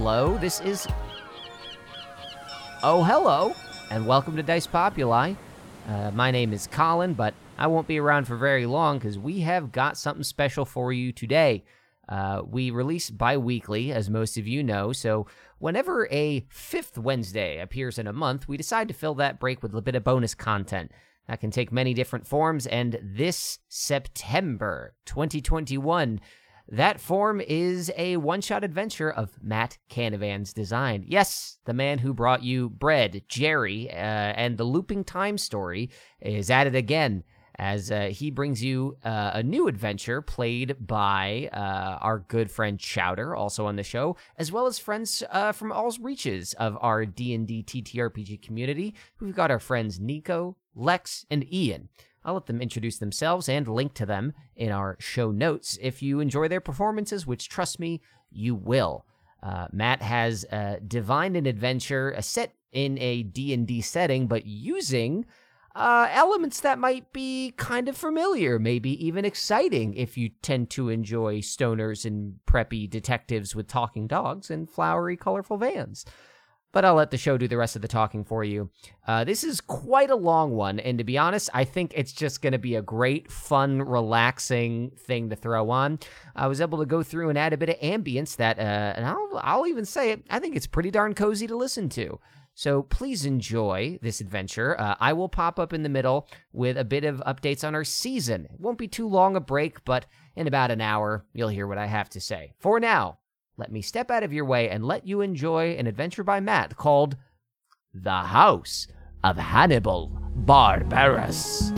hello. This is. Oh, hello, and welcome to Dice Populi. Uh, my name is Colin, but I won't be around for very long because we have got something special for you today. Uh, we release bi weekly, as most of you know, so whenever a fifth Wednesday appears in a month, we decide to fill that break with a bit of bonus content. That can take many different forms, and this September 2021, that form is a one shot adventure of Matt Canavan's design. Yes, the man who brought you Bread, Jerry, uh, and the Looping Time story is at it again as uh, he brings you uh, a new adventure played by uh, our good friend Chowder, also on the show, as well as friends uh, from all reaches of our D&D TTRPG community. We've got our friends Nico, Lex, and Ian. I'll let them introduce themselves and link to them in our show notes if you enjoy their performances, which trust me, you will. Uh, Matt has uh, divined an adventure, a set in a D&D setting, but using uh, elements that might be kind of familiar, maybe even exciting if you tend to enjoy stoners and preppy detectives with talking dogs and flowery, colorful vans. But I'll let the show do the rest of the talking for you. Uh, this is quite a long one, and to be honest, I think it's just going to be a great, fun, relaxing thing to throw on. I was able to go through and add a bit of ambience that, uh, and I'll, I'll even say it, I think it's pretty darn cozy to listen to. So please enjoy this adventure. Uh, I will pop up in the middle with a bit of updates on our season. It won't be too long a break, but in about an hour, you'll hear what I have to say. For now, let me step out of your way and let you enjoy an adventure by Matt called The House of Hannibal Barbarus.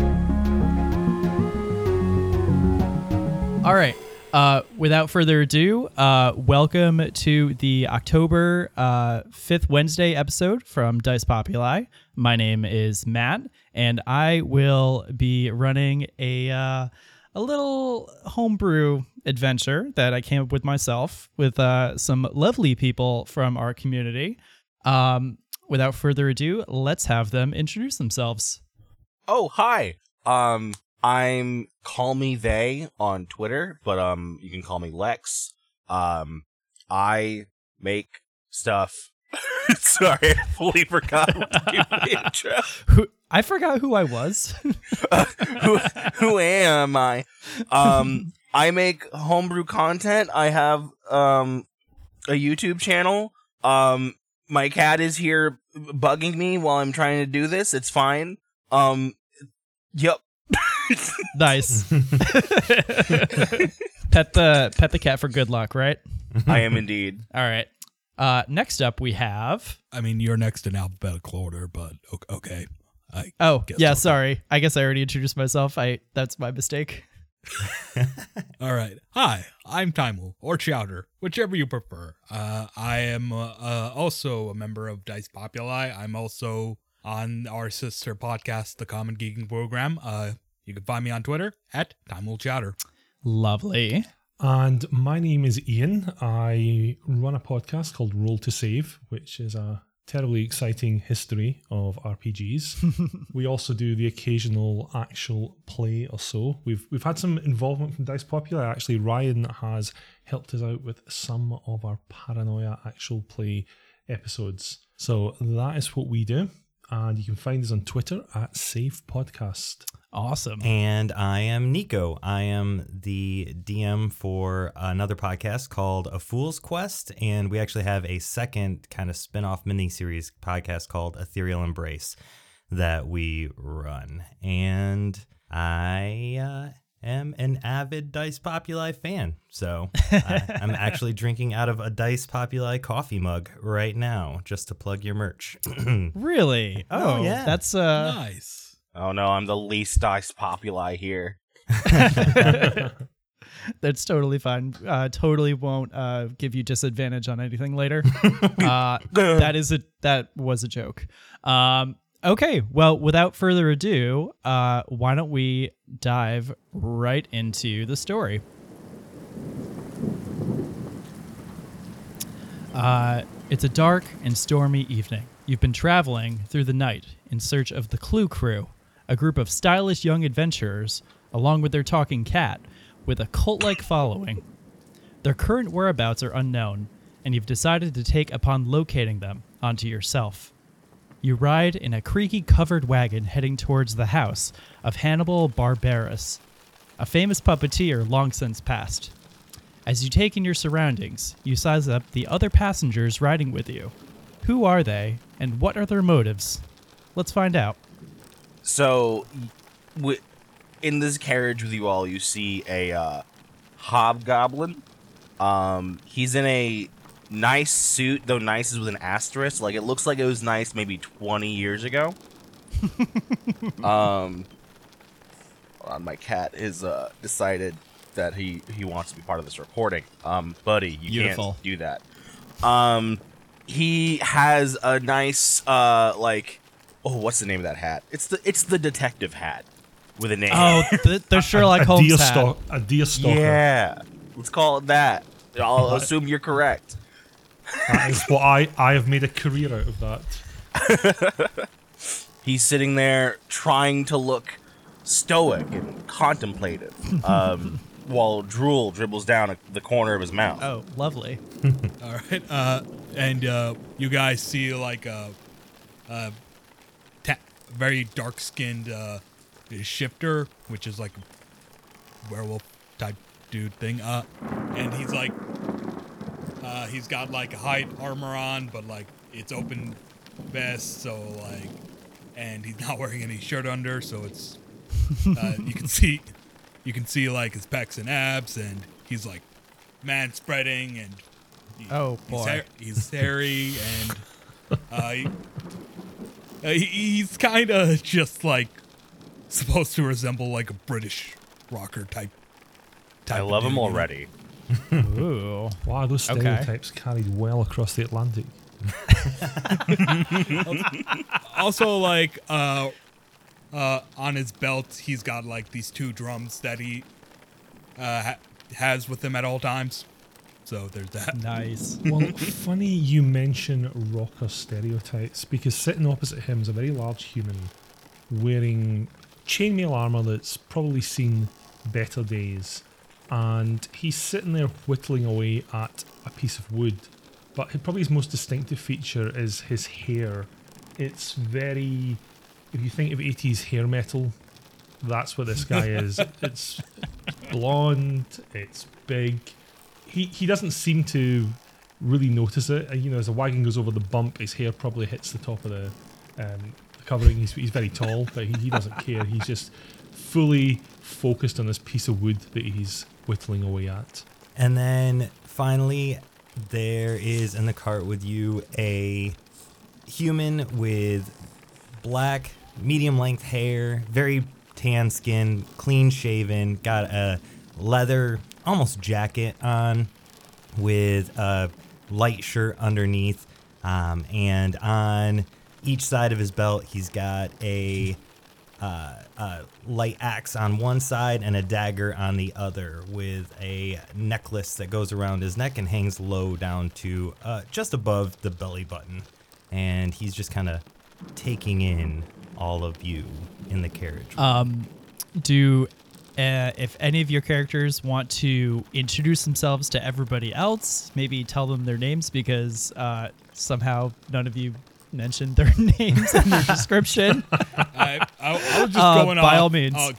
All right. Uh, without further ado, uh, welcome to the October uh, 5th Wednesday episode from Dice Populi. My name is Matt, and I will be running a, uh, a little homebrew adventure that I came up with myself with uh, some lovely people from our community. Um, without further ado, let's have them introduce themselves. Oh, hi. Um, I'm call me they on Twitter, but um, you can call me Lex. Um, I make stuff. Sorry, I fully forgot what to do the intro. Who, I forgot who I was. Uh, who who am I? Um, I make homebrew content. I have um a YouTube channel. Um, my cat is here bugging me while I'm trying to do this. It's fine. Um, yep. nice. pet the pet the cat for good luck, right? I am indeed. All right. Uh, next up, we have. I mean, you're next in alphabetical order, but okay. I Oh, yeah. Sorry. I guess I already introduced myself. I that's my mistake. All right. Hi, I'm Timel or Chowder, whichever you prefer. Uh, I am uh, uh, also a member of Dice Populi. I'm also on our sister podcast, The Common Geeking Program. Uh, you can find me on Twitter at Timel Chowder. Lovely. And my name is Ian. I run a podcast called Roll to Save, which is a terribly exciting history of RPGs. we also do the occasional actual play or so. We've we've had some involvement from Dice Populi. Actually, Ryan has helped us out with some of our Paranoia actual play episodes. So that is what we do. And you can find us on Twitter at Safe Podcast. Awesome. And I am Nico. I am the DM for another podcast called A Fool's Quest. And we actually have a second kind of spin off mini series podcast called Ethereal Embrace that we run. And I uh, am an avid Dice Populi fan. So I, I'm actually drinking out of a Dice Populi coffee mug right now just to plug your merch. Really? Oh, Oh, yeah. That's uh. nice. Oh no, I'm the least dice populi here. That's totally fine. Uh, totally won't uh, give you disadvantage on anything later. uh, that is a that was a joke. Um, okay, well, without further ado, uh, why don't we dive right into the story? Uh, it's a dark and stormy evening. You've been traveling through the night in search of the Clue Crew, a group of stylish young adventurers, along with their talking cat, with a cult like following. Their current whereabouts are unknown, and you've decided to take upon locating them onto yourself. You ride in a creaky covered wagon heading towards the house of Hannibal Barbarus, a famous puppeteer long since passed. As you take in your surroundings, you size up the other passengers riding with you. Who are they, and what are their motives? Let's find out. So, in this carriage with you all, you see a uh, hobgoblin. Um, he's in a nice suit, though nice is with an asterisk. Like it looks like it was nice maybe 20 years ago. um, hold on, my cat has uh, decided that he he wants to be part of this recording. Um, buddy, you Beautiful. can't do that. Um, he has a nice uh like oh what's the name of that hat? It's the it's the detective hat with a name. Oh, the, the Sherlock a, Holmes deer hat. stalk, a deer stalker. yeah, let's call it that. I'll assume you're correct. That is what I I have made a career out of that. He's sitting there trying to look stoic and contemplative, um, while drool dribbles down a, the corner of his mouth. Oh, lovely. All right. Uh, and uh, you guys see like a, a ta- very dark skinned uh, shifter, which is like werewolf type dude thing. Uh, and he's like, uh, he's got like a hide armor on, but like it's open vest, so like, and he's not wearing any shirt under, so it's uh, you can see, you can see like his pecs and abs, and he's like man spreading and he- Oh, he's, boy. hair- he's hairy and uh, he, uh, he- he's kind of just like supposed to resemble like a British rocker type. type I of love him dude, you know? already. Ooh. Wow, those Okay. stereotypes carried well across the Atlantic. Also, like uh, uh, on his belt, he's got like these two drums that he uh, ha- has with him at all times. So there's that. Nice. Well, funny you mention rocker stereotypes because sitting opposite him is a very large human wearing chainmail armor that's probably seen better days. And he's sitting there whittling away at a piece of wood. But probably his most distinctive feature is his hair. It's very. If you think of 80s hair metal, that's what this guy is. It's blonde, it's big. He, he doesn't seem to really notice it. You know, as the wagon goes over the bump, his hair probably hits the top of the, um, the covering. He's, he's very tall, but he, he doesn't care. He's just fully focused on this piece of wood that he's whittling away at. And then finally, there is in the cart with you a human with black, medium length hair, very tan skin, clean shaven, got a leather, almost jacket on with a light shirt underneath. Um, and on each side of his belt, he's got a uh, a light axe on one side and a dagger on the other, with a necklace that goes around his neck and hangs low down to uh, just above the belly button. And he's just kind of taking in all of you in the carriage. Um, do uh, if any of your characters want to introduce themselves to everybody else, maybe tell them their names because uh, somehow none of you mentioned their names in their description. I, I, I was just Uh, going by off. all means. uh,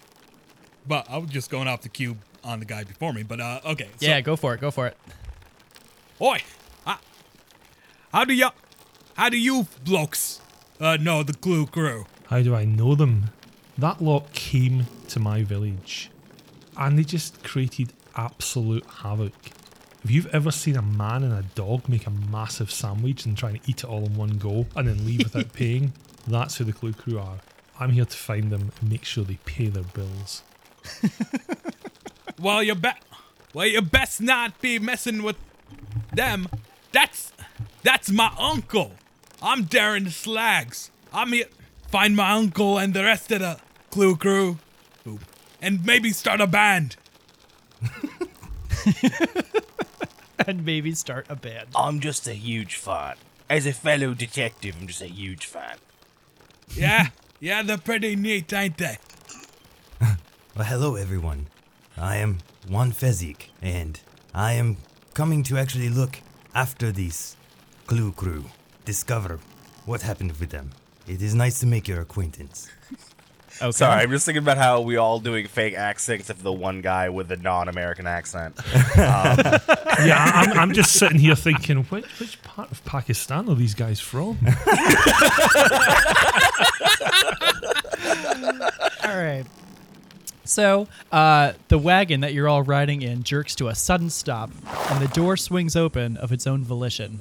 but I was just going off the cube on the guy before me. But uh, okay. So, yeah, go for it. Go for it. Oi, how, how do you, how do you blokes uh, know the Clue Crew? How do I know them? That lot came to my village and they just created absolute havoc. If you've ever seen a man and a dog make a massive sandwich and try and eat it all in one go and then leave without paying, that's who the Clue Crew are. I'm here to find them and make sure they pay their bills. Well, you bet. Well, you best not be messing with them. That's that's my uncle. I'm Darren the Slags. I'm here find my uncle and the rest of the Clue Crew, and maybe start a band. And maybe start a band. I'm just a huge fan. As a fellow detective, I'm just a huge fan. Yeah, yeah, they're pretty neat, ain't they? Well, hello everyone. I am Juan Fezik, and I am coming to actually look after this Clue Crew, discover what happened with them. It is nice to make your acquaintance. Okay. Sorry, I'm just thinking about how we all doing fake accents except for the one guy with the non-American accent. Yeah, I'm, I'm just sitting here thinking, which, which part of Pakistan are these guys from? All right. So, uh, the wagon that you're all riding in jerks to a sudden stop, and the door swings open of its own volition.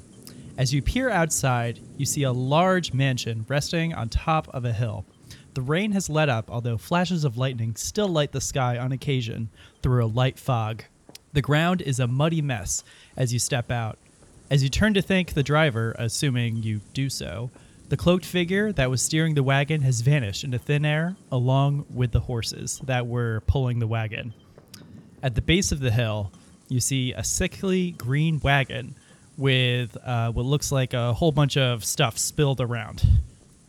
As you peer outside, you see a large mansion resting on top of a hill. The rain has let up, although flashes of lightning still light the sky on occasion through a light fog. The ground is a muddy mess as you step out. As you turn to thank the driver, assuming you do so, the cloaked figure that was steering the wagon has vanished into thin air, along with the horses that were pulling the wagon. At the base of the hill, you see a sickly green wagon with uh, what looks like a whole bunch of stuff spilled around.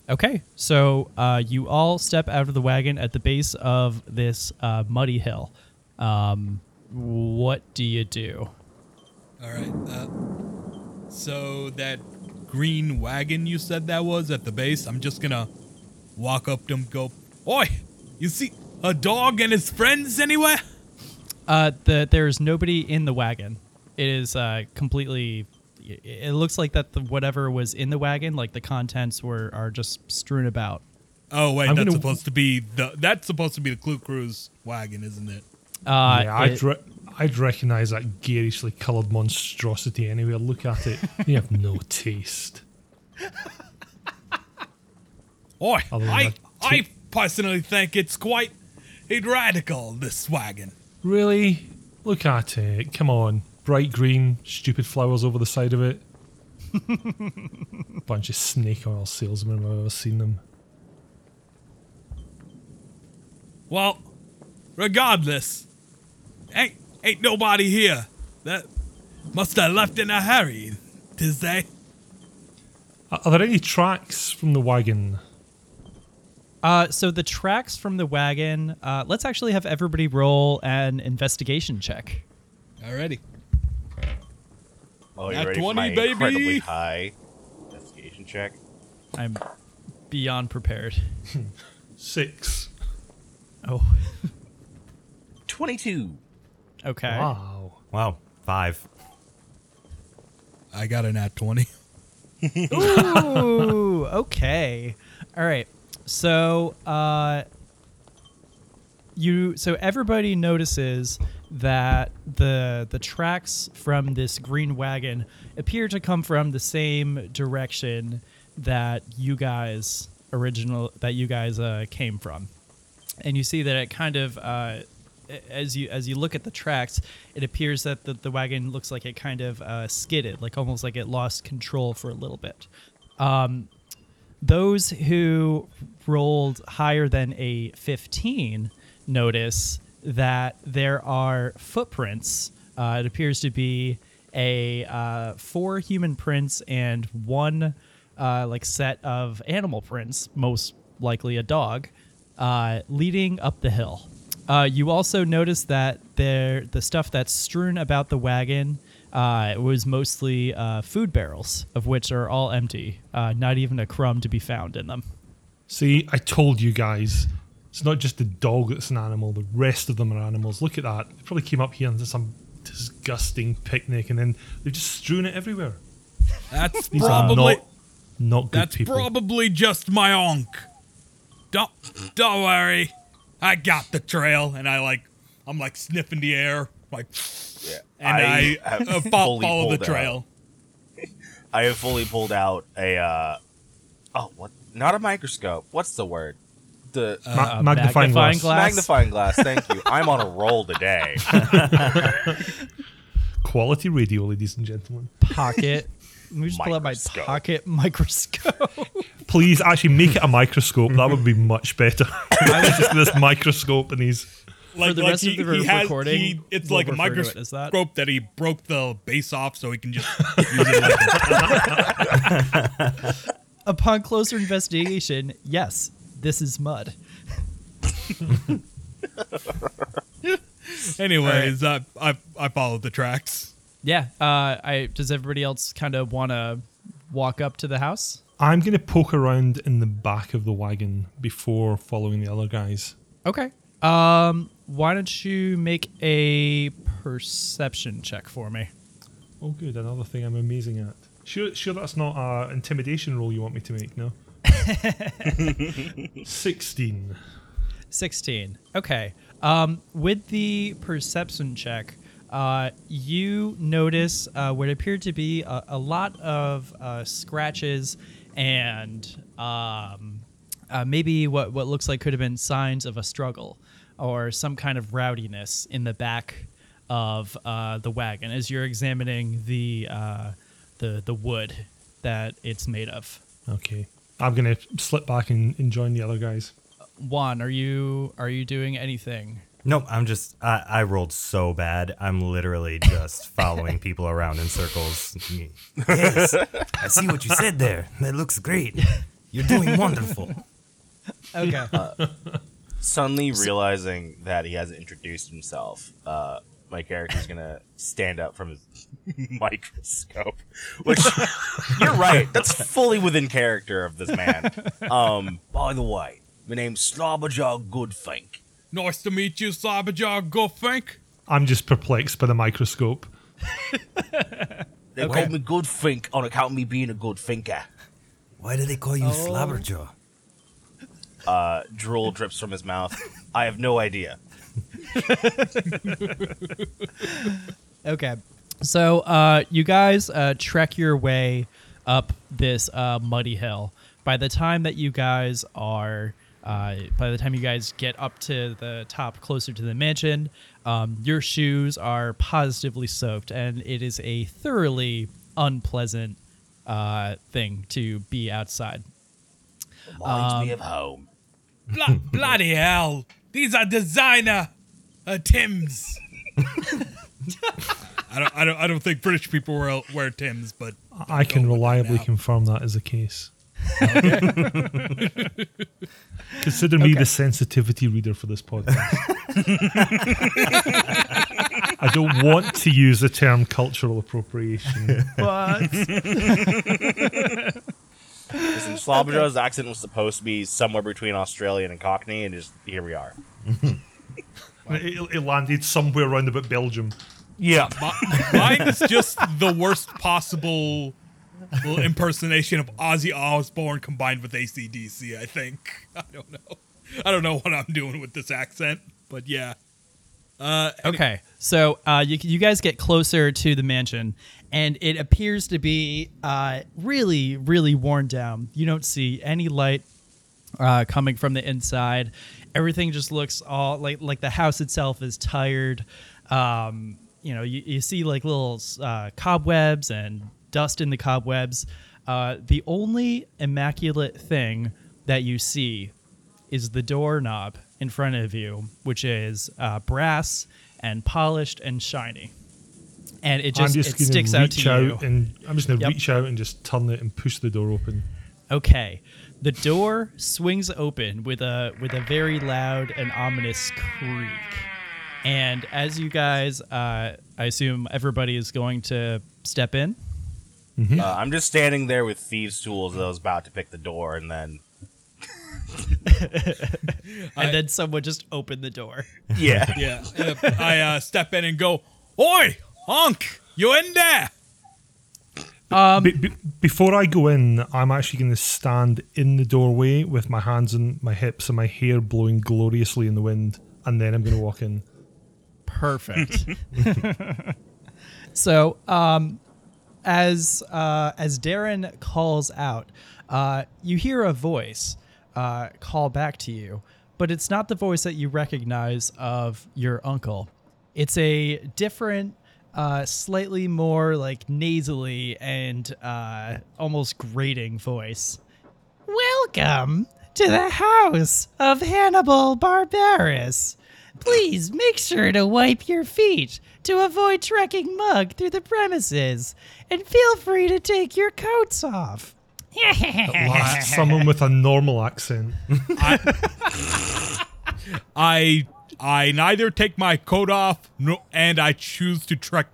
Okay, so uh, you all step out of the wagon at the base of this uh, muddy hill. Um, what do you do? All right. Uh, so that green wagon you said that was at the base, I'm just gonna walk up to him, go, "Oi, you see a dog and his friends anywhere?" Uh, the, there's nobody in the wagon. It is uh, completely. It it looks like that the, whatever was in the wagon, like the contents were are just strewn about. Oh wait, I'm that's gonna- supposed to be the that's supposed to be the Clue Crew's wagon, isn't it? Uh, yeah, I'd, re- I'd recognise that garishly coloured monstrosity anyway. Look at it. You have no taste. Oi, Other than I I personally think it's quite radical. This wagon. Really? Look at it. Come on. Bright green, stupid flowers over the side of it. Bunch of snake oil salesmen I've ever seen them. Well, regardless, ain't ain't nobody here. That must have left in a hurry, tis they? Are are there any tracks from the wagon? uh, so the tracks from the wagon. Uh, let's actually have everybody roll an investigation check. Already. Oh, you Nat ready 20, for my baby. incredibly high investigation check? I'm beyond prepared. Six. Oh. 22. okay. Wow. Wow, five. I got a nat twenty. Ooh, okay. All right. So, uh, you so everybody notices that the the tracks from this green wagon appear to come from the same direction that you guys original that you guys uh, came from, and you see that it kind of uh, as you as you look at the tracks, it appears that the, the wagon looks like it kind of uh, skidded, like almost like it lost control for a little bit. Um, those who rolled higher than a 15 notice that there are footprints. Uh, it appears to be a uh, four human prints and one uh, like set of animal prints, most likely a dog, uh, leading up the hill. Uh, you also notice that there the stuff that's strewn about the wagon uh, was mostly food barrels, of which are all empty. Not even a crumb to be found in them. See, I told you guys. It's not just the dog that's an animal, the rest of them are animals. Look at that. They probably came up here into some disgusting picnic and then they've just strewn it everywhere. That's These probably are not, not good that's people. probably just my onk. Don't don't worry, I got the trail, and I like I'm like sniffing the air, like, Yeah. and I, have uh, fo- fully follow the pulled out- trail. I have fully pulled out a. Uh, oh, what? Not a microscope. What's the word? The Ma- Uh, magnifying, magnifying glass. glass. magnifying glass. Thank you. I'm on a roll today. Quality radio, ladies and gentlemen. Pocket. Let me just pull out my Microscope. pocket microscope. Please actually make it a microscope. That would be much better. just this microscope and these. Like, the like rest of the he has, recording, he, it's we'll like a refer to it microscope as that. that. he broke the base off, so he can just use it like Upon closer investigation, yes, this is mud. Anyways, I, I I followed the tracks. Yeah. Uh, I does everybody else kind of want to walk up to the house? I'm going to poke around in the back of the wagon before following the other guys. Okay. Um, why don't you make a perception check for me? Oh, good. Another thing I'm amazing at. Sure, sure that's not an intimidation roll you want me to make, no? 16. 16. Okay. Um, with the perception check, uh, you notice uh, what appeared to be a, a lot of uh, scratches and um, uh, maybe what, what looks like could have been signs of a struggle or some kind of rowdiness in the back of uh, the wagon as you're examining the, uh, the, the wood that it's made of. Okay. I'm going to slip back and, and join the other guys. Juan, are you are you doing anything? Nope, I'm just I, I rolled so bad. I'm literally just following people around in circles. Yes, I see what you said there. That looks great. You're doing wonderful. Okay. Suddenly realizing that he hasn't introduced himself, uh, my character's gonna stand up from his microscope. Which you're right, that's fully within character of this man. Um, by the way, my name's Slobberjaw Goodfink. Nice to meet you, Cyberjaw Goodfink. I'm just perplexed by the microscope. They call me Goodfink on account of me being a good thinker. Why do they call you Slobberjaw? Uh, drool drips from his mouth. I have no idea. Okay. So uh, you guys uh, trek your way up this uh, muddy hill. By the time that you guys are, uh, by the time you guys get up to the top, closer to the mansion, um, your shoes are positively soaked, and it is a thoroughly unpleasant uh, thing to be outside. Reminds me of home. Bla- bloody hell. These are designer uh, Tims. I don't, I don't, I don't think British people wear, wear Tims, but I can Go with it reliably now. confirm that is the case. Consider me Okay. the sensitivity reader for this podcast. I don't want to use the term cultural appropriation. But Listen, Slobberjaw's accent was supposed to be somewhere between Australian and Cockney, and just here we are. it, it landed somewhere around about Belgium. Yeah. Mi- mine is just the worst possible impersonation of Ozzy Osbourne combined with AC/DC, I think. I don't know. I don't know what I'm doing with this accent, but yeah. Uh, Okay, so uh, you you guys get closer to the mansion, and it appears to be uh, really, really worn down. You don't see any light uh, coming from the inside. Everything just looks all like like the house itself is tired. Um, you know, you, you see like little uh, cobwebs and dust in the cobwebs. Uh, the only immaculate thing that you see is the doorknob in front of you, which is uh, brass and polished and shiny. And it just, just it sticks out to out you. and I'm just going to Yep. reach out and just turn it and push the door open. Okay. The door swings open with a with a very loud and ominous creak. And as you guys uh, I assume everybody is going to step in. Uh, I'm just standing there with thieves' tools. I was about to pick the door, and then And I- then someone just opened the door. yeah, yeah. uh, I uh, step in and go, Oi, Honk, you in there? Um, Be- be- before I go in, I'm actually going to stand in the doorway with my hands on my hips and my hair blowing gloriously in the wind, and then I'm going to walk in. Perfect. so, um, as uh, as Darren calls out, uh, you hear a voice uh, call back to you, but it's not the voice that you recognize of your uncle. It's a different, uh, slightly more like nasally and uh, almost grating voice. Welcome to the house of Hannibal Barbarus. Please make sure to wipe your feet to avoid trekking mug through the premises, and feel free to take your coats off. Last, someone with a normal accent. I I neither take my coat off no, and I choose to trek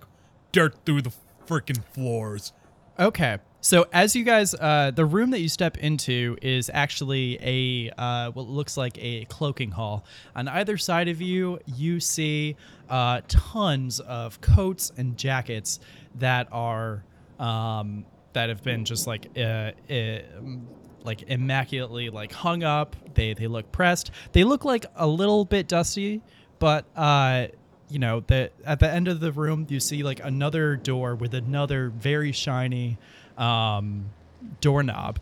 dirt through the freaking floors. Okay. So as you guys, uh, the room that you step into is actually a uh, what looks like a cloaking hall. On either side of you, you see uh, tons of coats and jackets that are um, that have been just like uh, like immaculately like hung up. They they look pressed. They look like a little bit dusty, but uh, you know that at the end of the room you see like another door with another very shiny um, doorknob,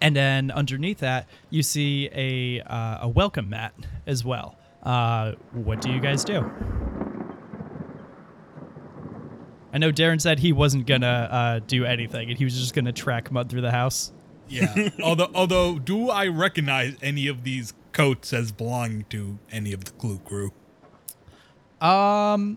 and then underneath that you see a uh, a welcome mat as well. Uh, what do you guys do? I know Darren said he wasn't gonna uh, do anything, and he was just gonna track mud through the house. Yeah. although, although, do I recognize any of these coats as belonging to any of the Clue crew? Um,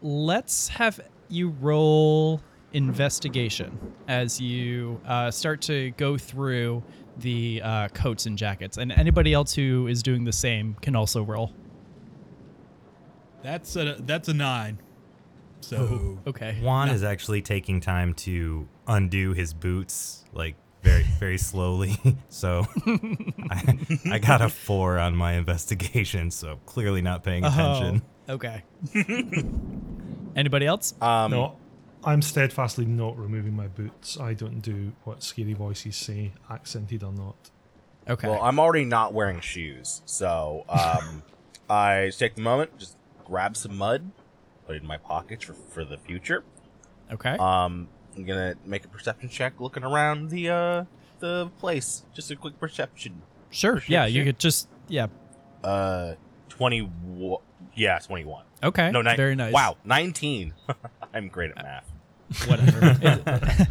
let's have you roll investigation as you uh, start to go through the uh, coats and jackets, and anybody else who is doing the same can also roll. That's a that's a nine. So Okay. Juan is actually taking time to undo his boots, like very, very slowly. so I, I got a four on my investigation, so clearly not paying attention. Oh, okay. anybody else? Um, No, I'm steadfastly not removing my boots. I don't do what scary voices say, accented or not. Okay. Well, I'm already not wearing shoes, so um, I take the moment, just grab some mud, put it in my pockets for, for the future. okay. Um, I'm gonna make a perception check, looking around the uh the place. Just a quick perception. sure. sure, Yeah, you could just yeah. Uh, twenty. Yeah, twenty-one. Okay. No, ni- very nice. Wow, nineteen. I'm great at math. Whatever.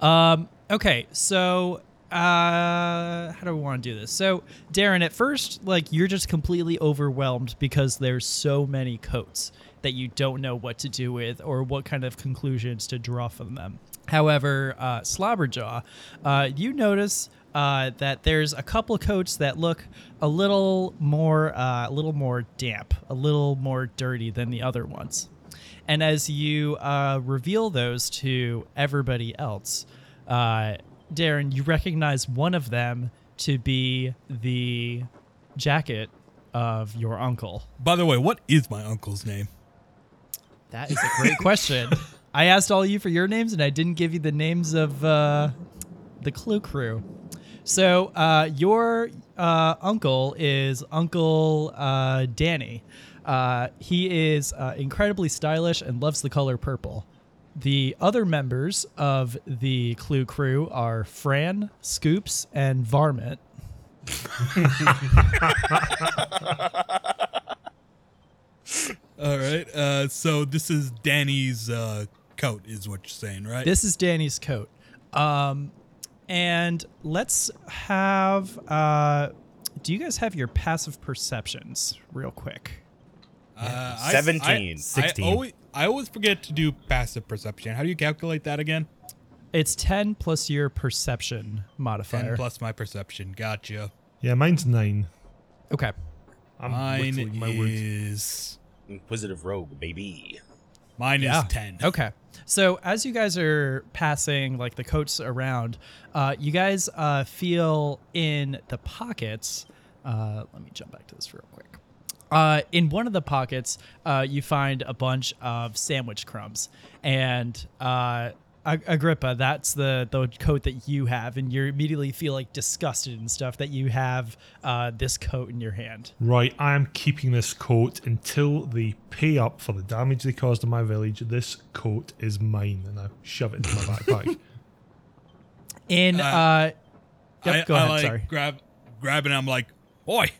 um, okay, so uh, how do we want to do this? So, Darren, at first, like you're just completely overwhelmed because there's so many coats that you don't know what to do with or what kind of conclusions to draw from them. However, uh, Slobberjaw, uh, you notice uh, that there's a couple coats that look a little more, uh, a little more damp, a little more dirty than the other ones. And as you uh, reveal those to everybody else, uh, Darren, you recognize one of them to be the jacket of your uncle. by the way, what is my uncle's name? That is a great question. I asked all of you for your names, and I didn't give you the names of uh, the Clue crew. So uh, your uh, uncle is Uncle uh, Danny. Uh, he is uh, incredibly stylish and loves the color purple. The other members of the Clue crew are Fran, Scoops, and Varmint. All right. Uh, so this is Danny's uh, coat, is what you're saying, right? This is Danny's coat. Um, and let's have. Uh, do you guys have your passive perceptions real quick? Uh, I- 17. I, 16. I always, I always forget to do passive perception. How do you calculate that again? It's 10 plus your perception modifier. Ten plus my perception. Gotcha. Yeah, mine's nine. Okay. I'm Mine my wood. is Inquisitive rogue, baby. mine Yeah. is ten. Okay. So as you guys are passing like the coats around, uh, you guys uh, feel in the pockets. Uh, let me jump back to this real quick. Uh, in one of the pockets, uh, you find a bunch of sandwich crumbs, and uh, Agrippa, that's the the coat that you have, and you immediately feel like disgusted and stuff that you have uh, this coat in your hand. Right, I am keeping this coat until they pay up for the damage they caused in my village. This coat is mine, and I shove it into my backpack. In Uh, uh, yep, I, go I ahead. like sorry. grab grab it. I'm like, oi,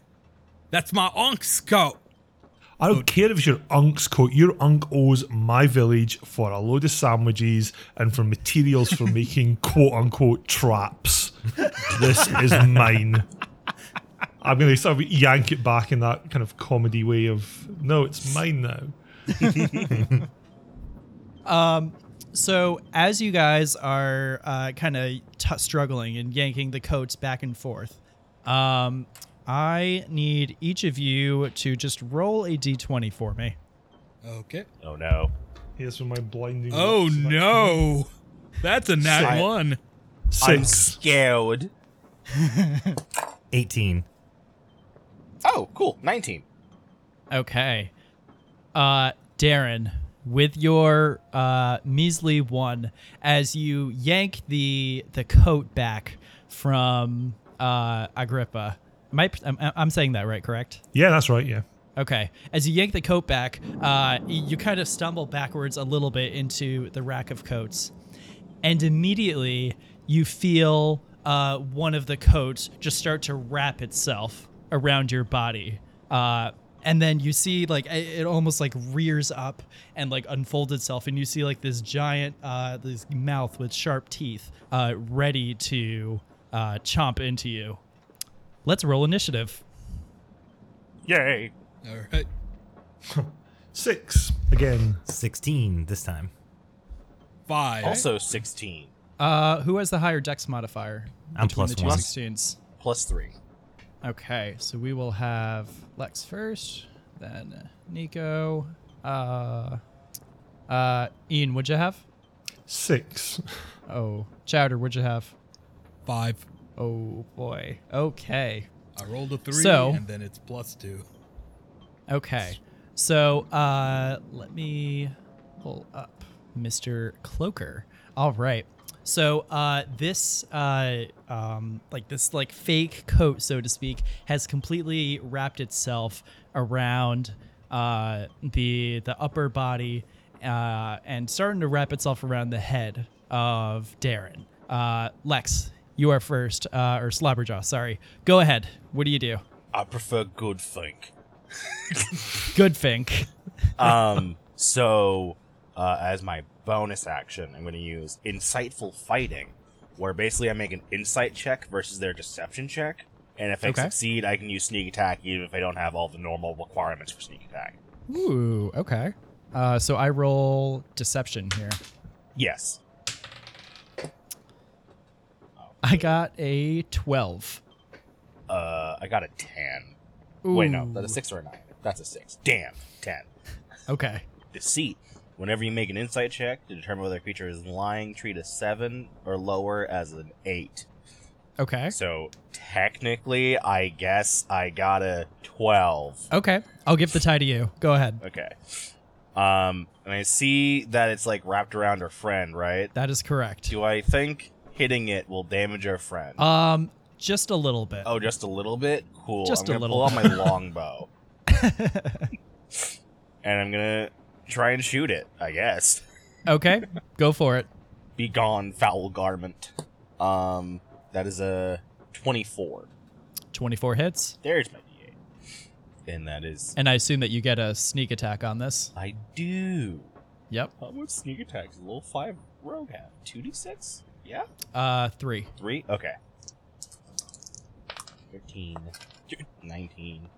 that's my unc's coat. I don't care if it's your unc's coat. Your unc owes my village for a load of sandwiches and for materials for making quote unquote traps. This is mine. I'm going to sort of yank it back in that kind of comedy way of, no, it's mine now. um, So as you guys are uh, kind of t- struggling and yanking the coats back and forth, um, I need each of you to just roll a d20 for me. Okay. Oh no. Here's for my blinding. Oh looks. That- no. That's a nat Shit. one. I'm scared. 18. Oh, cool. 19. Okay. Uh, Darren, with your uh, measly one, as you yank the the coat back from uh, Agrippa. I, I'm, I'm saying that right, correct? Yeah, that's right. Yeah. Okay. As you yank the coat back, uh, you kind of stumble backwards a little bit into the rack of coats. And immediately you feel uh, one of the coats just start to wrap itself around your body. Uh, and then you see like it it almost like rears up and like unfolds itself and you see like this giant uh this mouth with sharp teeth uh ready to uh chomp into you let's roll initiative Yay. All right. Six again. 16 this time. Five. Also 16. Uh, who has the higher dex modifier? I'm between plus the two one. 16s? Plus 3. Okay, so we will have Lex first, then Nico. Uh, uh, Ian, what'd you have? Six. Oh, Chowder, what'd you have? Five. Oh boy. Okay. I rolled a three, So- and then it's plus two. Okay. So, uh, let me pull up Mr. Cloaker. All right. So, uh, this, uh, um, like this, like fake coat, so to speak, has completely wrapped itself around, uh, the the upper body, uh, and starting to wrap itself around the head of Darren. Uh, Lex, you are first, uh, or Slobberjaw. Sorry. Go ahead. What do you do? I prefer good think. Good think. um, so uh, as my bonus action, I'm going to use insightful fighting, where basically I make an insight check versus their deception check, and if I Okay. succeed, I can use sneak attack even if I don't have all the normal requirements for sneak attack. Ooh, okay. Uh, so I roll deception here. Yes. I got a 12. Uh, I got a ten. Wait, no, that's a six or a nine. That's a six. Damn, ten. Okay. Deceit. Whenever you make an insight check to determine whether a creature is lying, treat a seven or lower as an eight. Okay. So technically, I guess I got a twelve. Okay. I'll give the tie to you. Go ahead. Okay. Um, and I see that it's like wrapped around her friend, right? That is correct. Do I think hitting it will damage her friend? Um, just a little bit. oh, just a little bit. Cool. Just I'm a gonna little pull out my longbow, and I'm gonna try and shoot it. I guess. Okay. Go for it. Be gone, foul garment. Um, that is a twenty-four. 24 hits. There's my d8, and that is And I assume that you get a sneak attack on this. I do. Yep. How much sneak attack does a little five rogue have? Two d six. Yeah. Uh, three. Three? Okay. 13, 19,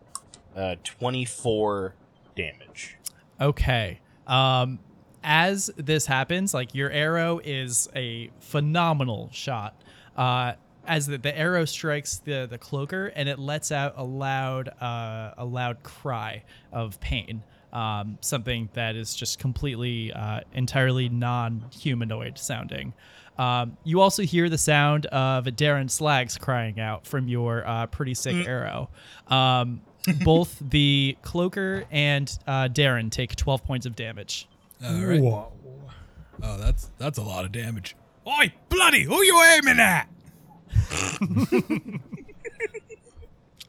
uh, 24 damage. Okay. Um, as this happens, like your arrow is a phenomenal shot. Uh, as the, the arrow strikes the the cloaker and it lets out a loud uh, a loud cry of pain. Um, something that is just completely uh, entirely non-humanoid sounding. Um, you also hear the sound of Darren Slags crying out from your uh, pretty sick arrow. Um, both the cloaker and uh, Darren take 12 points of damage. All right. Whoa. Oh, that's that's a lot of damage. Oi, bloody! Who you aiming at?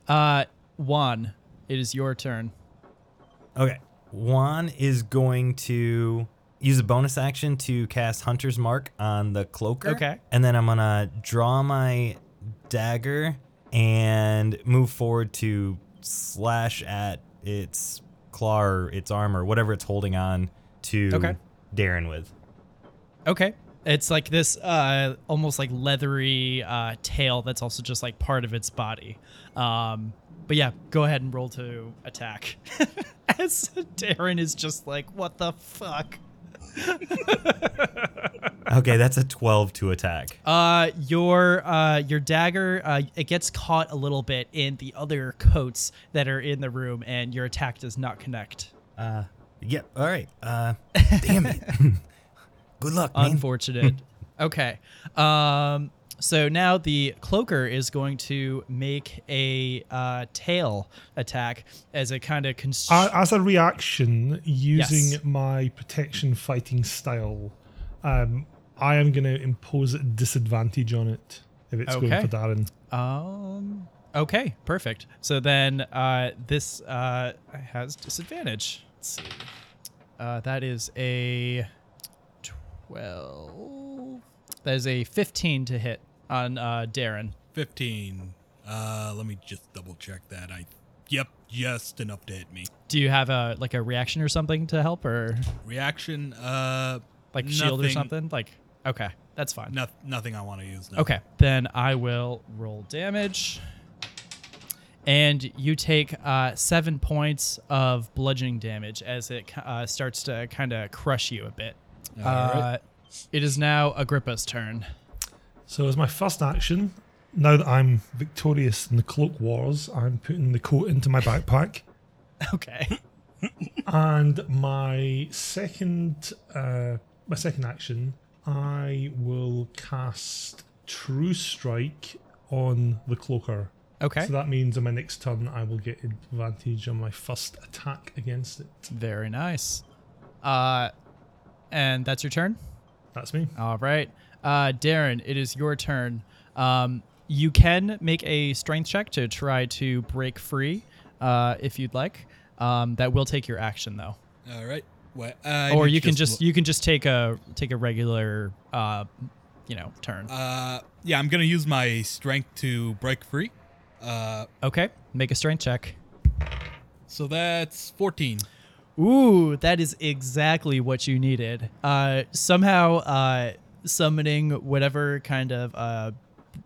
Uh, Juan, it is your turn. Okay. Juan is going to use a bonus action to cast Hunter's Mark on the cloaker. Okay. And then I'm going to draw my dagger and move forward to slash at its claw or its arm or whatever it's holding on to Okay. Darren with. Okay. It's like this uh, almost like leathery uh, tail that's also just like part of its body. Um, but yeah, go ahead and roll to attack. As Darren is just like, what the fuck? Okay, that's a 12 to attack. Uh, your uh, your dagger uh, it gets caught a little bit in the other coats that are in the room, and your attack does not connect. Uh, Yep. All right. Uh, damn it. Good luck, man. Unfortunate. okay. Um, so now the cloaker is going to make a uh, tail attack as a kind of const- as a reaction, using Yes. my protection fighting style, um, I am going to impose a disadvantage on it if it's Okay. going for Darren. Um. Okay. Perfect. So then, uh, this uh has disadvantage. Let's see. Uh, that is a twelve. That is a fifteen to hit on uh, Darren. 15. Uh, let me just double check that. I, yep, just enough to hit me. Do you have a like a reaction or something to help, or Reaction, uh, like shield or something? Like, okay, that's fine. no, nothing I want to use now. Okay, then I will roll damage. And you take uh, seven points of bludgeoning damage as it uh, starts to kind of crush you a bit. All uh, right. It is now Agrippa's turn. So, as my first action, now that I'm victorious in the cloak wars, I'm putting the coat into my backpack. Okay. and my second, uh, my second action, I will cast True Strike on the cloaker. Okay. So that means on my next turn, I will get advantage on my first attack against it. Very nice. Uh, and that's your turn? That's me. All right. Uh, Darren, it is your turn. Um, you can make a strength check to try to break free uh, if you'd like. Um, that will take your action though. All right. Well, or you can just lo- you can just take a take a regular uh you know turn Uh, yeah, I'm gonna use my strength to break free. Uh, okay make a strength check so that's 14. ooh that is exactly what you needed uh somehow uh summoning whatever kind of uh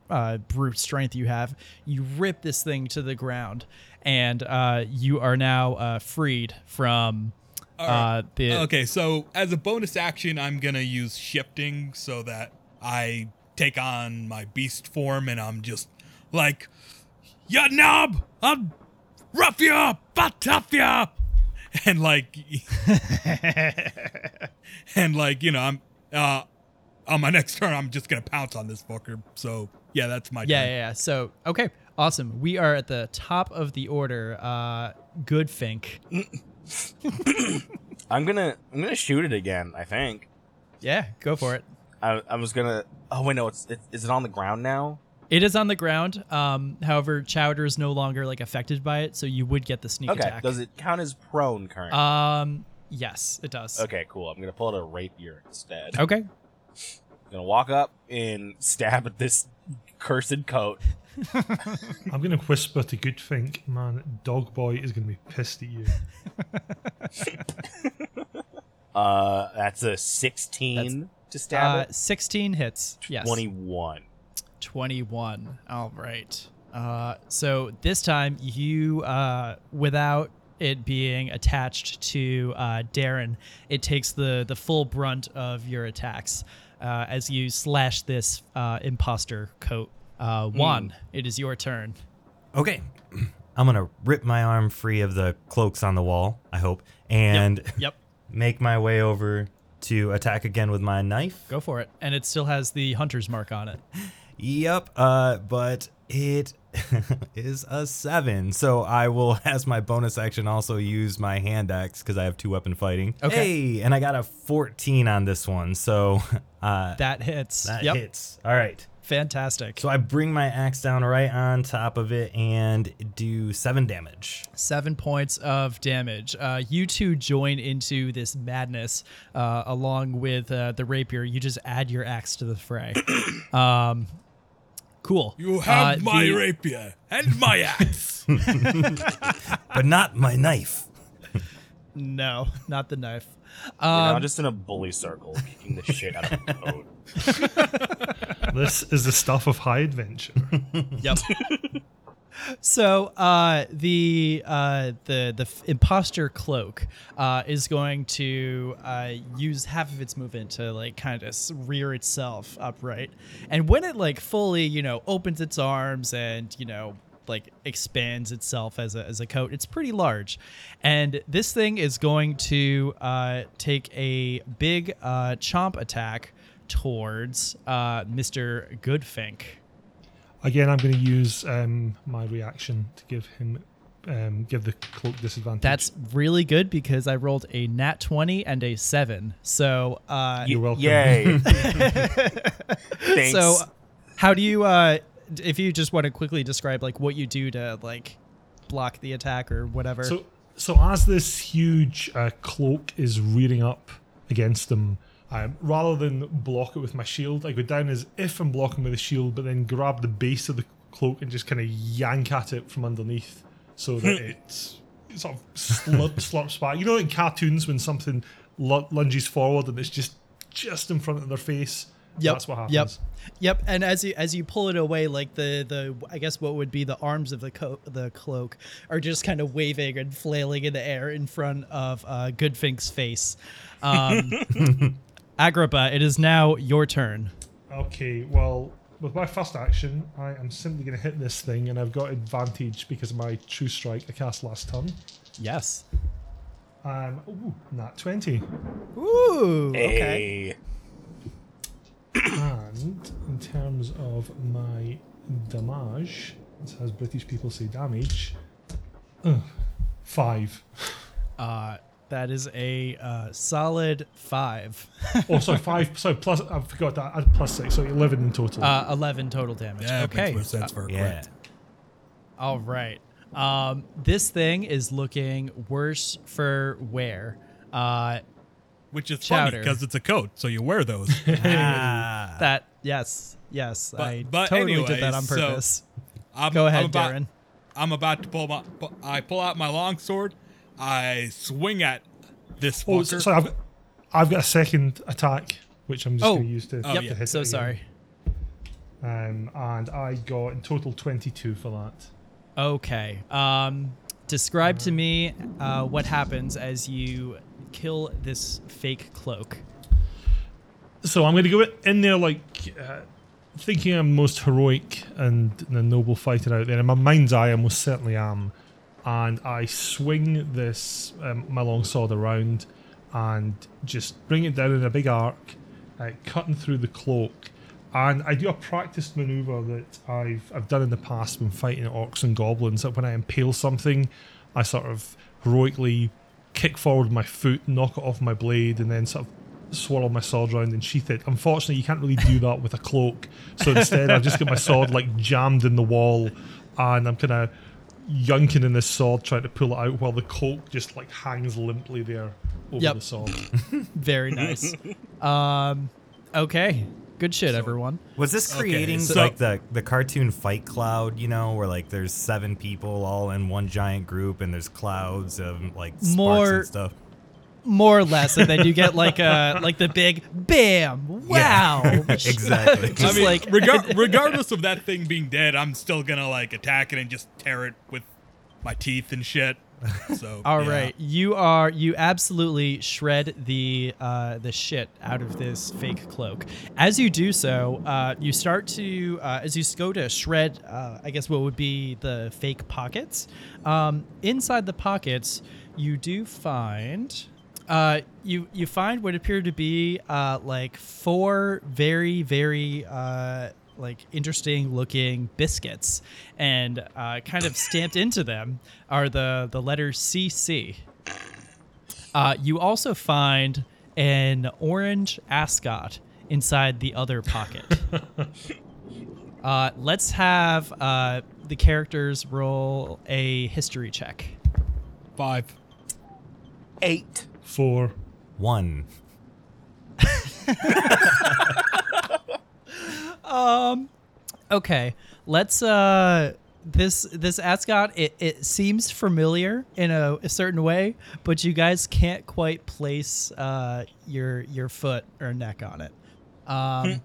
uh, brute strength you have, you rip this thing to the ground, and uh, you are now uh, freed from All right. uh, the. Okay, so as a bonus action, I'm gonna use shifting so that I take on my beast form, and I'm just like, "Ya knob, I'll rough you up, I'll tough you up," and like, and like you know, I'm uh, on my next turn, I'm just gonna pounce on this fucker. So yeah, that's my Yeah, turn. yeah, yeah. So, okay, awesome. We are at the top of the order. Uh, Goodfink. I'm gonna I'm gonna shoot it again. I think. Yeah, go for it. I, I was gonna. Oh wait, no. It's it, is it on the ground now? It is on the ground. Um, however, Chowder is no longer like affected by it, so you would get the sneak Okay. attack. Does it count as prone currently? Um, yes, it does. okay, cool. I'm gonna pull out a rapier instead. Okay. Gonna walk up and stab at this cursed coat. I'm going to whisper to Goodfink, man, Dog Boy is going to be pissed at you. Uh, that's a 16 to stab Uh, it. 16 hits. Yes. 21. 21. All right. Uh, so this time you, uh, without it being attached to uh, Darren, it takes the the full brunt of your attacks uh, as you slash this uh, imposter coat. Uh, Juan, it is your turn. Okay. I'm going to rip my arm free of the cloaks on the wall, I hope, and Yep. make my way over to attack again with my knife. Go for it. And it still has the hunter's mark on it. Yep, uh, but it is a seven. So I will, as my bonus action, also use my hand axe because I have two weapon fighting. Okay. Hey, and I got a 14 on this one. So uh, That hits. that yep. hits. All right. Fantastic. So I bring my axe down right on top of it and do seven damage. Seven points of damage. Uh, you two join into this madness uh, along with uh, the rapier. You just add your axe to the fray. um, cool. You have Uh, my the- rapier and my axe. But not my knife. No, not the knife. You're now Um, just in a bully circle, kicking the shit out of the coat. this is the stuff of high adventure. Yep. so uh, the uh, the the imposter cloak uh, is going to uh, use half of its movement to like kind of rear itself upright, and when it like fully you know opens its arms and you know like expands itself as a, as a coat. It's pretty large, and this thing is going to uh, take a big uh, chomp attack towards uh, Mister Goodfink. Again, I'm going to use um, my reaction to give him um, give the cloak disadvantage. That's really good because I rolled a nat twenty and a seven. So uh, You're welcome. Yay. Thanks. So, how do you, uh, d- if you just want to quickly describe like what you do to like block the attack or whatever? So, so as this huge uh, cloak is rearing up against them, um, rather than block it with my shield, I go down as if I'm blocking with a shield, but then grab the base of the cloak and just kind of yank at it from underneath, so that it sort of slurp, slurps back. You know, in cartoons when something lu- lunges forward and it's just just in front of their face. Yep, That's what happens. Yep. Yep. And as you as you pull it away, like the the I guess what would be the arms of the co- the cloak are just kind of waving and flailing in the air in front of uh, Goodfink's face. Um, Agrippa, it is now your turn. Okay, well, with my first action, I am simply going to hit this thing, and I've got advantage because of my true strike I cast last turn. Yes. Um, ooh, nat 20. Ooh. Okay. Hey. And in terms of my damage, this has British people say damage, ugh, five. Uh, that is a uh, solid five. Oh, sorry, five. Sorry, plus, I forgot that. I plus six, so 11 in total. Uh, 11 total damage. Yeah, okay. makes more sense for a Yeah. All right. Um, this thing is looking worse for wear. Uh, Which is Chowder. funny because it's a coat, so you wear those. Ah. that yes, yes, But- I but totally did that on so- purpose. I'm, Go ahead, I'm about, Darren. I'm about to pull my. I pull out my longsword. I swing at this oh, fucker. so, sorry, I've got, I've got a second attack, which I'm just Oh. going to use to, Oh, to yeah. hit So it sorry. Um, and I got in total 22 for that. Okay. Um, describe to me uh, what happens as you kill this fake cloak. So I'm going to go in there like uh, thinking I'm most heroic and the noble fighter out there. In my mind's eye, I most certainly am. And I swing this um, my long sword around and just bring it down in a big arc, uh, cutting through the cloak. And I do a practiced maneuver that I've I've done in the past when fighting orcs and goblins. That when I impale something, I sort of heroically kick forward with my foot, knock it off my blade, and then sort of swirl my sword around and sheath it. Unfortunately, you can't really do that with a cloak. So instead, I've just got my sword like jammed in the wall, and I'm kind of yunking in this sword trying to pull it out while the cloak just like hangs limply there over Yep. the sword. Very nice. um, okay. Good shit, everyone. Was this Okay, creating so- like the the cartoon fight cloud, you know, where like there's seven people all in one giant group and there's clouds of like sparks More- and stuff? More or less, and then you get like a like the big bam! Wow! exactly. I mean, like- regar- regardless of that thing being dead, I'm still gonna like attack it and just tear it with my teeth and shit. So All yeah. right, you are you absolutely shred the uh, the shit out of this fake cloak. As you do so, uh, you start to uh, as you go to shred, uh, I guess what would be the fake pockets. Um, inside the pockets, you do find. Uh, you you find what appear to be uh, like four very very uh, like interesting looking biscuits, and uh, kind of stamped into them are the the letters CC. Uh, you also find an orange ascot inside the other pocket. uh, let's have uh, the characters roll a history check. Five. Eight. Four. One. Okay, let's uh this this ascot it, it seems familiar in a, a certain way, but you guys can't quite place uh your your foot or neck on it. Um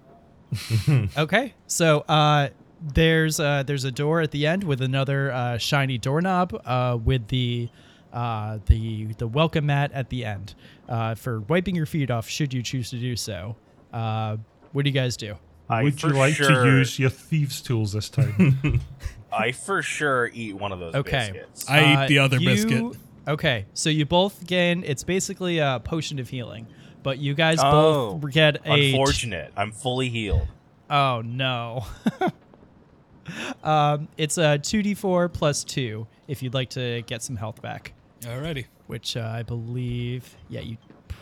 Okay. So uh there's uh there's a door at the end with another uh shiny doorknob uh with the uh the the welcome mat at the end uh for wiping your feet off should you choose to do so. Uh what do you guys do? Would you like sure- to use your thieves' tools this time? I for sure eat one of those Okay. biscuits. I Uh, ate the other you- biscuit. Okay, so you both gain. It's basically a potion of healing, but you guys Oh, both get a. Unfortunate. I'm fully healed. Oh no. um, it's a two d four plus two if you'd like to get some health back, Alrighty. which uh, I believe. Yeah, you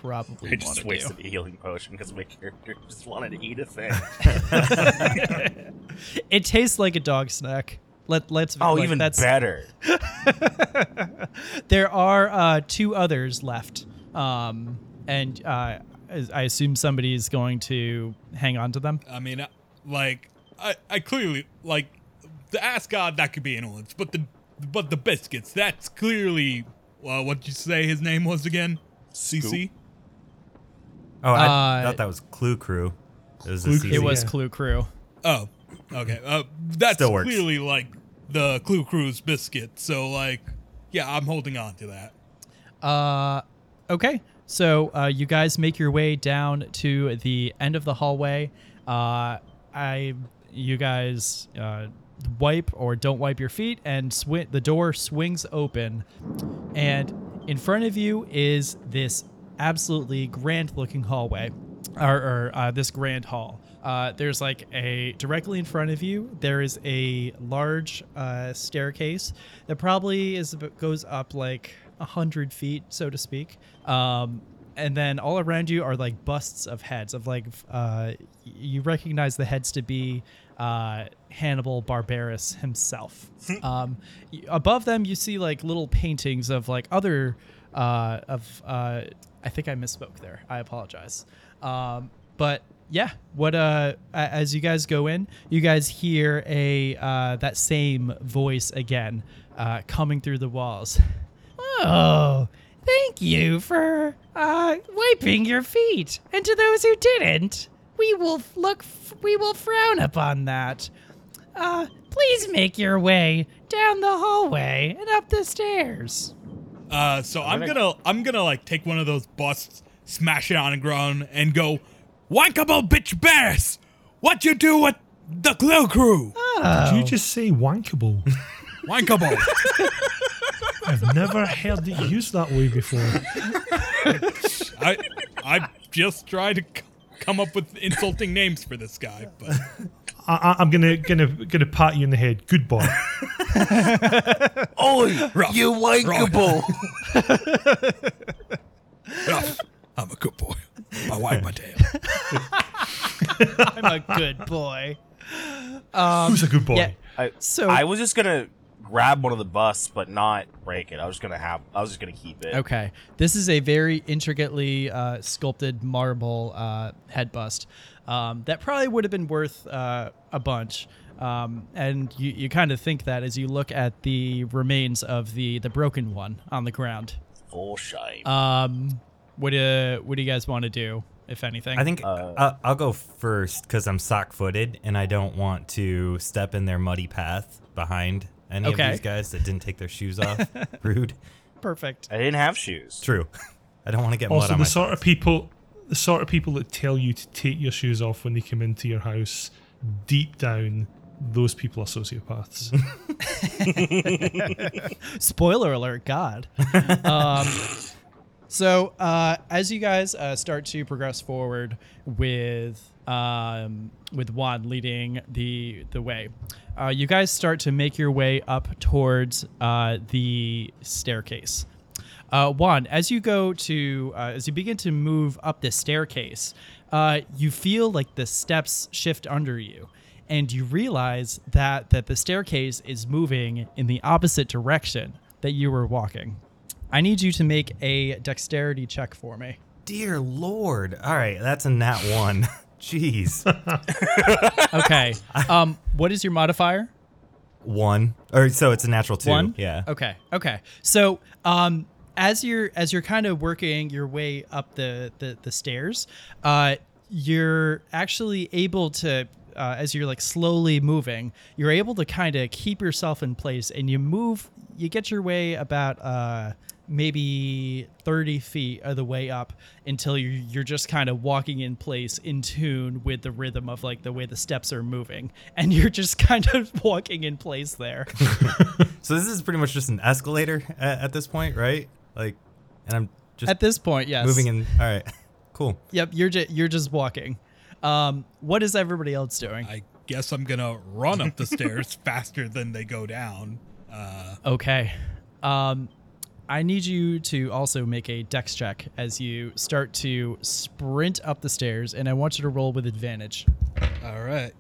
probably I just wasted do. a healing potion because my character just wanted to eat a thing. It tastes like a dog snack. Let let's. oh, like, even that's, better. There are uh, two others left, um, and uh, I I assume somebody's going to hang on to them. I mean, uh, like, I, I clearly like the ass god that could be anyone's, but the but the biscuits that's clearly uh, what you say his name was again? CC. Oh, I Uh, thought that was Clue Crew. It was Clue a Crew. It was Yeah. Clue Crew. Oh, okay. Uh, that's Still works. clearly like the Clue Crew's biscuit. So like, yeah, I'm holding on to that. Uh, okay. So uh, you guys make your way down to the end of the hallway. Uh, I, you guys uh, wipe or don't wipe your feet, and swi- the door swings open, and in front of you is this absolutely grand-looking hallway, or, or uh, this grand hall. Uh, there's like a directly in front of you. There is a large uh, staircase that probably is goes up like a hundred feet, so to speak. Um, and then all around you are like busts of heads of like uh, you recognize the heads to be uh, Hannibal Barbarus himself. um, above them, you see like little paintings of like other uh, of uh, I think I misspoke there. I apologize. Um, but yeah, what uh, as you guys go in, you guys hear a uh, that same voice again uh, coming through the walls. Oh, thank you for uh, wiping your feet. And to those who didn't, we will look. We will frown upon that. Uh, please make your way down the hallway and up the stairs. Uh, so I'm gonna- gonna I'm gonna like take one of those busts, smash it on the ground, and go, "Wankable bitch Barris, what you do with the Clue Crew? Did you just say wankable? Wankable." I've never heard it used that way before. I I just try to c- come up with insulting names for this guy, but I, I, I'm gonna gonna gonna pat you in the head. Good boy. Oi, Rough. you wankable. rough. I'm a good boy. I wag my tail. I'm a good boy. Who's a good boy? yeah. I, So I was just gonna grab one of the busts, but not break it. I was just gonna have. I was just gonna keep it. Okay. This is a very intricately uh, sculpted marble uh, head bust um, that probably would have been worth uh, a bunch. Um, and you, you kind of think that as you look at the remains of the, the broken one on the ground. Full shame. Um, what do, what do you guys want to do, if anything? I think Uh, uh, I'll go first because I'm sock footed and I don't want to step in their muddy path behind any Okay. of these guys that didn't take their shoes off. Rude. perfect. I didn't have shoes. True. I don't want to get mud Also, the my sort of people, the sort of people that tell you to take your shoes off when they come into your house, deep down, those people are sociopaths. Spoiler alert, God. um, so uh, as you guys uh, start to progress forward with um, with Juan leading the the way, uh, you guys start to make your way up towards uh, the staircase. Uh, Juan, as you go to uh, as you begin to move up the staircase, uh, you feel like the steps shift under you, and you realize that that the staircase is moving in the opposite direction that you were walking. I need you to make a dexterity check for me. Dear Lord. All right, that's a nat one. Jeez. Okay. um, what is your modifier? one. Or so it's a natural two. One. Yeah. Okay. Okay. So, um, as you're as you're kind of working your way up the the, the stairs, uh, you're actually able to. Uh, as you're like slowly moving, you're able to kind of keep yourself in place, and you move. You get your way about uh, maybe 30 feet of the way up until you're, you're just kind of walking in place in tune with the rhythm of like the way the steps are moving and you're just kind of walking in place there So this is pretty much just an escalator at, at this point, right? Like, and I'm just at this point yes moving in. All right, cool. yep you're just you're just walking um what is everybody else doing I guess I'm gonna run up the stairs faster than they go down. Uh, Okay. Um, I need you to also make a dex check as you start to sprint up the stairs, and I want you to roll with advantage. all right.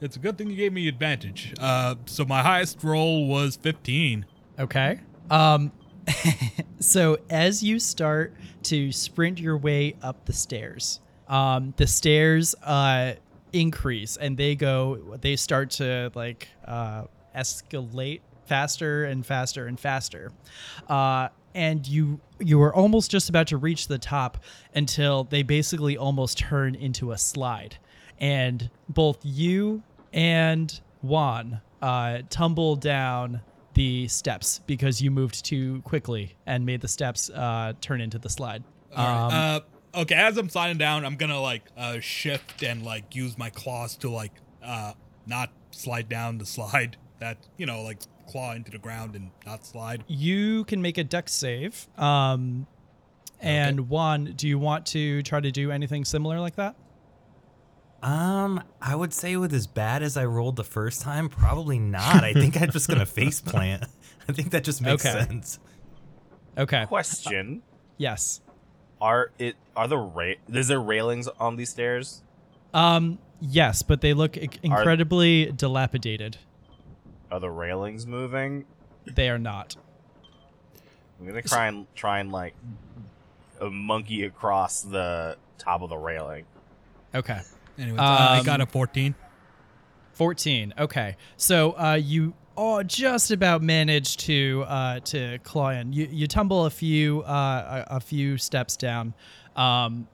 It's a good thing you gave me advantage. Uh, so my highest roll was 15. Okay. Um, so as you start to sprint your way up the stairs, um, the stairs uh, increase and they go, they start to like uh, escalate faster and faster and faster. Uh, and you you are almost just about to reach the top until they basically almost turn into a slide, and both you and Juan uh, tumble down the steps because you moved too quickly and made the steps uh, turn into the slide. Right. Um, uh, okay, as I'm sliding down, I'm gonna like uh, shift and like use my claws to like uh, not slide down the slide. That you know, like claw into the ground and not slide. you can make a dex save. Um, and Juan, do you want to try to do anything similar like that? Um, I would say with as bad as I rolled the first time, probably not. I think I'm just gonna face plant. I think that just makes Okay. sense. Okay. Question: Yes. Are it are the ra- is there railings on these stairs? Um, yes, but they look i- incredibly dilapidated. Are the railings moving? They are not. I'm gonna try and try and like a monkey across the top of the railing. Okay. Anyway, I Um, got a 14. 14. Okay. So uh, you oh, just about manage to uh, to claw in. You, you tumble a few uh, a, a few steps down, um,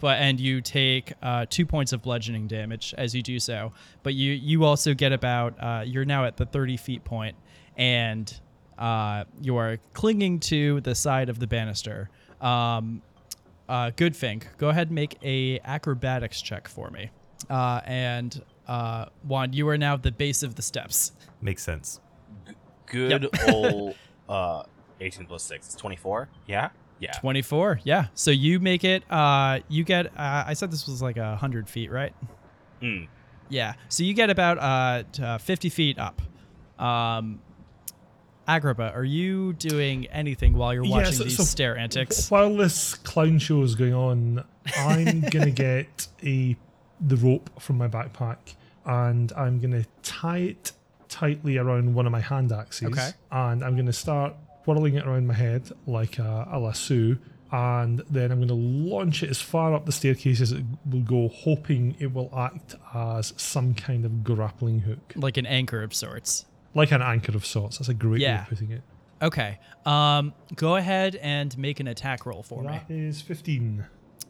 but and you take uh, two points of bludgeoning damage as you do so. But you you also get about uh, you're now at the 30 feet point, and uh, you are clinging to the side of the banister. Um, uh, Goodfink, go ahead and make a acrobatics check for me. Uh, and uh, Juan, you are now at the base of the steps. Makes sense. Good old uh 18 plus 6 is 24. Yeah? Yeah. 24. Yeah. So you make it. Uh, you get. Uh, I said this was like a hundred feet, right? Mm. Yeah. So you get about uh, t- uh 50 feet up. Um, Agrippa, are you doing anything while you're Yeah, watching so- these so stair antics? While this clown show is going on, I'm gonna get a the rope from my backpack and I'm gonna tie it tightly around one of my hand axes. Okay. And I'm gonna start whirling it around my head like a, a lasso. And then I'm going to launch it as far up the staircase as it will go, hoping it will act as some kind of grappling hook, Like an anchor of sorts. like an anchor of sorts. That's a great way of putting it. Okay. Um, go ahead and make an attack roll for me. That is 15.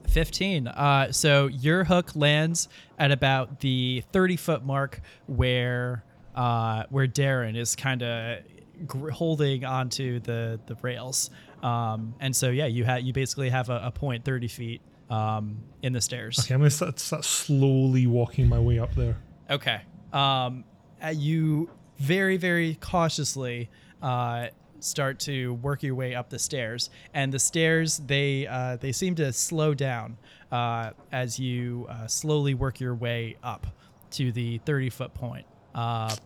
15. Uh, so your hook lands at about the 30 foot mark where uh, where Darren is kind of gr- holding onto the the rails. Um, and so yeah, you had you basically have a, a point 30 feet um, in the stairs. Okay, I'm to start, start slowly walking my way up there. Okay. Um, uh, you very, very cautiously uh, start to work your way up the stairs, and the stairs they uh, they seem to slow down uh, as you uh, slowly work your way up to the thirty foot point. Um,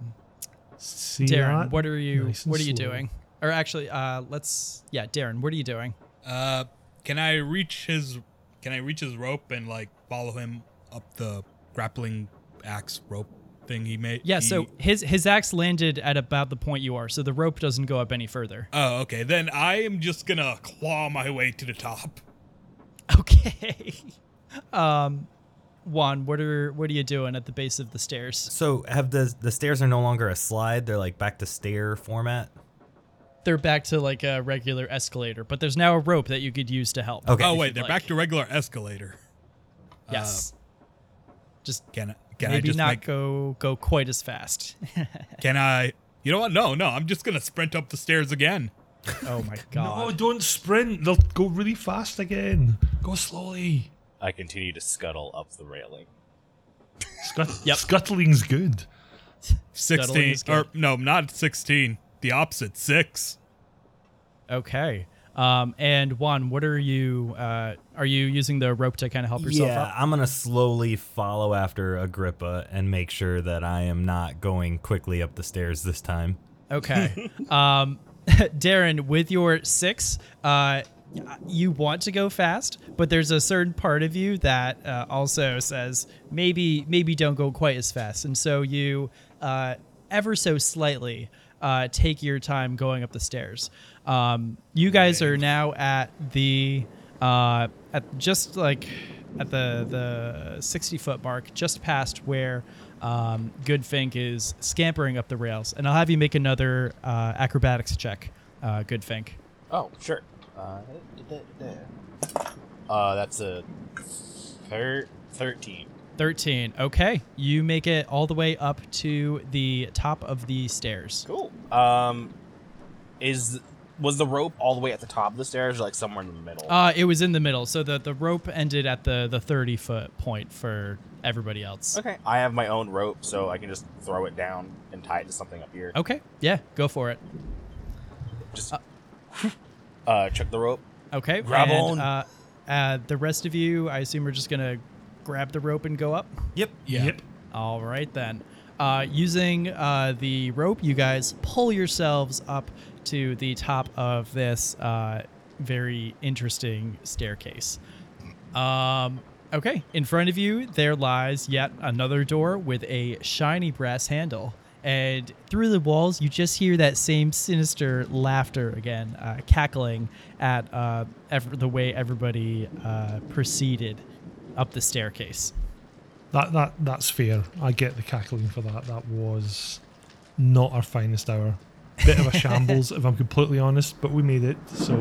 See Darren, that? what are you Nice what are you slow. doing? Or actually, uh, let's yeah, Darren, what are you doing? Uh, can I reach his? Can I reach his rope and like follow him up the grappling axe rope thing he made? Yeah, he- so his his axe landed at about the point you are, so the rope doesn't go up any further. Oh, okay. Then I am just gonna claw my way to the top. Okay. um, Juan, what are what are you doing at the base of the stairs? So have the the stairs are no longer a slide; they're like back to stair format. They're back to like a regular escalator, but there's now a rope that you could use to help. Okay. oh wait, they're like. back to regular escalator. Yes. Uh, just Can I? Can I maybe just not make? go go quite as fast. Can I? You know what? No, no. I'm just gonna sprint up the stairs again. Oh my god! No, don't sprint. They'll go really fast again. Go slowly. I continue to scuttle up the railing. Scut- Yep. Scuttling's good. 16 is good. or no, not 16. The opposite, 6. Okay. Um, and Juan, what are you? Uh, are you using the rope to kind of help yourself yeah, up? I'm gonna slowly follow after Agrippa and make sure that I am not going quickly up the stairs this time. Okay. um, Darren, with your six, uh, you want to go fast, but there's a certain part of you that uh, also says maybe maybe don't go quite as fast, and so you uh, ever so slightly uh, take your time going up the stairs. Um, you guys are now at the uh, at just like at the the 60 foot mark, just past where um, Goodfink is scampering up the rails, and I'll have you make another uh, acrobatics check, uh, Goodfink. Oh, sure. Uh, uh that's a thir- 13. 13. Okay, you make it all the way up to the top of the stairs. Cool. Um, is was the rope all the way at the top of the stairs, or like somewhere in the middle? Uh, it was in the middle, so the the rope ended at the the 30 foot point for everybody else. okay. I have my own rope, so I can just throw it down and tie it to something up here. Okay, yeah, go for it. Just uh, chuck the rope. Okay, Grab and, on. Uh, uh, the rest of you, I assume, are just gonna grab the rope and go up. Yep. Yeah. Yep. All right then. Uh, using uh, the rope, you guys pull yourselves up to the top of this uh, very interesting staircase. Um, okay, in front of you there lies yet another door with a shiny brass handle. And through the walls, you just hear that same sinister laughter again, uh, cackling at uh, ev- the way everybody uh, proceeded up the staircase. That that that's fair. I get the cackling for that. That was not our finest hour. Bit of a shambles, if I'm completely honest, but we made it. So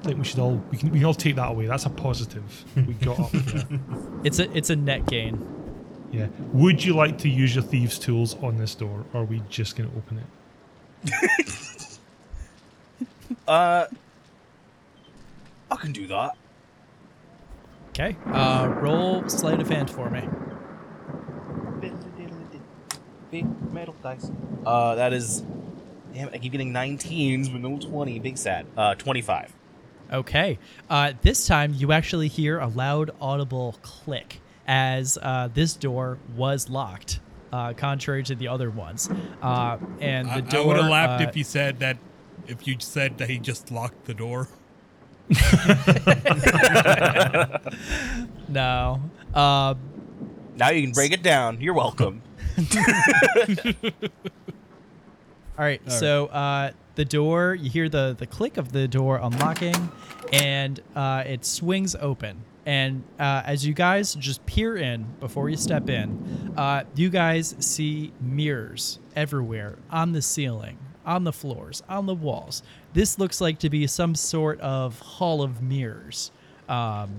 I think we should all we can we can all take that away. That's a positive. We got up there. It's a it's a net gain. Yeah. Would you like to use your thieves' tools on this door, or are we just going to open it? Uh, I can do that. Okay. Uh, roll sleight of hand for me. Big metal dice. Uh, that is. Damn, I keep getting 19s, but no 20. Big sad. Uh, 25. Okay. Uh, this time you actually hear a loud, audible click as uh, this door was locked, uh, contrary to the other ones. Uh, and the I, door. I would have laughed uh, if you said that, if you said that he just locked the door. No. Uh, Now you can break it down. You're welcome. All right, so uh, the door, you hear the, the click of the door unlocking, and uh, it swings open. And uh, as you guys just peer in before you step in, uh, you guys see mirrors everywhere on the ceiling, on the floors, on the walls. This looks like to be some sort of hall of mirrors. Um,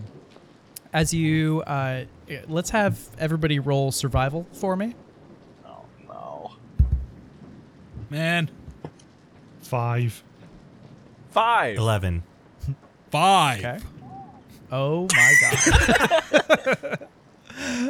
as you, uh, let's have everybody roll survival for me. Oh, no. Man, Five. Five. Eleven. five. Okay. Oh my god.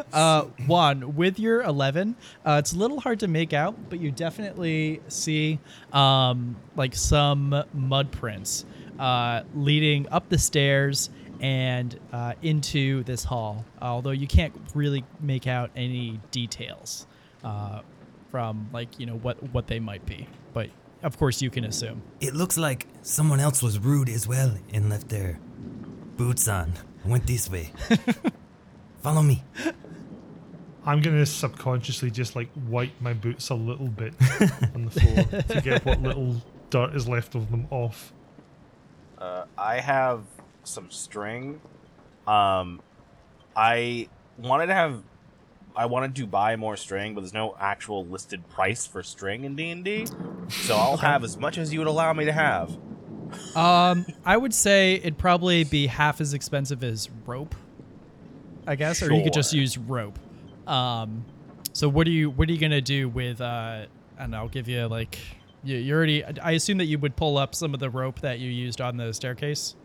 uh, Juan, with your 11, uh, it's a little hard to make out, but you definitely see um, like some mud prints uh, leading up the stairs and uh, into this hall. Although you can't really make out any details uh, from like you know what what they might be, but of course you can assume. It looks like someone else was rude as well and left their boots on. I went this way. Follow me. I'm gonna subconsciously just like wipe my boots a little bit on the floor to get what little dirt is left of them off. Uh, I have some string. Um, I wanted to have. I wanted to buy more string, but there's no actual listed price for string in D and D. So I'll have as much as you would allow me to have. Um, I would say it'd probably be half as expensive as rope, I guess, or you could just use rope. Um, so what are you what are you gonna do with? Uh, and I'll give you like You, you already. I assume that you would pull up some of the rope that you used on the staircase.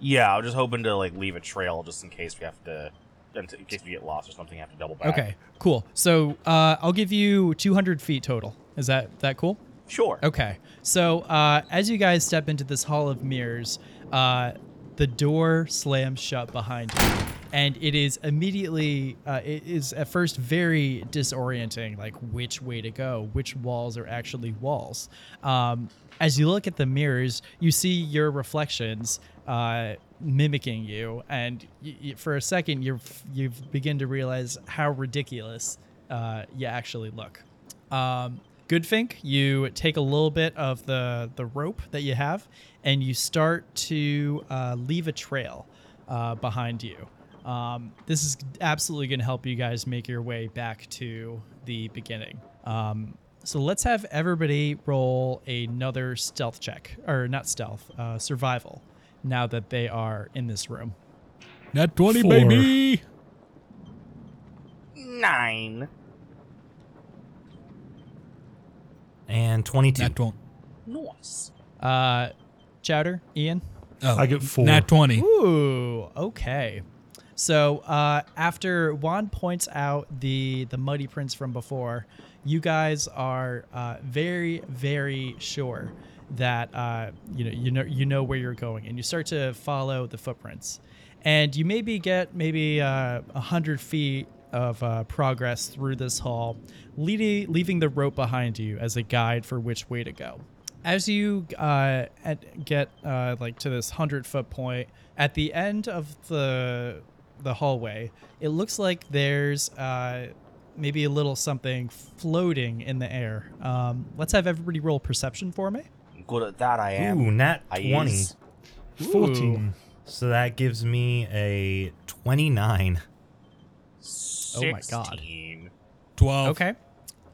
Yeah, I'm just hoping to like leave a trail just in case we have to, in case we get lost or something, I have to double back. Okay, cool. So uh, I'll give you 200 feet total. Is that that cool? Sure. Okay. So uh, as you guys step into this hall of mirrors, uh, the door slams shut behind you, and it is immediately. Uh, it is at first very disorienting, like which way to go, which walls are actually walls. Um, as you look at the mirrors, you see your reflections uh, mimicking you, and y- y- for a second, you you begin to realize how ridiculous uh, you actually look. Um, Goodfink, you take a little bit of the the rope that you have, and you start to uh, leave a trail uh, behind you. Um, this is absolutely going to help you guys make your way back to the beginning. Um, so let's have everybody roll another stealth check, or not stealth, uh, survival. Now that they are in this room. Nat 20, Four. baby. Nine. And 22. Nat 20. Nice. Uh, Chowder, Ian. Oh, I get four. Nat 20. Ooh, okay. So uh, after Juan points out the the muddy prints from before, you guys are uh, very very sure that uh, you know you know you know where you're going, and you start to follow the footprints, and you maybe get maybe uh, a hundred feet of uh, progress through this hall, leading leaving the rope behind you as a guide for which way to go as you uh, at, get uh, like to this hundred foot point at the end of the the hallway, it looks like there's uh, maybe a little something floating in the air. Um, let's have everybody roll perception for me. Good at that, I am. Ooh, nat I 20. is. 14. So that gives me a 29. Oh my God. 12. Okay.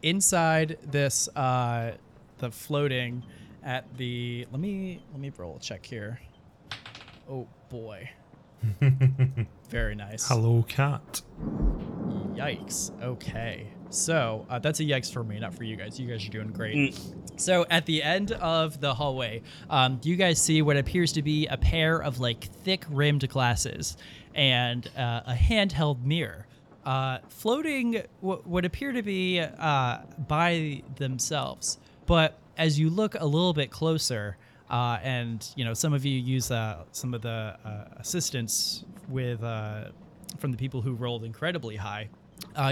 Inside this, uh, the floating at the. Let me let me roll a check here. Oh boy. Very nice. Hello, cat. Yikes. Okay. So uh, that's a yikes for me, not for you guys. You guys are doing great. Mm. So at the end of the hallway, um, you guys see what appears to be a pair of like thick rimmed glasses and uh, a handheld mirror. Uh, floating what would appear to be uh, by themselves. But as you look a little bit closer, uh, and you know some of you use uh, some of the uh, assistance with uh, from the people who rolled incredibly high,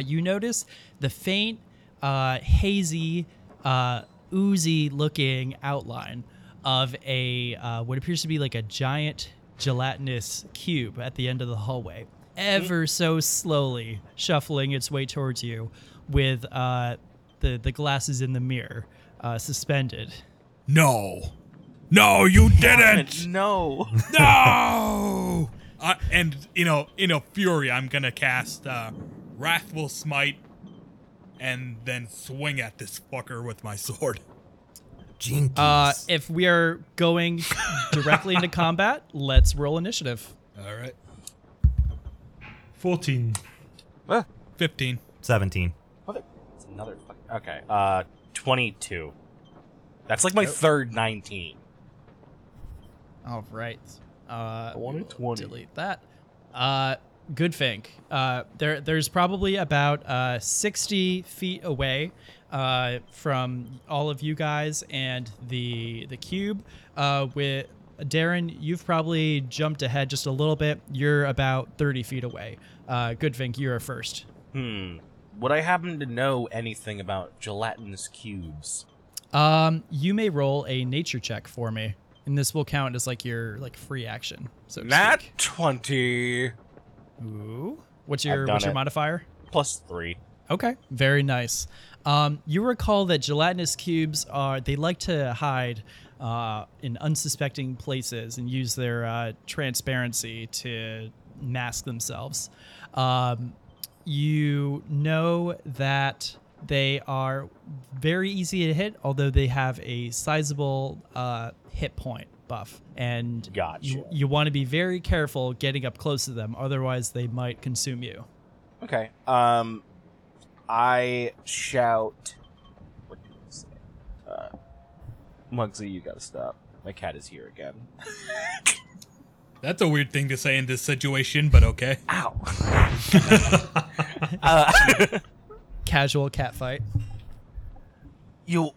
you notice the faint, hazy, uh, oozy looking outline of a what appears to be like a giant gelatinous cube at the end of the hallway, ever so slowly shuffling its way towards you, with uh, the the glasses in the mirror uh, suspended. No. No, you didn't. No. no. Uh, and you know, in a fury, I'm gonna cast uh, Wrathful Smite, and then swing at this fucker with my sword. Jinkies. Uh, if we are going directly into combat, let's roll initiative. All right. 14. Fifteen. 17. Mother- it's another fucking. Okay. Uh, 22. That's like my third 19. All right. Uh, wanted we'll 20. Delete that. Uh, Goodfink. Uh, there, there's probably about uh, 60 feet away uh, from all of you guys and the the cube. Uh, with Darren, you've probably jumped ahead just a little bit. You're about 30 feet away. Uh, Goodfink. You're first. Hmm. Would I happen to know anything about gelatinous cubes? Um, you may roll a nature check for me, and this will count as like your like free action. So Nat speak. 20 Ooh. What's your what's your it. modifier? plus 3. Okay, very nice. Um, you recall that gelatinous cubes are they like to hide uh, in unsuspecting places and use their uh, transparency to mask themselves. Um, you know that they are very easy to hit, although they have a sizable uh, hit point buff, and Gotcha. you, you want to be very careful getting up close to them, otherwise they might consume you. Okay. Um, I shout. What do you say? Uh, Muggsy, you gotta stop. My cat is here again. That's a weird thing to say in this situation, but okay. Ow. uh, Casual cat fight. you.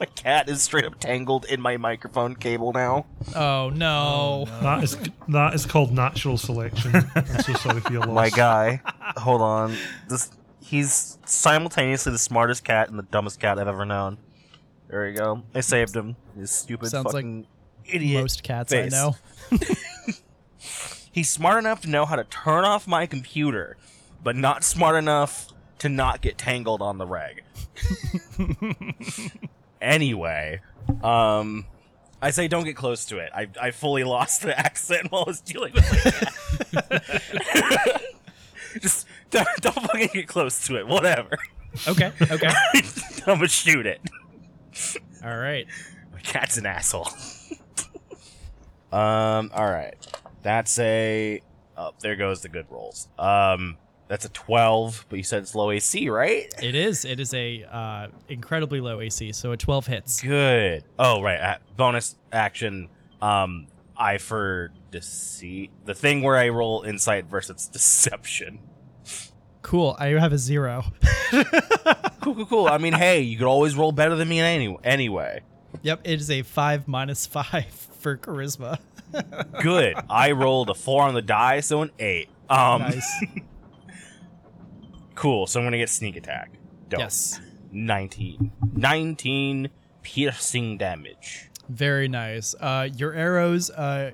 my cat is straight up tangled in my microphone cable now. Oh no. That is that is called natural selection. I'm so sorry for your loss. My guy. Hold on. This he's simultaneously the smartest cat and the dumbest cat I've ever known. There we go. I saved him. His stupid Sounds like fucking idiot. Most cats face. I know. He's smart enough to know how to turn off my computer, but not smart enough to not get tangled on the reg. anyway, um, I say don't get close to it. I, I fully lost the accent while I was dealing with cat. Just don't, don't fucking get close to it. Whatever. Okay. Okay. I'm gonna shoot it. All right. My cat's an asshole. Um. All right. That's a. Oh, there goes the good rolls. Um. That's a twelve, but you said it's low AC, right? It is. It is a uh, incredibly low AC, so a 12 hits. Good. Oh, right. Uh, bonus action. Um. I for deceit. The thing where I roll insight versus deception. Cool. I have a zero. Cool, cool, cool. I mean, hey, you could always roll better than me any- anyway. Yep. It is a five minus five for charisma. Good. I rolled a four on the die, so an eight. Um. nice. Cool. So I'm gonna get sneak attack. Dope. yes. 19. 19 piercing damage. Very nice. Uh, your arrows, uh,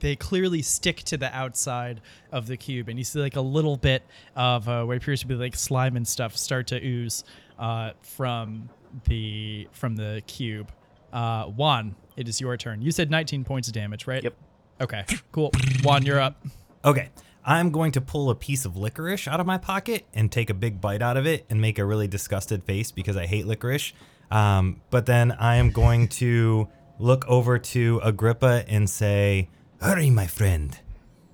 they clearly stick to the outside of the cube, and you see like a little bit of uh, what appears to be like slime and stuff start to ooze uh, from the from the cube. Uh, Juan, it is your turn. You said 19 points of damage, right? Yep. Okay. Cool. Juan, you're up. Okay. I'm going to pull a piece of licorice out of my pocket and take a big bite out of it and make a really disgusted face because I hate licorice. Um, but then I am going to look over to Agrippa and say, Hurry, my friend,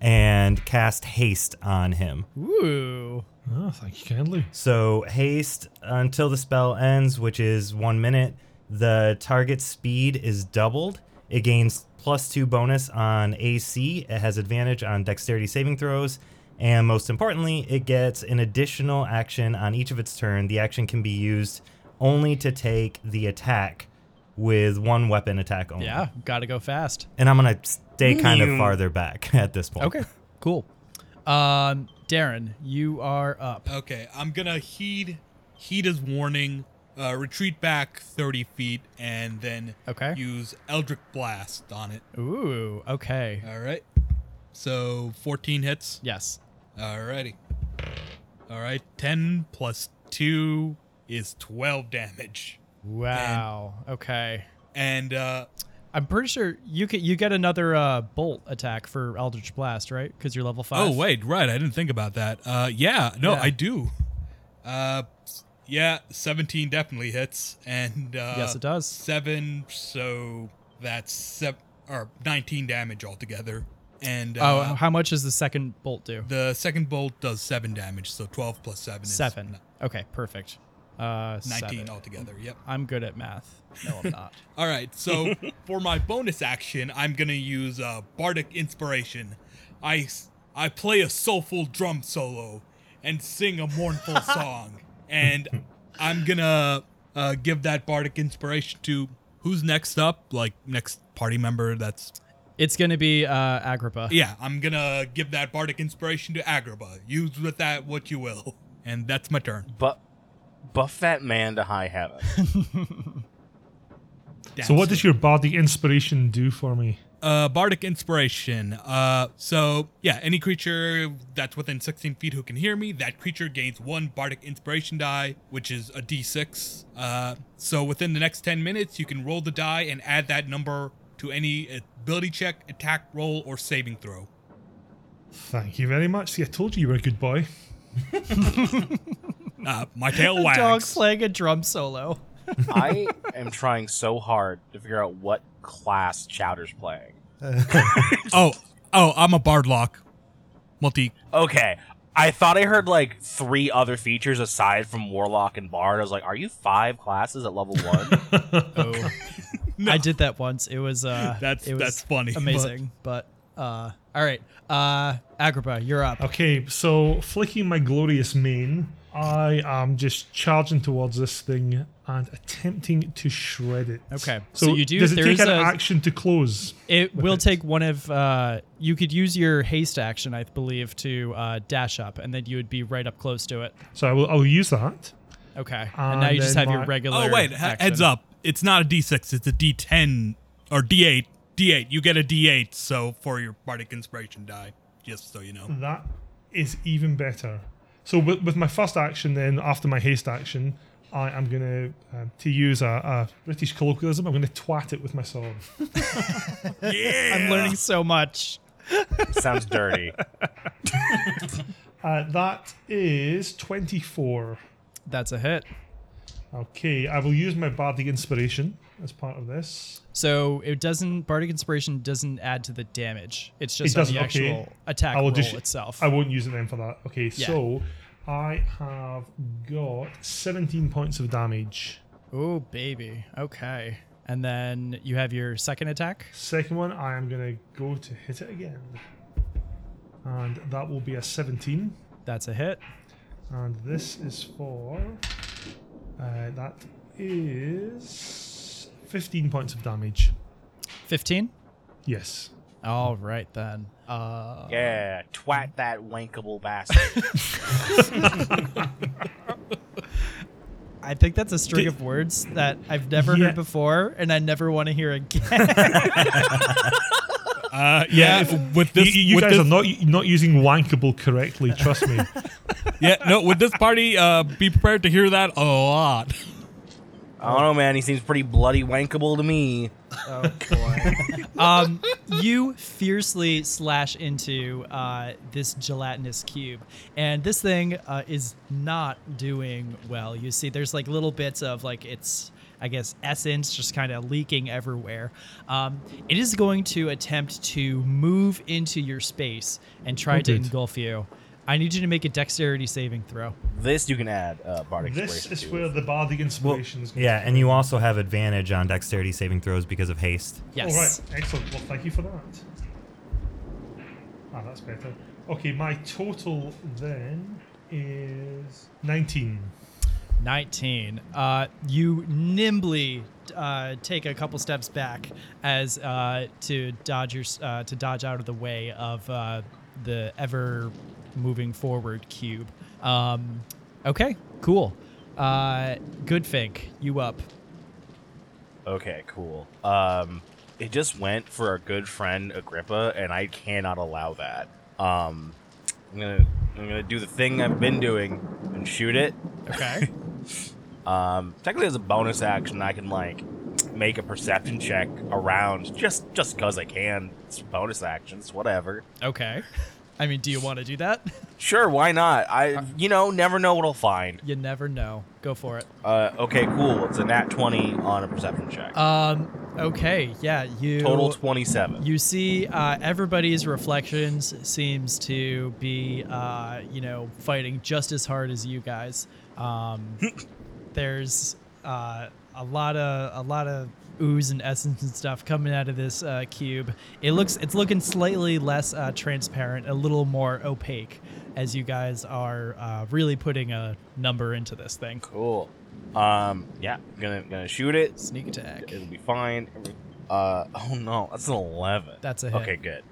and cast haste on him. Ooh. Oh, thank you kindly. So haste until the spell ends, which is one minute. The target speed is doubled. It gains plus two bonus on AC. It has advantage on dexterity saving throws. And most importantly, it gets an additional action on each of its turn. The action can be used only to take the attack with one weapon attack only. Yeah. Got to go fast. And I'm going to stay kind of Mm. farther back at this point. Okay. Cool. Um, Darren, you are up. Okay, I'm gonna heed heed his warning, uh, retreat back 30 feet, and then Okay. use Eldritch Blast on it. Ooh. Okay. All right. So 14 hits. Yes. Alrighty. All right. 10 plus 2 is 12 damage. Wow. okay. And uh, I'm pretty sure you get you get another uh, bolt attack for Eldritch Blast, right? Because you're level five. oh wait, right, I didn't think about that. Uh, yeah, no, Yeah. I do. Uh, yeah, 17 definitely hits, and uh, Yes, it does. Seven, so that's seven or 19 damage altogether. And Oh, uh, how much does the second bolt do? the second bolt does seven damage, so 12 plus seven is Seven. Okay, perfect. Uh, 19 seven. altogether. Yep. I'm good at math. No, I'm not. All right, so for my bonus action, I'm gonna use uh, bardic inspiration. I I play a soulful drum solo and sing a mournful song, and I'm gonna uh, give that bardic inspiration to who's next up, like next party member. That's it's gonna be uh, Agrippa. yeah. I'm gonna give that bardic inspiration to Agrippa. Use with that what you will, and that's my turn. But buff that man to high heaven. So, what does your bardic inspiration do for me? Uh, bardic inspiration. Uh, so yeah, any creature that's within 16 feet who can hear me, that creature gains one bardic inspiration die, which is a d6. Uh, so within the next 10 minutes, you can roll the die and add that number to any ability check, attack roll, or saving throw. Thank you very much. See, I told you you were a good boy. Uh, my tail Dog wags. playing a drum solo. I am trying so hard to figure out what class Chowder's playing. Oh, oh, I'm a bardlock. Multi. Okay, I thought I heard like three other features aside from Warlock and Bard. I was like, are you five classes at level one? Oh, I did that once. It was uh, That's- it was that's funny, but- amazing. But, uh, all right, uh, Agrippa, you're up. Okay, so flicking my glorious mane, I am just charging towards this thing and attempting to shred it. Okay, So, so you do- Does it take an a- action to close? It will it. take one of uh, you could use your haste action, I believe, to uh, dash up, and then you would be right up close to it. So I will. I'll use that. Okay, Uh, and now you just then have your regular. Oh wait, action. heads up! It's not a D6. It's a D10 or D8. D8. You get a D8. So for your bardic inspiration die, just so you know. That is even better. So with, with my first action, then after my haste action, I am gonna um, to use a, a British colloquialism. I'm gonna twat it with my sword. Yeah. I'm learning so much. Sounds dirty. Uh, that is 24. That's a hit. Okay, I will use my bardic inspiration as part of this. So it doesn't. Bardic inspiration doesn't add to the damage. It's just on doesn't, the okay. actual attack I will roll just itself. I won't use it then for that. Okay, Yeah. so I have got 17 points of damage. oh baby. Okay, and then you have your second attack. Second one, I am gonna go to hit it again, and that will be a 17. That's a hit. And this is for uh, that is 15 points of damage. Fifteen. Yes. All right then. Uh, Yeah, twat that wankable bastard. I think that's a string Did- of words that I've never Yeah. heard before, and I never want to hear again. Uh, yeah. if- with this, you you with guys this, are not not using wankable correctly. Trust me. Yeah. No. With this party, uh, be prepared to hear that a lot. I don't know, man. He seems pretty bloody wankable to me. oh boy. um, you fiercely slash into uh, this gelatinous cube, and this thing uh, is not doing well. You see, there's like little bits of like its. I guess essence just kind of leaking everywhere. Um, it is going to attempt to move into your space and try Oh, to good. engulf you. I need you to make a dexterity saving throw. This you can add uh, bardic this inspiration is to. where the bardic inspiration is. Going Yeah, and you also have advantage on dexterity saving throws because of haste. Yes. All right, excellent. Well, thank you for that. Ah, that's better. Okay, my total then is 19. 19. Uh, you nimbly uh, take a couple steps back as uh, to dodge your, uh, to dodge out of the way of uh, the ever moving forward cube. Um, okay, cool. Uh, Goodfink. You up? Okay, cool. Um, it just went for our good friend Agrippa, and I cannot allow that. Um, I'm gonna I'm gonna do the thing I've been doing and shoot it. Okay. Um, technically, as a bonus action, I can like make a perception check around just just because I can. It's bonus actions, whatever. okay. I mean, do you want to do that? Sure, why not? I you know never know what I'll find. You never know. Go for it. Uh, okay, cool. It's a nat twenty on a perception check. Um. Okay. Yeah. You Total twenty seven. You see, uh, everybody's reflections seems to be, uh, you know, fighting just as hard as you guys. Um, there's uh, a lot of a lot of ooze and essence and stuff coming out of this uh, cube. It looks it's looking slightly less uh, transparent, a little more opaque, as you guys are uh, really putting a number into this thing. Cool. Um, yeah, gonna gonna shoot it. Sneak attack. It'll be fine. Uh, oh no, that's an eleven. That's a hit. Okay, good.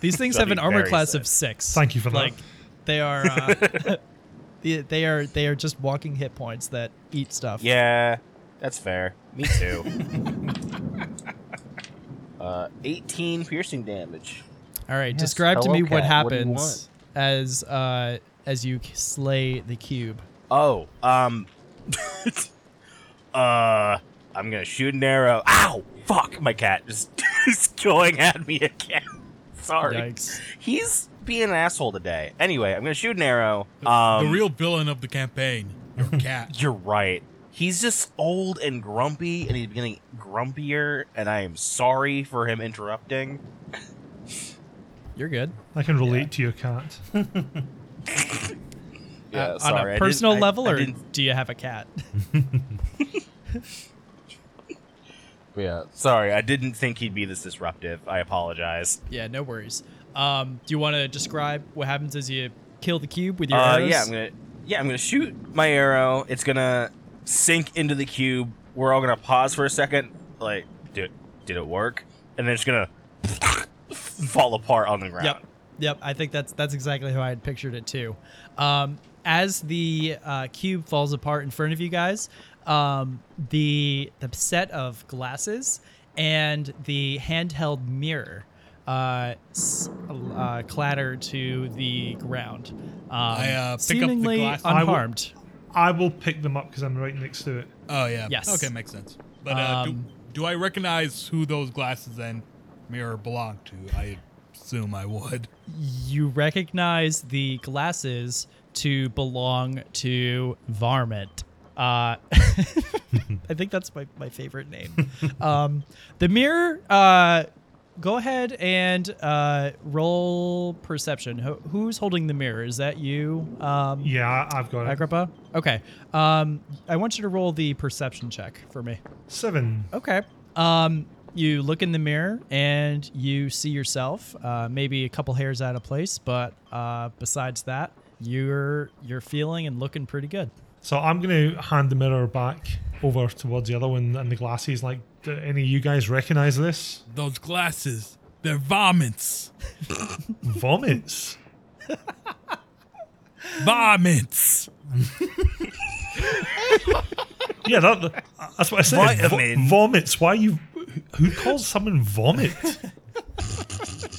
These things have an armor class sick. of six. Thank you for that. Like they are, uh, they, they are they are just walking hit points that eat stuff. Yeah, that's fair. Me too. uh, eighteen piercing damage. All right. Yes, describe to hello, me what cat. What do you happens as uh as you slay the cube. Oh, um, uh, I'm gonna shoot an arrow. Ow! Fuck! My cat just is going at me again. Sorry. Yikes. He's being an asshole today. Anyway, I'm gonna shoot an arrow. Um, the real villain of the campaign, your cat. You're right. He's just old and grumpy, and he's getting grumpier. And I am sorry for him interrupting. You're good. I can relate to your cat. Yeah, Uh, on sorry, I a didn't- personal I- level, I or didn't- do you have a cat? Yeah, sorry, I didn't think he'd be this disruptive. I apologize. yeah, no worries. Um, do you want to describe what happens as you kill the cube with your Uh, arrows? yeah, I'm gonna yeah, I'm gonna shoot my arrow. It's gonna sink into the cube. We're all gonna pause for a second. Like, did did it work? And then it's gonna fall apart on the ground. Yep. Yep. I think that's that's exactly how I had pictured it too. Um, as the uh, cube falls apart in front of you guys, um, the the set of glasses and the handheld mirror uh, uh, clatter to the ground. Um, I, uh, pick up the seemingly glass- I will- unharmed. I will pick them up because I'm right next to it. Oh yeah. Yes. Okay, makes sense. But uh, do, Um, do I recognize who those glasses and mirror belong to? I assume I would. you recognize the glasses to belong to Varmint. Uh, I think that's my, my favorite name. um, the mirror, uh, go ahead and uh, roll perception. Who, who's holding the mirror? Is that you, um, Yeah, I've got it. Agrippa? Okay. Um, I want you to roll the perception check for me. Seven. Okay. Um, you look in the mirror and you see yourself, uh, maybe a couple hairs out of place, but uh, besides that, you're you're feeling and looking pretty good. So I'm going to hand the mirror back over towards the other one and the glasses. Like, do any of you guys recognize this? Those glasses, they're vomits. Vomits. Vomits. Yeah, that, that's what I said. Vitamin. vomits. Why you? Who calls someone vomit?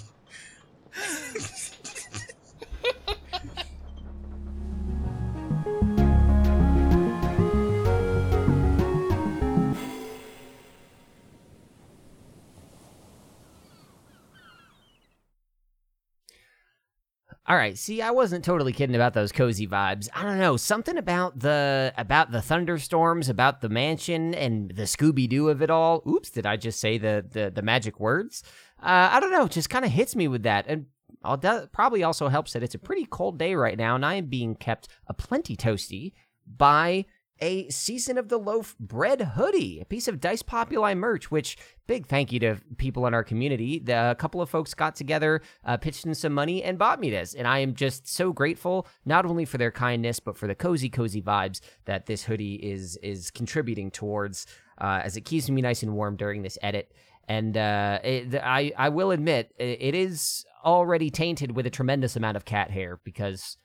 All right. See, I wasn't totally kidding about those cozy vibes. I don't know, something about the about the thunderstorms, about the mansion, and the Scooby Doo of it all. Oops, did I just say the the, the magic words? Uh, I don't know. Just kind of hits me with that, and I'll probably also helps that it's a pretty cold day right now, and I am being kept a plenty toasty by a season of the loaf bread hoodie, a piece of Dice Populi merch. Which big thank you to people in our community. The, a couple of folks got together, uh, pitched in some money, and bought me this, and I am just so grateful not only for their kindness but for the cozy, cozy vibes that this hoodie is is contributing towards, uh, as it keeps me nice and warm during this edit. And uh, it, I I will admit it, it is already tainted with a tremendous amount of cat hair because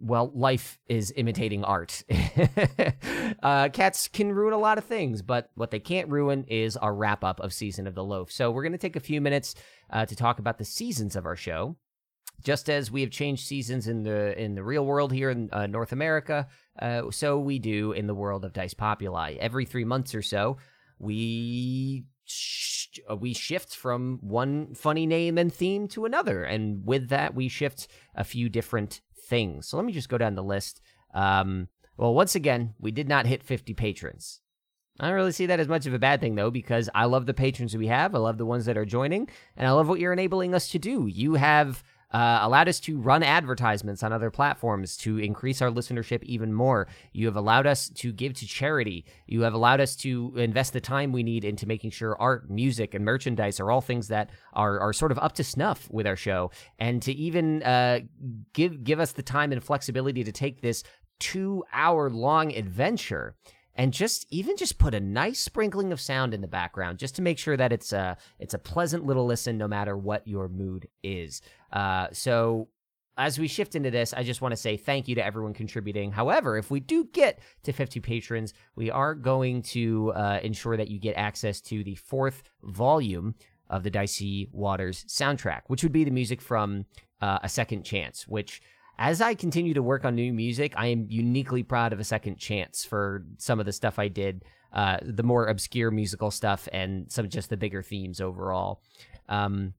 well, life is imitating art. uh, cats can ruin a lot of things, but what they can't ruin is our wrap up of Season of the Loaf. So we're going to take a few minutes uh, to talk about the seasons of our show. Just as we have changed seasons in the in the real world here in uh, North America, uh, so we do in the world of Dice Populi. Every three months or so, we sh- uh, we shift from one funny name and theme to another, and with that, we shift a few different things. So let me just go down the list. Um, well, once again, we did not hit 50 patrons. I don't really see that as much of a bad thing, though, because I love the patrons we have. I love the ones that are joining, and I love what you're enabling us to do. You have uh, allowed us to run advertisements on other platforms to increase our listenership even more. You have allowed us to give to charity. You have allowed us to invest the time we need into making sure art, music, and merchandise are all things that are, are sort of up to snuff with our show, and to even uh, give give us the time and flexibility to take this two hour long adventure and just even just put a nice sprinkling of sound in the background just to make sure that it's a it's a pleasant little listen no matter what your mood is. Uh, so as we shift into this i just want to say thank you to everyone contributing. However if we do get to 50 patrons we are going to uh, ensure that you get access to the fourth volume of the dicey waters soundtrack which would be the music from uh, a second chance which as I continue to work on new music, I am uniquely proud of a second chance for some of the stuff I did, uh, the more obscure musical stuff, and some just the bigger themes overall. Um,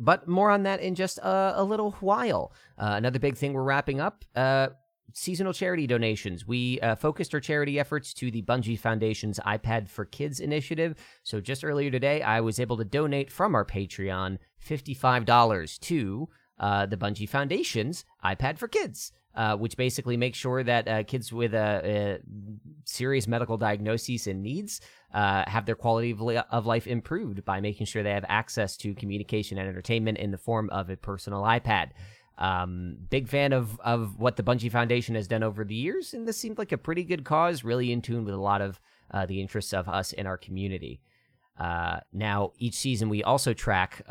but more on that in just a, a little while. Uh, another big thing we're wrapping up. Uh, Seasonal charity donations. We uh, focused our charity efforts to the Bungie Foundation's iPad for Kids initiative. So just earlier today, I was able to donate from our Patreon $55 to uh, the Bungie Foundation's iPad for Kids, uh, which basically makes sure that uh, kids with serious medical diagnoses and needs uh, have their quality of, li- of life improved by making sure they have access to communication and entertainment in the form of a personal iPad. Um, big fan of of what the Bungie Foundation has done over the years, and this seemed like a pretty good cause, really in tune with a lot of uh, the interests of us in our community. Now, each season we also track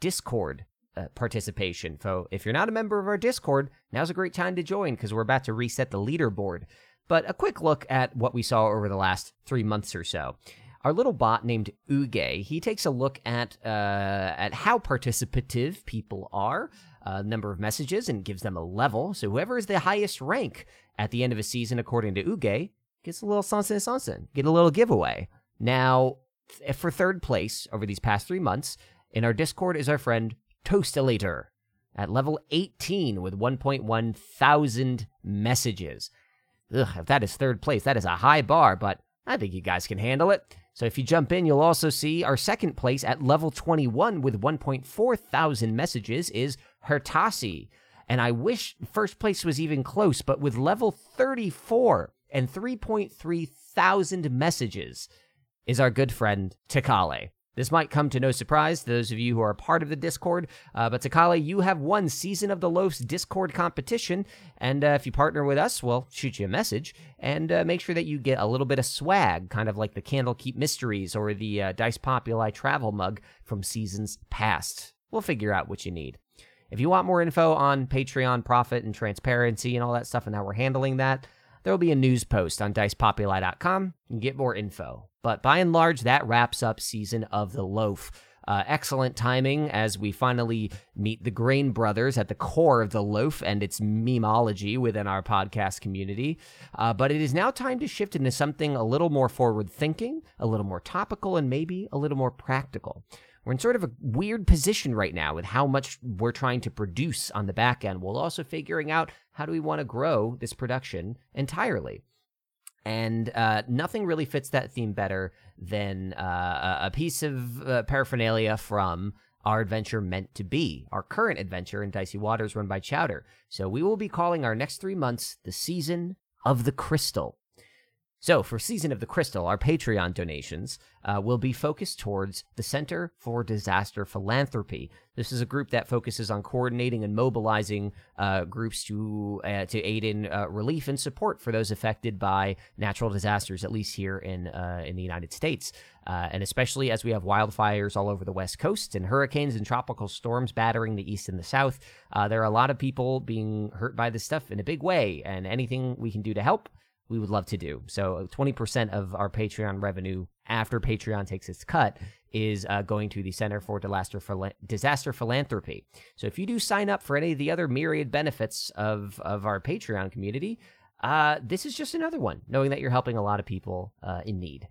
Discord uh, participation. So, if you're not a member of our Discord, now's a great time to join because we're about to reset the leaderboard. But a quick look at what we saw over the last three months or so. Our little bot named Uge, he takes a look at uh, at how participative people are, uh, number of messages, and gives them a level. So whoever is the highest rank at the end of a season, according to Uge, gets a little sansa sansa, get a little giveaway. Now, for third place over these past three months in our Discord is our friend Toastalator at level 18 with 1.1 thousand messages. Ugh, if that is third place, that is a high bar, but I think you guys can handle it. So if you jump in, you'll also see our second place at level 21 with 1.4 thousand messages is Hertasi. And I wish first place was even close, but with level 34 and 3.3 thousand messages, is our good friend Takale. This might come to no surprise to those of you who are part of the Discord, uh, but Takale, you have won Season of the Loaf's Discord competition, and uh, if you partner with us, we'll shoot you a message and uh, make sure that you get a little bit of swag, kind of like the Candlekeep Mysteries or the uh, Dice Populi travel mug from seasons past. We'll figure out what you need. If you want more info on Patreon profit and transparency and all that stuff and how we're handling that, there will be a news post on dicepopuli.com and get more info. But by and large, that wraps up Season of the Loaf. Uh, excellent timing as we finally meet the Grain Brothers at the core of the loaf and its memology within our podcast community. Uh, but it is now time to shift into something a little more forward thinking, a little more topical, and maybe a little more practical. We're in sort of a weird position right now with how much we're trying to produce on the back end while also figuring out how do we want to grow this production entirely. And uh, nothing really fits that theme better than uh, a piece of uh, paraphernalia from our adventure meant to be, our current adventure in Dicey Waters run by Chowder. So we will be calling our next three months the season of the crystal. So, for Season of the Crystal, our Patreon donations uh, will be focused towards the Center for Disaster Philanthropy. This is a group that focuses on coordinating and mobilizing uh, groups to uh, to aid in uh, relief and support for those affected by natural disasters, at least here in uh, in the United States, uh, and especially as we have wildfires all over the West Coast and hurricanes and tropical storms battering the East and the South. there are a lot of people being hurt by this stuff in a big way, and anything we can do to help we would love to do. So 20% of our Patreon revenue after Patreon takes its cut is uh, going to the Center for Disaster, Disaster Philanthropy. So if you do sign up for any of the other myriad benefits of, of our Patreon community, uh, this is just another one, knowing that you're helping a lot of people uh, in need.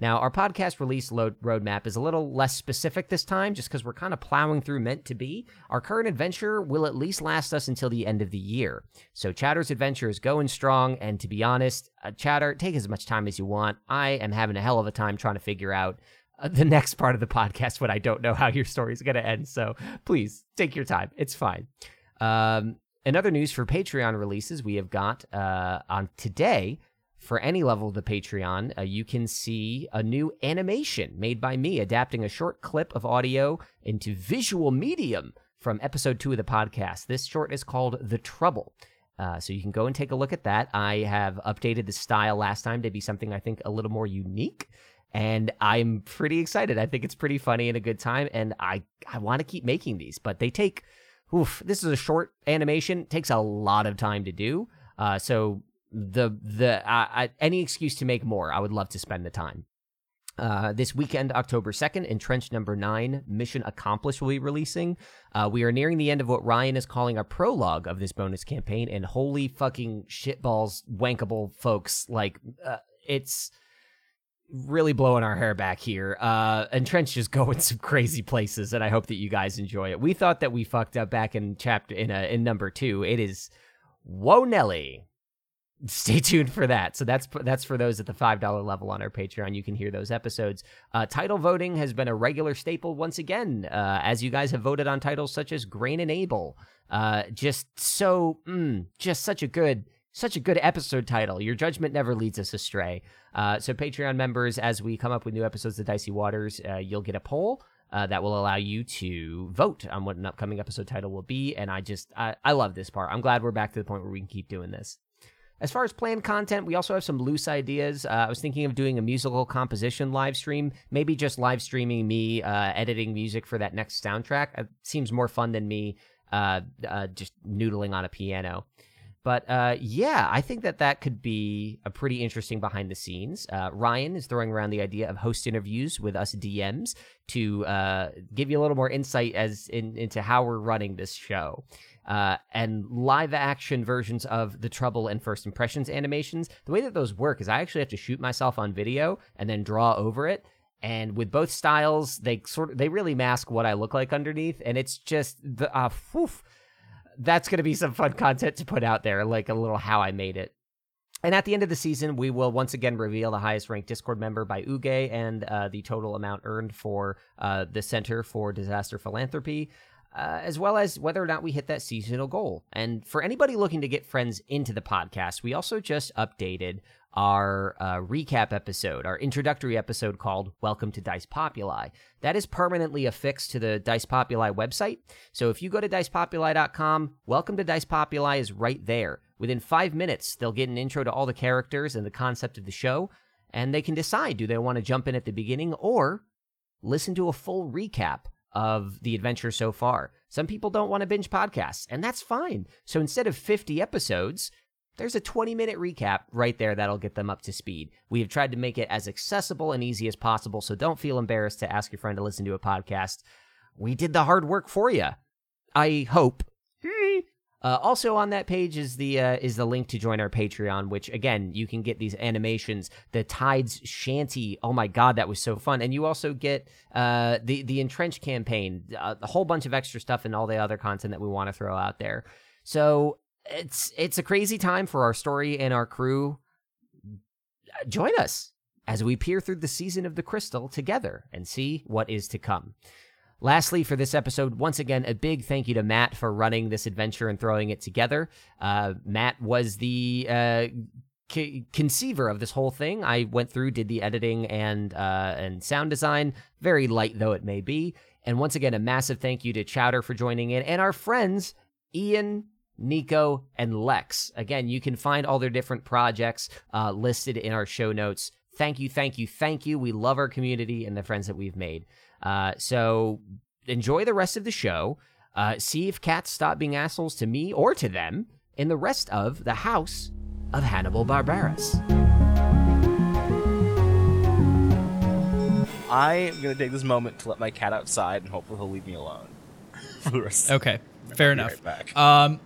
Now, our podcast release load roadmap is a little less specific this time just because we're kind of plowing through Meant to Be. Our current adventure will at least last us until the end of the year. So, Chowder's adventure is going strong, and to be honest, uh, Chowder, take as much time as you want. I am having a hell of a time trying to figure out uh, the next part of the podcast when I don't know how your story is going to end. So, please take your time. It's fine. Um, news for Patreon releases, we have got uh, on today for any level of the Patreon, uh, you can see a new animation made by me, adapting a short clip of audio into visual medium from episode two of the podcast. This short is called The Trouble. Uh, so you can go and take a look at that. I have updated the style last time to be something I think a little more unique. And I'm pretty excited. I think it's pretty funny and a good time. And I, I want to keep making these, but they take, oof, this is a short animation, takes a lot of time to do. Uh, so the the uh, any excuse to make more. I would love to spend the time. Uh, this weekend, October 2nd, Entrenched Number 9, Mission Accomplished will be releasing. Uh, we are nearing the end of what Ryan is calling a prologue of this bonus campaign, and holy fucking shitballs, wankable folks. Like, uh, it's really blowing our hair back here. Uh, Entrenched just going some crazy places, and I hope that you guys enjoy it. We thought that we fucked up back in chapter in, a, in number two. It is Whoa Nelly stay tuned for that. So that's that's for those at the five dollar level on our Patreon. You can hear those episodes. Uh, title voting has been a regular staple once again, uh, as you guys have voted on titles such as Grain and Able. Uh, just so, mm, just such a good. Such a good episode title. Your judgment never leads us astray. Uh, so, Patreon members, as we come up with new episodes of Dicey Waters, uh, you'll get a poll uh, that will allow you to vote on what an upcoming episode title will be. And I just, I, I love this part. I'm glad we're back to the point where we can keep doing this. As far as planned content, we also have some loose ideas. Uh, I was thinking of doing a musical composition live stream, maybe just live streaming me uh, editing music for that next soundtrack. It seems more fun than me uh, uh just noodling on a piano. But uh, yeah, I think that that could be a pretty interesting behind the scenes. Uh, Ryan is throwing around the idea of host interviews with us DMs to uh, give you a little more insight as in, into how we're running this show. Uh, and live action versions of the Trouble and First Impressions animations. The way that those work is I actually have to shoot myself on video and then draw over it. And with both styles, they sort of they really mask what I look like underneath, and it's just the uh, that's going to be some fun content to put out there, like a little how I made it. And at the end of the season, we will once again reveal the highest ranked Discord member by Uge and uh, the total amount earned for uh, the Center for Disaster Philanthropy, uh, as well as whether or not we hit that seasonal goal. And for anybody looking to get friends into the podcast, we also just updated our uh, recap episode, our introductory episode called Welcome to Dice Populi. That is permanently affixed to the Dice Populi website. So if you go to dicepopuli.com, Welcome to Dice Populi is right there. Within five minutes, they'll get an intro to all the characters and the concept of the show, and they can decide do they want to jump in at the beginning or listen to a full recap of the adventure so far. Some people don't want to binge podcasts, and that's fine. So instead of 50 episodes, there's a 20 minute recap right there that'll get them up to speed. We have tried to make it as accessible and easy as possible, so don't feel embarrassed to ask your friend to listen to a podcast. We did the hard work for you. I hope. Uh, also on that page is the uh, is the link to join our Patreon, which again you can get these animations. The Tides Shanty, oh my god, that was so fun! And you also get uh, the the entrenched campaign, uh, a whole bunch of extra stuff, and all the other content that we want to throw out there. So it's it's a crazy time for our story and our crew. Join us as we peer through the season of the crystal together and see what is to come. Lastly, for this episode, once again, a big thank you to Matt for running this adventure and throwing it together. Uh, Matt was the uh, c- conceiver of this whole thing. I went through, did the editing and uh, and sound design, very light though it may be. And once again, a massive thank you to Chowder for joining in and our friends Ian, Nico, and Lex. Again, you can find all their different projects uh, listed in our show notes. Thank you, thank you, thank you. We love our community and the friends that we've made. Uh, so enjoy the rest of the show. Uh, see if cats stop being assholes to me or to them in the rest of the House of Hannibal Barbarus. I am gonna take this moment to let my cat outside, and hopefully he'll leave me alone for the rest. Okay, fair I'll be enough. right back. Um,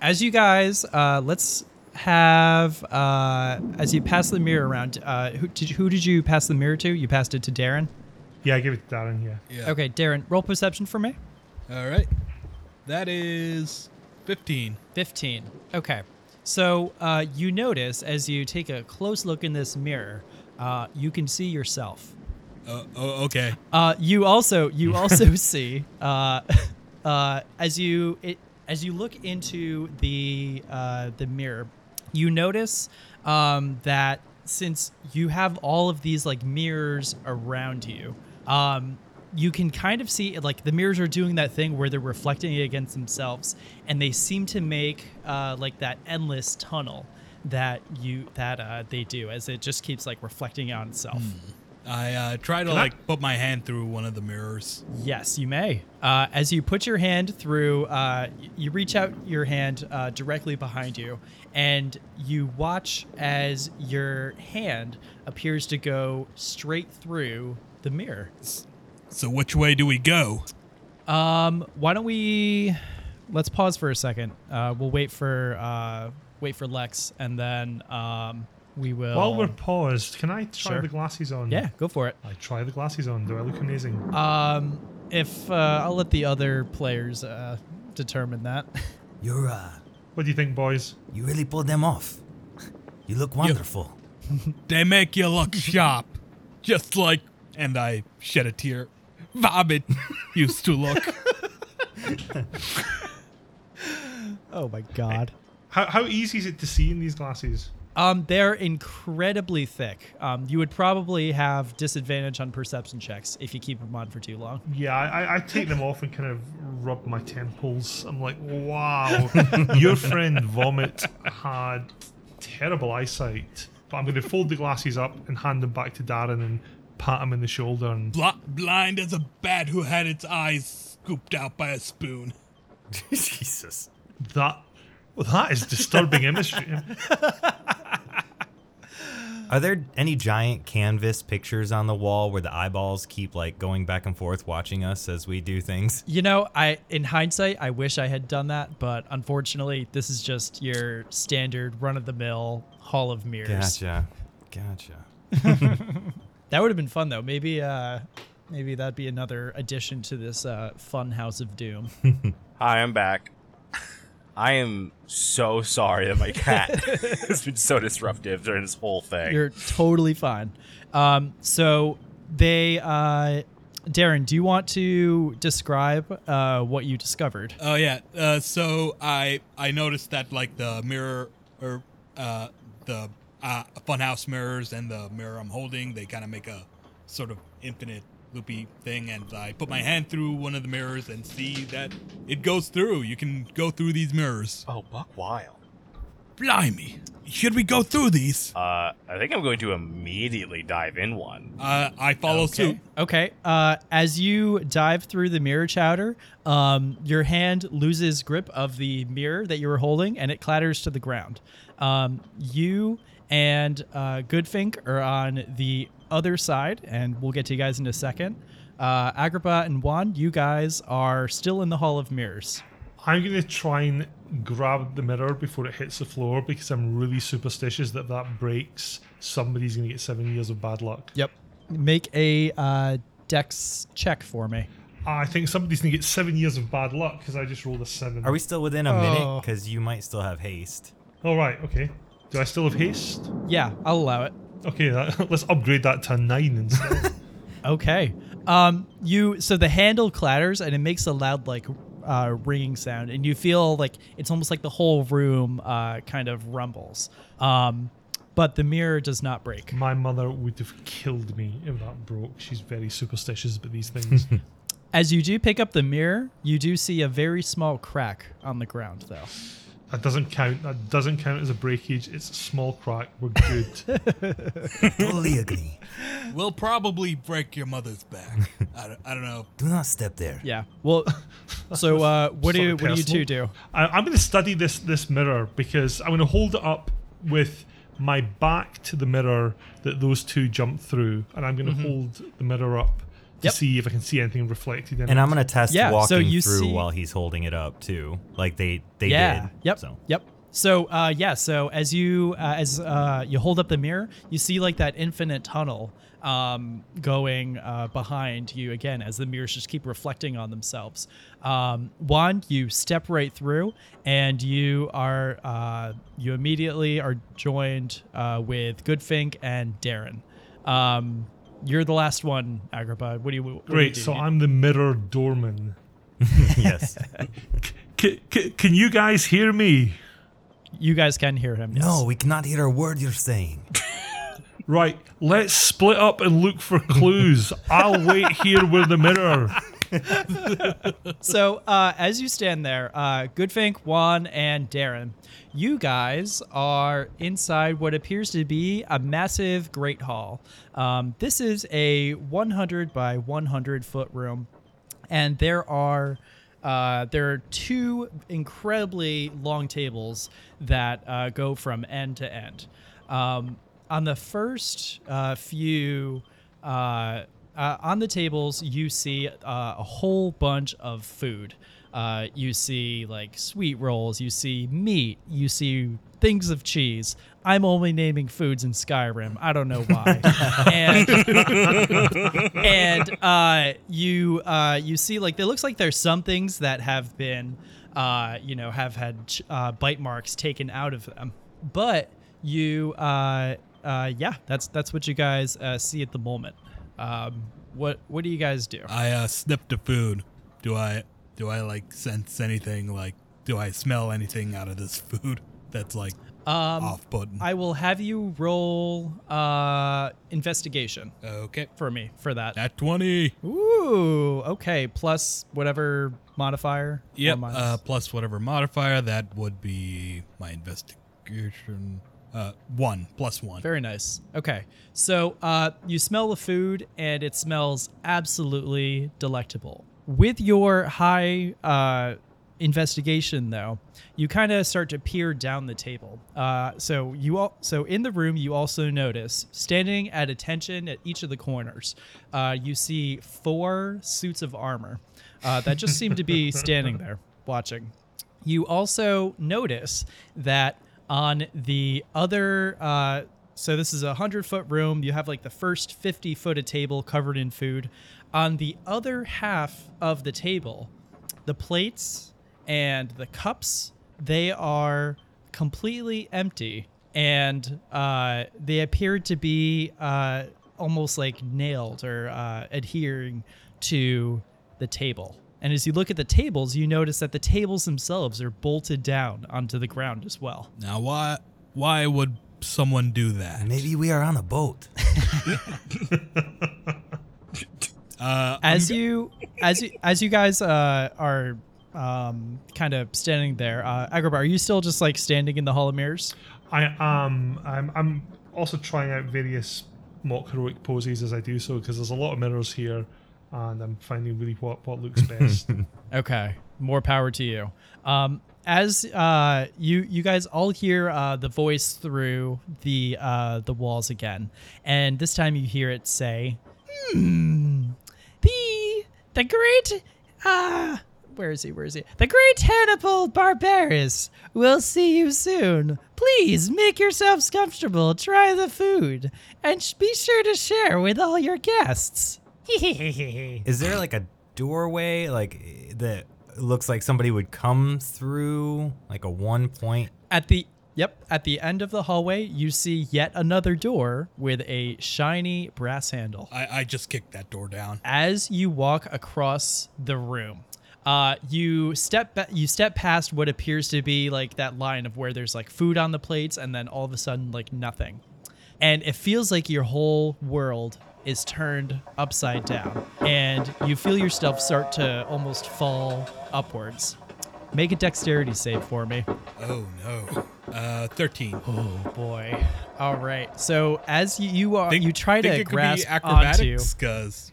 as you guys, uh, let's have uh, as you pass the mirror around. Uh, who did you, who did you pass the mirror to? You passed it to Darren. Yeah, I give it to Darren. Yeah. Yeah. Okay, Darren, roll perception for me. All right. That is 15. 15. Okay. So uh, you notice as you take a close look in this mirror, uh, you can see yourself. Uh, oh, okay. Uh, you also you also see uh, uh, as you it, as you look into the uh, the mirror, you notice um, that since you have all of these like mirrors around you, um, you can kind of see like the mirrors are doing that thing where they're reflecting it against themselves, and they seem to make uh, like that endless tunnel that you that uh, they do as it just keeps like reflecting on itself. I uh, try to Can I- like put my hand through one of the mirrors. Yes, you may. Uh, as you put your hand through, uh, you reach out your hand uh, directly behind you, and you watch as your hand appears to go straight through the mirror. So which way do we go? Um, why don't we? Let's pause for a second. Uh, we'll wait for uh, wait for Lex, and then um, we will. While we're paused, can I try Sure. the glasses on? yeah, go for it. I try the glasses on. Do I look amazing? Um, if uh, I'll let the other players uh, determine that. You're uh, What do you think, boys? you really pulled them off. You look wonderful. They make you look sharp, just like, and I shed a tear. Vomit used to look. Oh my god. How, how easy is it to see in these glasses? Um, they're incredibly thick. Um, you would probably have disadvantage on perception checks if you keep them on for too long. Yeah, I, I take them off and kind of rub my temples. I'm like, wow, your friend Vomit had terrible eyesight. But I'm going to fold the glasses up and hand them back to Darren and pat him in the shoulder. And Bl- blind as a bat who had its eyes scooped out by a spoon. Jesus. that, well, that is disturbing imagery. Are there any giant canvas pictures on the wall where the eyeballs keep like going back and forth watching us as we do things? You know, I in hindsight, I wish I had done that, but unfortunately, this is just your standard run of the mill Hall of Mirrors. Gotcha. Gotcha. That would have been fun though. Maybe uh maybe that'd be another addition to this uh fun house of doom. Hi, I'm back. I am so sorry that my cat has been so disruptive during this whole thing. You're totally fine. Um so they uh Darren, do you want to describe uh what you discovered? Oh yeah. Uh, so I I noticed that like the mirror or uh, the uh, funhouse mirrors and the mirror I'm holding, they kind of make a sort of infinite loopy thing, and I put my hand through one of the mirrors and see that it goes through. You can go through these mirrors. oh, Buck Wild. Blimey! Should we go through these? Uh, I think I'm going to immediately dive in one. Uh, I follow suit. Okay. Uh, as you dive through the mirror chowder, um, your hand loses grip of the mirror that you were holding, and it clatters to the ground. Um, you and uh, Goodfink are on the other side, and we'll get to you guys in a second. Uh, Agrippa and Juan, you guys are still in the Hall of Mirrors. I'm going to try and grab the mirror before it hits the floor because I'm really superstitious that if that breaks, somebody's going to get seven years of bad luck. Yep. Make a uh, dex check for me. I think somebody's going to get seven years of bad luck because I just rolled a seven. Are we still within a minute? Oh. Because you might still have haste. All right, okay. Do I still have haste? Yeah, I'll allow it. Okay, that, let's upgrade that to a nine instead. Okay. Um, you so the handle clatters and it makes a loud like uh, ringing sound, and you feel like it's almost like the whole room uh, kind of rumbles. Um, but the mirror does not break. My mother would have killed me if that broke. She's very superstitious about these things. As you do pick up the mirror, you do see a very small crack on the ground, though. That doesn't count. That doesn't count as a breakage. It's a small crack. We're good. Totally agree. We'll probably break your mother's back. I don't, I don't know. Do not step there. Yeah. Well, so uh, what do you, what do you two do? I, I'm going to study this this mirror because I'm going to hold it up with my back to the mirror that those two jumped through, and I'm going to hold the mirror up to. Yep. see if I can see anything reflected in And it. I'm gonna test Yeah, so walking you through see- while he's holding it up too, like they they yeah. did. Yep. So Yep. So uh, yeah. So as you uh, as uh, you hold up the mirror, you see like that infinite tunnel um, going uh, behind you again as the mirrors just keep reflecting on themselves. Um, Juan, you step right through, and you are uh, you immediately are joined uh, with Goodfink and Darren. Um, you're the last one, Agrippa. What do you? What do you Great. do? So I'm the mirror doorman. yes. C- c- can you guys hear me? you guys can hear him. yes. No, we cannot hear a word you're saying. Right. Let's split up and look for clues. I'll wait here with the mirror. So, uh, as you stand there, uh, Goodfink, Juan, and Darren, you guys are inside what appears to be a massive great hall. Um, this is a 100 by 100 foot room, and there are uh, there are two incredibly long tables that uh, go from end to end. Um, on the first uh, few uh, on the tables, you see uh, a whole bunch of food. Uh, you see like sweet rolls, you see meat, you see things of cheese. I'm only naming foods in Skyrim. I don't know why. and and uh, you uh, you see like it looks like there's some things that have been uh, you know have had ch- uh, bite marks taken out of them, but you, uh, uh, yeah, that's that's what you guys uh, see at the moment. Um, what what do you guys do? I uh, sniff the food. Do I do I like sense anything? Like, do I smell anything out of this food that's like Um, off putting? I will have you roll uh, investigation Okay, for me for that. that twenty. Ooh, okay. Plus whatever modifier. Yep. Uh, plus whatever modifier that would be my investigation. Uh, one plus one. Very nice. Okay. So uh, you smell the food and it smells absolutely delectable. With your high uh, investigation, though, you kind of start to peer down the table. Uh, so you all, so in the room, you also notice standing at attention at each of the corners, uh, you see four suits of armor uh, that just seem to be standing there watching. You also notice that on the other, uh, so this is a hundred foot room. You have like the first fifty foot of table covered in food. On the other half of the table, the plates and the cups they are completely empty, and uh, they appear to be uh, almost like nailed or uh, adhering to the table. And as you look at the tables, you notice that the tables themselves are bolted down onto the ground as well. Now, why why would someone do that? Maybe we are on a boat. Uh, As you, as you, as you guys uh, are um, kind of standing there, uh, Agrippa, are you still just like standing in the Hall of Mirrors? I am. I'm, I'm also trying out various mock heroic poses as I do so because there's a lot of mirrors here, and I'm finding really what what looks best. Okay, more power to you. Um, as uh, you you guys all hear uh, the voice through the uh, the walls again, and this time you hear it say, "Hmm, the the great ah." Where is he? Where is he? The great Hannibal Barbarus will see you soon. Please make yourselves comfortable, try the food, and sh- be sure to share with all your guests. Is there like a doorway like that looks like somebody would come through like a one point? At the yep, at the end of the hallway, you see yet another door with a shiny brass handle. I, I just kicked that door down. As you walk across the room, uh, you step ba- you step past what appears to be like that line of where there's like food on the plates, and then all of a sudden like nothing, and it feels like your whole world is turned upside down, and you feel yourself start to almost fall upwards. Make a dexterity save for me. Oh no. Uh, thirteen. Oh boy. All right. So as you you are Think- you try think to it could be grasp onto acrobatics because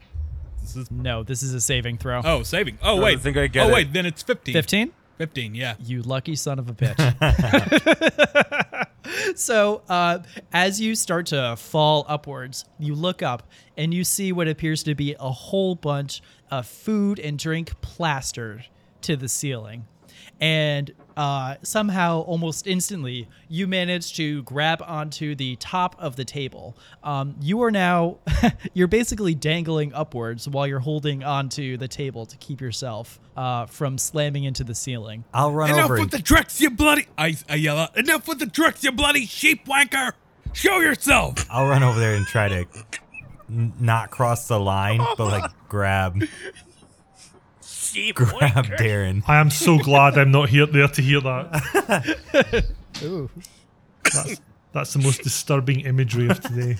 this is No, this is a saving throw. oh saving. Oh I wait. think I get oh it. wait. Then it's fifteen. fifteen. 15? Yeah. You lucky son of a bitch. so, uh, as you start to fall upwards, you look up and you see what appears to be a whole bunch of food and drink plastered to the ceiling. And uh, somehow, almost instantly, you manage to grab onto the top of the table. Um, you are now, you're basically dangling upwards while you're holding onto the table to keep yourself uh, from slamming into the ceiling. I'll run over. Enough over. with And, the tricks, you bloody! I, I yell out. Enough with the tricks, you bloody sheep wanker! Show yourself! I'll run over there and try to n- not cross the line, but like grab Sheep grab Darren. I am so glad I'm not here there to hear that. Ooh. That's, that's the most disturbing imagery of today.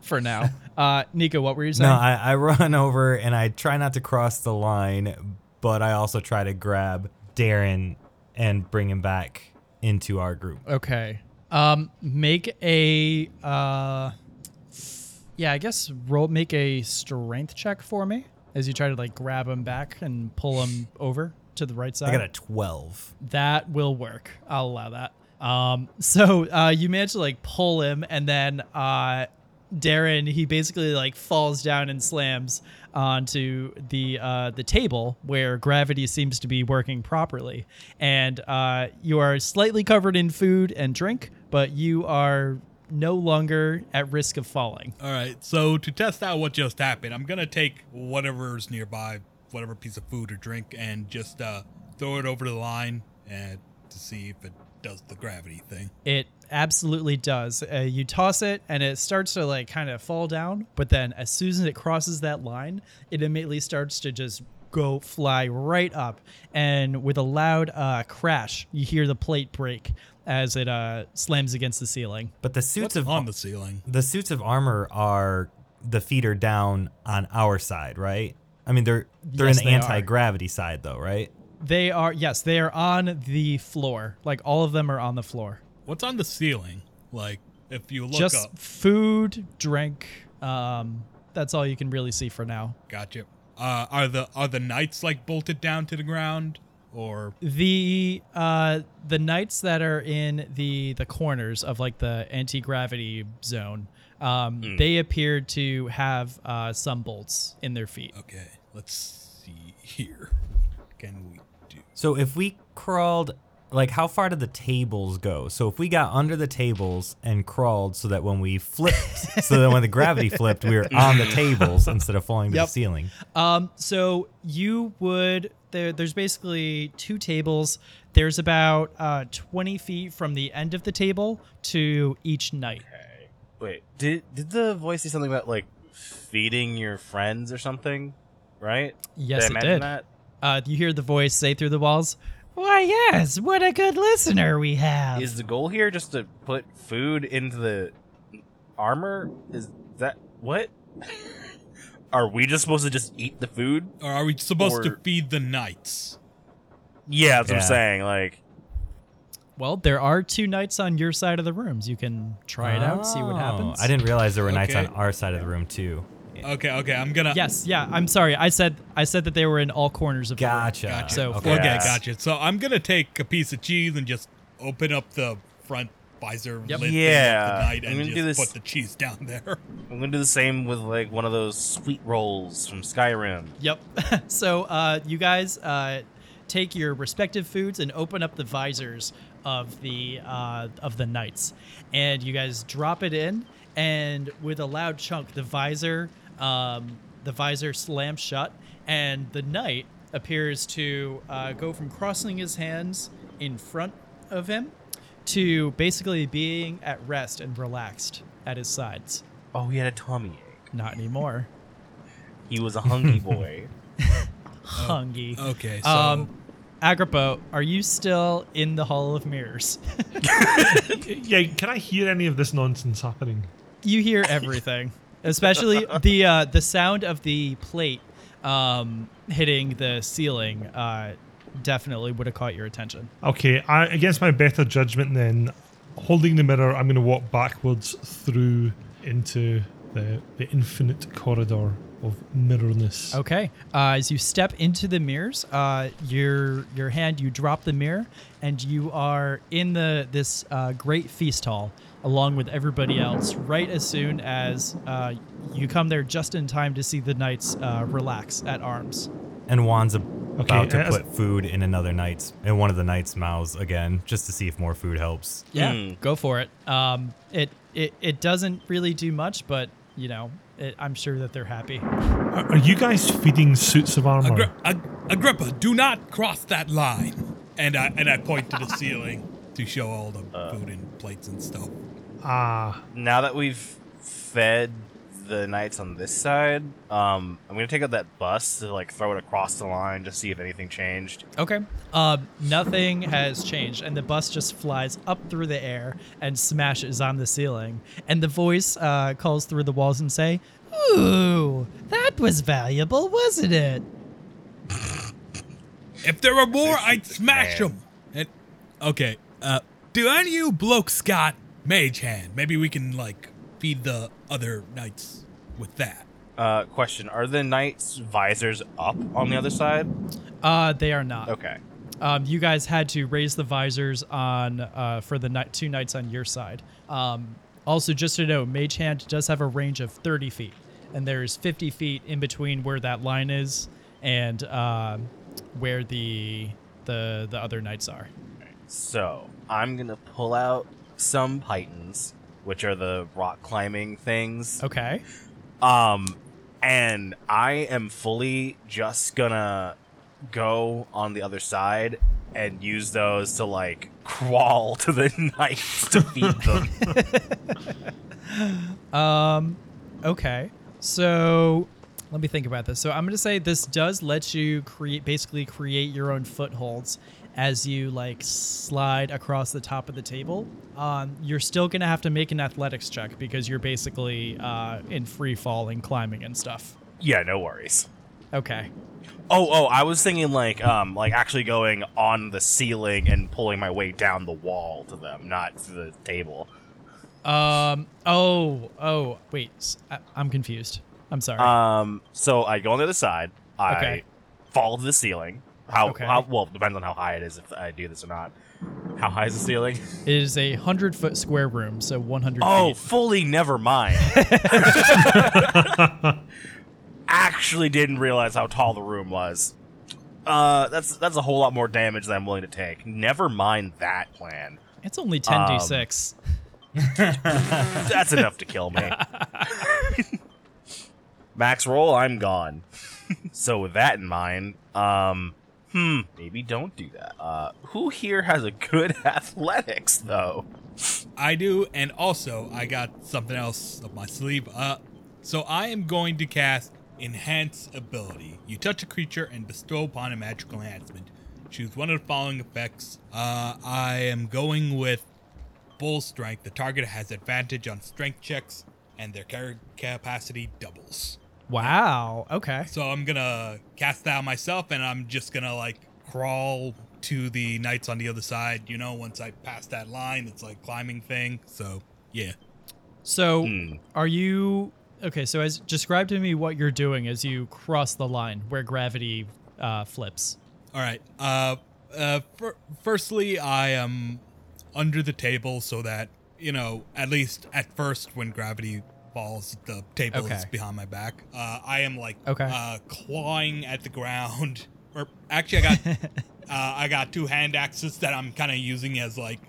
For now. Uh, Nico, what were you saying? No, I, I run over and I try not to cross the line, but I also try to grab Darren and bring him back into our group. Okay. Um, make a uh, yeah, I guess roll make a strength check for me as you try to like grab him back and pull him over to the right side. I got a 12. That will work. I'll allow that. Um, so uh, you manage to like pull him, and then uh, Darren he basically like falls down and slams onto the uh, the table where gravity seems to be working properly, and uh, you are slightly covered in food and drink, but you are no longer at risk of falling. All right. So to test out what just happened, I'm gonna take whatever's nearby, whatever piece of food or drink, and just uh, throw it over the line and to see if it does the gravity thing. It absolutely does. Uh, you toss it and it starts to like kind of fall down, but then as soon as it crosses that line, it immediately starts to just go fly right up. And with a loud uh, crash, you hear the plate break as it uh, slams against the ceiling. But the suits What's of on the ceiling? the suits of armor are the feet are down on our side, right? I mean, they're they're Yes, in the they anti gravity side, though, right? They are, yes, they are on the floor. Like all of them are on the floor. What's on the ceiling? Like, if you look Just up, food, drink. Um, that's all you can really see for now. gotcha. Uh, are the are the knights like bolted down to the ground, or the uh the knights that are in the the corners of like the anti-gravity zone um Hmm. they appear to have uh some bolts in their feet okay? Let's see here. Can we do? So if we crawled, like, how far did the tables go? So if we got under the tables and crawled, so that when we flipped, so that when the gravity flipped, we were on the tables instead of falling to Yep. the ceiling. um so you would there there's basically two tables there's about uh 20 feet from the end of the table to each knight Wait, did did the voice say something about like feeding your friends or something? Right? yes did I it imagine did that? uh you hear the voice say through the walls why yes what a good listener we have Is the goal here just to put food into the armor? Is that what? Are we just supposed to just eat the food? Or are we supposed to feed the knights? Yeah, that's what I'm saying. Like, Well, there are two knights on your side of the rooms. You can try it out, and see what Oh, happens. I didn't realize there were knights Okay. on our side of the room too. Okay, okay. I'm gonna. Yes, yeah. I'm sorry. I said I said that they were in all corners of Gotcha. Gotcha. So, okay, okay. Yeah. gotcha. So I'm gonna take a piece of cheese and just open up the front visor Yep. lid Yeah, thing of the knight I'm and gonna just do this- put the cheese down there. I'm gonna do the same with like one of those sweet rolls from Skyrim. Yep. so uh, you guys uh, take your respective foods and open up the visors of the uh, of the knights, and you guys drop it in, and with a loud chunk, the visor um, the visor slams shut, and the knight appears to uh, go from crossing his hands in front of him to basically being at rest and relaxed at his sides. Oh, he had a tummy ache. Not anymore. He was a hungry boy. Hungy. Okay, so Um, Agrippa, are you still in the Hall of Mirrors? Yeah, can I hear any of this nonsense happening? you hear everything, especially the uh, the sound of the plate um, hitting the ceiling. Uh, definitely would have caught your attention. Okay, I, against my better judgment, then, holding the mirror, I'm going to walk backwards through into the, the infinite corridor of mirrorness. Okay. Uh, as you step into the mirrors, uh, your your hand, you drop the mirror, and you are in the this uh, great feast hall along with everybody else. Right as soon as uh, you come there, just in time to see the knights uh, relax at arms. And Juan's ab- about to as- put food in another knight's in one of the knight's mouths again, just to see if more food helps. Yeah, Hmm. go for it. Um, it it it doesn't really do much, but you know, it, I'm sure that they're happy. Are, are you guys feeding suits of armor? Agri- Ag- Agrippa, do not cross that line. And I and I point to the ceiling to show all the food and plates and stuff. ah, now that we've fed the knights on this side, um, I'm gonna take out that bus to like throw it across the line, just see if anything changed. Okay. Um, nothing has changed, and the bus just flies up through the air and smashes on the ceiling. And the voice uh, calls through the walls and say, "Ooh, that was valuable, wasn't it?" If there were more, I'd smash them. And okay, uh, do any of you blokes got mage hand? Maybe we can like feed the other knights with that. Uh, question: Are the knights' visors up on the other side? Uh, they are not. Okay. Um, you guys had to raise the visors on uh, for the knight, two knights on your side. Um, also, just to know, Mage Hand does have a range of 30 feet, and there's 50 feet in between where that line is and um where the the the other knights are. So I'm gonna pull out some pythons, which are the rock climbing things. Okay. Um, and I am fully just gonna go on the other side and use those to like crawl to the knights to feed them. Um, okay. So let me think about this. So I'm going to say this does let you create, basically create your own footholds as you like slide across the top of the table. Um, you're still going to have to make an athletics check because you're basically uh, in free fall and climbing and stuff. yeah, no worries. Okay. Oh, oh, I was thinking like um like actually going on the ceiling and pulling my way down the wall to them, not to the table. Um. Oh. Oh. Wait. I, am confused. I'm sorry. Um so I go on the other side. I Okay. fall to the ceiling. How, Okay. how well depends on how high it is if I do this or not. How high is the ceiling? it is a hundred foot square room, so 100 Oh, feet. fully never mind. Actually didn't realize how tall the room was. Uh that's that's a whole lot more damage than I'm willing to take. Never mind that plan. It's only 10d6. That's enough to kill me. Max roll, I'm gone. so with that in mind, um hmm, maybe don't do that. Uh who here has a good athletics though? I do, and also I got something else up my sleeve. Uh, so I am going to cast Enhance Ability. You touch a creature and bestow upon a magical enhancement. Choose one of the following effects. Uh, I am going with Bull Strength. The target has advantage on strength checks, and their carry capacity doubles. Wow. Okay. So I'm gonna cast that on myself, and I'm just gonna like crawl to the knights on the other side. You know, once I pass that line, it's like climbing thing. So yeah. So, Hmm. are you okay? So, as describe to me what you're doing as you cross the line where gravity uh, flips. All right. Uh, uh. Fir- firstly, I am under the table so that you know, at least at first, when gravity falls, the table Okay. is behind my back. Uh, I am like Okay. uh, clawing at the ground. Or actually, I got uh, I got two hand axes that I'm kind of using as like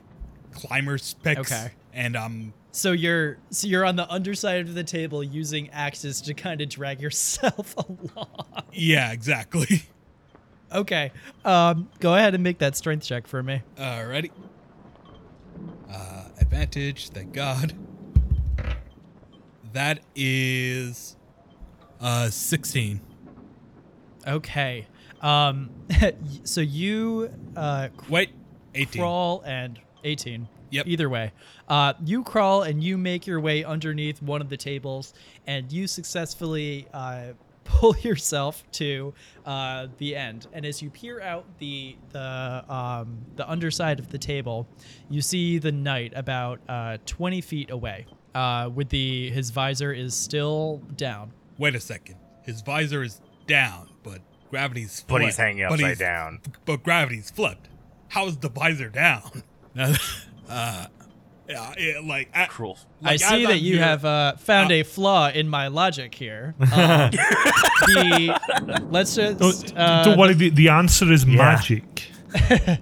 climbers picks. Okay. And um, So you're so you're on the underside of the table using axes to kind of drag yourself along. yeah, exactly. Okay. Um, go ahead and make that strength check for me. Alrighty. Uh, advantage, thank God. That is uh 16. Okay. Um, so you uh, Wait, 18. crawl and 18 Yep. either way uh, you crawl and you make your way underneath one of the tables and you successfully uh, pull yourself to uh, the end and as you peer out the the um, the underside of the table you see the knight about uh, 20 feet away uh, with the his visor is still down Wait a second. His visor is down, but gravity's But he's flipped. hanging But upside he's- down. But gravity's flipped. How is the visor down? uh, yeah, it, like I, Cruel. I see that I'm you here- have uh, found a flaw in my logic here. Um, the let's just Don't, uh, don't worry, the, the answer is magic.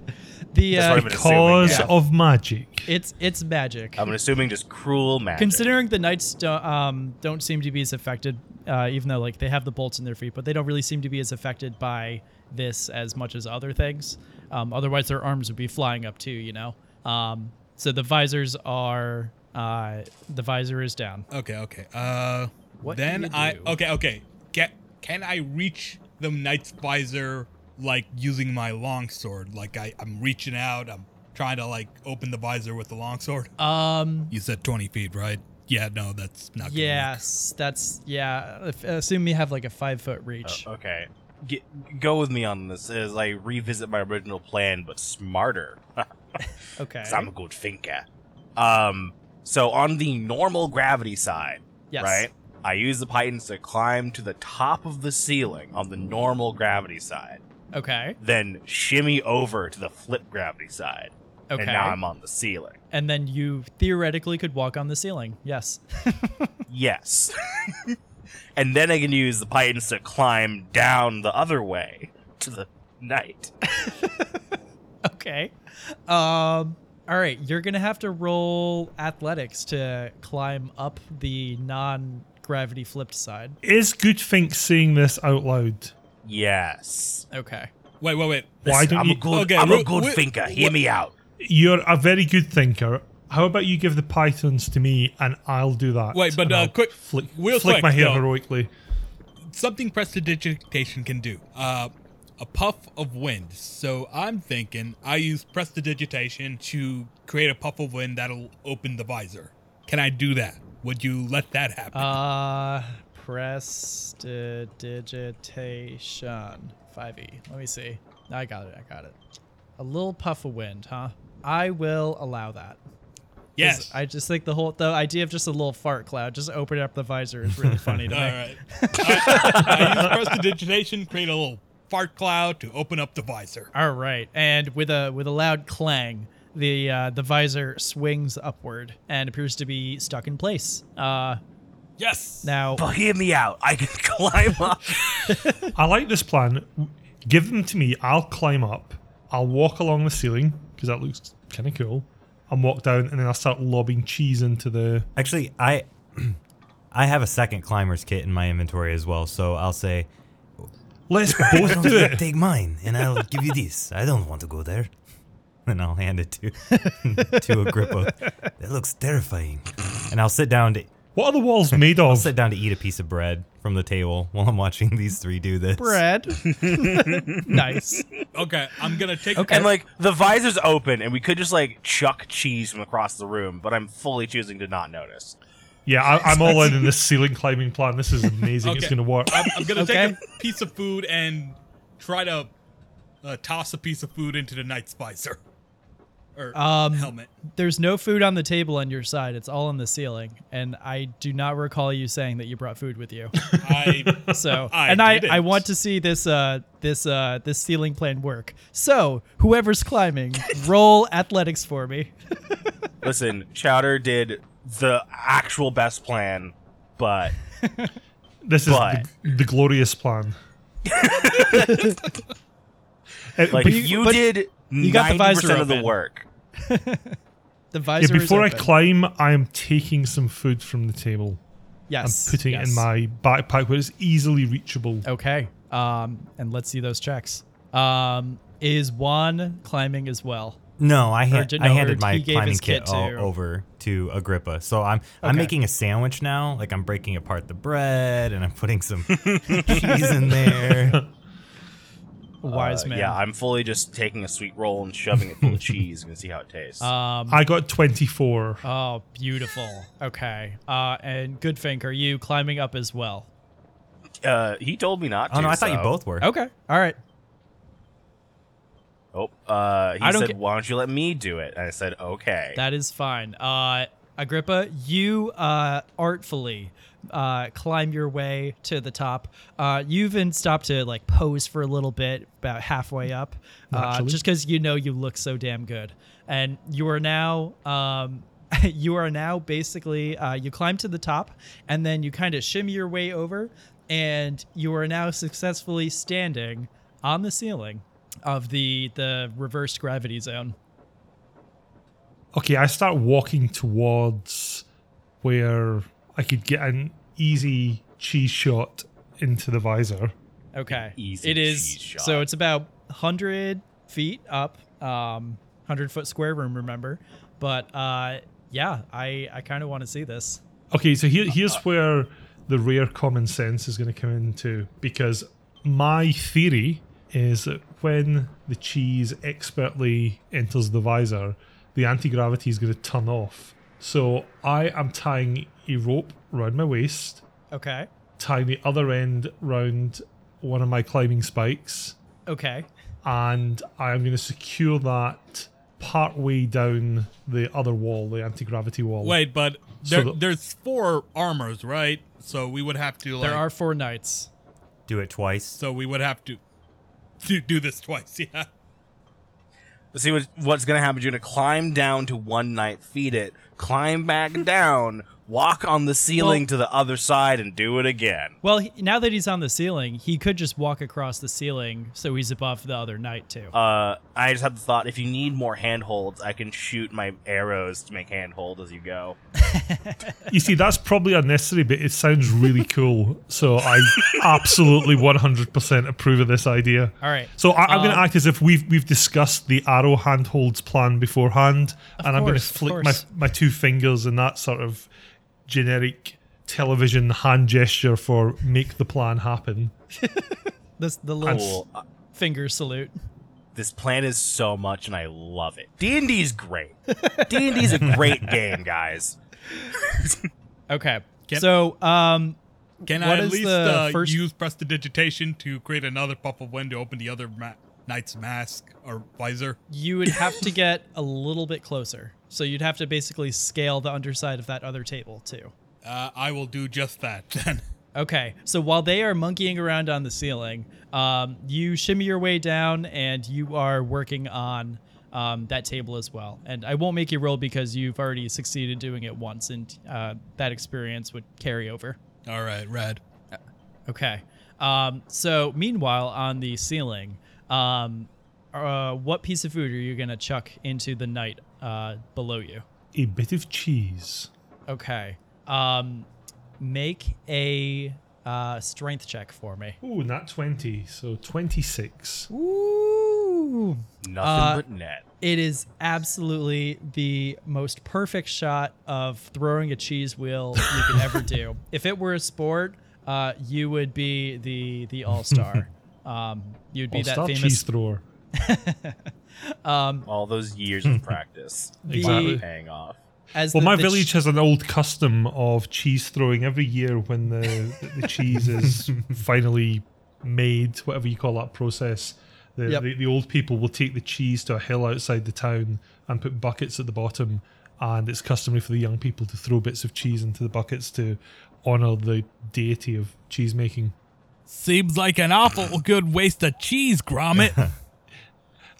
the uh, what assuming, Cause yeah. of magic. it's it's magic. I'm assuming just cruel magic. Considering the knights don't, um, don't seem to be as affected, uh, even though like they have the bolts in their feet, but they don't really seem to be as affected by this as much as other things. Um, otherwise, their arms would be flying up too, you know. Um, so the visors are uh, the visor is down. Okay, okay. Uh, What do then you I okay, okay. Get can I reach the knight's visor like using my longsword? Like I I'm reaching out. I'm trying to like open the visor with the longsword. Um, You said 20 feet, right? Yeah, no, that's not. gonna work. Yes, that's yeah. If, assume you have like a five foot reach. Uh, okay. Get, go with me on this as I revisit my original plan, but smarter. okay. 'Cause I'm a good thinker. Um, so on the normal gravity side, yes. right? I use the pythons to climb to the top of the ceiling on the normal gravity side, Okay. then shimmy over to the flip gravity side, Okay. and now I'm on the ceiling. And then you theoretically could walk on the ceiling. Yes. Yes. and then I can use the pythons to climb down the other way to the knight. okay. Um. All right. You're gonna have to roll athletics to climb up the non-gravity flipped side. Is Goodfink saying this out loud? Yes. Okay. Wait, wait, wait. Why Listen, don't I'm you? a good, Okay, I'm a good we- thinker. Hear me out. You're a very good thinker. How about you give the pythons to me and I'll do that? Wait, but, And uh, I'll quick- flick, real flick quick, my hair though. heroically. Something prestidigitation can do. Uh, a puff of wind. So I'm thinking I use prestidigitation to create a puff of wind that'll open the visor. Can I do that? Would you let that happen? Uh, prestidigitation. 5e. Let me see. I got it. I got it. A little puff of wind, huh? I will allow that. yes. I just think the whole the idea of just a little fart cloud, just opening up the visor, is really funny to All me. right. I, I use prestidigitation, create a little fart cloud to open up the visor. All right, and with a with a loud clang, the uh, the visor swings upward and appears to be stuck in place. Uh, Yes. now, But hear me out. I can climb up. I like this plan. Give them to me. I'll climb up. I'll walk along the ceiling because that looks kind of cool. And walk down, and then I'll start lobbing cheese into the. Actually, I I have a second climber's kit in my inventory as well, so I'll say, Let's both don't do you it. take mine, and I'll give you this. I don't want to go there." And I'll hand it to to Agrippa. That looks terrifying. And I'll sit down to What are the walls made of? I'll sit down to eat a piece of bread from the table while I'm watching these three do this. bread. nice. Okay, I'm gonna take. Okay. And like the visor's open, and we could just like chuck cheese from across the room, but I'm fully choosing to not notice. Yeah, I, I'm all in in this ceiling climbing plan. This is amazing. It's going to work. I'm, I'm gonna Okay. take a piece of food and try to uh, toss a piece of food into the night spicer or Um, helmet. There's no food on the table on your side. It's all on the ceiling, and I do not recall you saying that you brought food with you. I So, I and I, I didn't. want to see this uh this uh this ceiling plan work. So, whoever's climbing, roll athletics for me. Listen, Chowder did the actual best plan, but This is the, the glorious plan. Like be- you, but did you got the ninety visor percent of the open. work. The yeah, before I is open. climb, I am taking some food from the table. yes, I'm putting it in my backpack where it's easily reachable. Okay. Um, and let's see those checks. Um, is Juan climbing as well? No, I, ha- did- I handed my climbing kit, kit all to- over to Agrippa. So I'm I'm making a sandwich now. Like I'm breaking apart the bread and I'm putting some cheese in there. Wise Uh, man. Yeah, I'm fully just taking a sweet roll and shoving it full of cheese and see how it tastes. Um, I got 24. oh, beautiful. Okay. Uh, and Goodfink, are you climbing up as well? Uh, he told me not to. Oh no, I thought you both were. Okay. All right. Oh, uh, he I don't said, get- "Why don't you let me do it?" And I said, "Okay." That is fine. Uh, Agrippa, you uh, artfully uh, climb your way to the top. Uh, you even stop to like pose for a little bit, about halfway up, uh, just because you know you look so damn good. And you are now, um, you are now basically, uh, you climb to the top, and then you kind of shimmy your way over, and you are now successfully standing on the ceiling of the the reversed gravity zone. Okay, I start walking towards where I could get an easy cheese shot into the visor. Okay. Easy It is shot. so it's about hundred feet up, um, hundred foot square room. Remember, but uh, yeah, I I kind of want to see this. Okay, so here, here's where the rare common sense is going to come into because my theory is that when the cheese expertly enters the visor, the anti gravity is going to turn off. So I am tying a rope around my waist, Okay. tying the other end round one of my climbing spikes, Okay. and I'm going to secure that part way down the other wall, the anti gravity wall. Wait, but So there, the- there's four armors, right? So we would have to like. There are four knights. Do it twice. So we would have to do, do this twice. Yeah. Let's see what, what's gonna happen? You're gonna climb down to one knight, feed it, climb back down, walk on the ceiling Well- to the other side, and do it again. Well, he, now that he's on the ceiling, he could just walk across the ceiling so he's above the other knight too. Uh, I just had the thought: if you need more handholds, I can shoot my arrows to make handhold as you go. You see, that's probably unnecessary, but it sounds really cool. So I absolutely 100% approve of this idea. All right. So I, I'm going to Um, act as if we've we've discussed the arrow handholds plan beforehand, and I'm going to flick my my two fingers and that sort of generic television hand gesture for make the plan happen. This the little Cool. Finger salute. this plan is so much, and I love it. D and D is great. D and D is a great game, guys. Okay. Can- so, um, Can I at least the uh, first- use prestidigitation to create another puff of wind to open the other ma- knight's mask or visor? you would have to get a little bit closer. So you'd have to basically scale the underside of that other table too. Uh, I will do just that then. Okay, so while they are monkeying around on the ceiling, um, you shimmy your way down and you are working on um, that table as well. And I won't make you roll because you've already succeeded doing it once, and uh, that experience would carry over. All right, red. Okay. Um, so meanwhile, on the ceiling, um, uh, what piece of food are you gonna chuck into the knight uh, below you? A bit of cheese. Okay. Um, make a uh, strength check for me. Oh, not 20, so 26. Ooh. Nothing Uh, but net. It is absolutely the most perfect shot of throwing a cheese wheel you could ever do. If it were a sport, uh, you would be the the all star. Um, you'd be All that famous. cheese thrower. Um, All those years of practice Exactly. paying off. As Well, the- my the village ch- has an old custom of cheese throwing every year when the, the, the cheese is finally made, whatever you call that process. The, Yep. the, the old people will take the cheese to a hill outside the town and put buckets at the bottom. And it's customary for the young people to throw bits of cheese into the buckets to honor the deity of cheese making. Seems like an awful good waste of cheese, Gromit.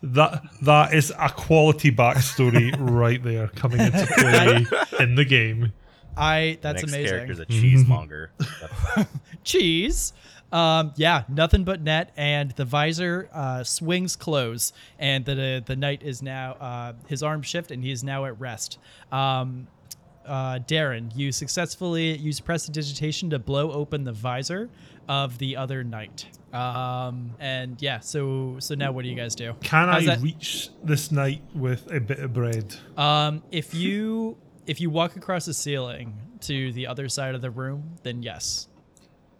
That that is a quality backstory right there coming into play in the game. I The that's next amazing. character's a cheesemonger. That's- cheese. Um, yeah, nothing but net, and the visor uh, swings close, and the the knight is now uh, his arm shift, and he is now at rest. Um, uh, Darren, you successfully use prestidigitation to blow open the visor of the other knight. Um, and yeah, so so now what do you guys do? Can How's I that- reach this knight with a bit of bread? Um, if you if you walk across the ceiling to the other side of the room, then yes.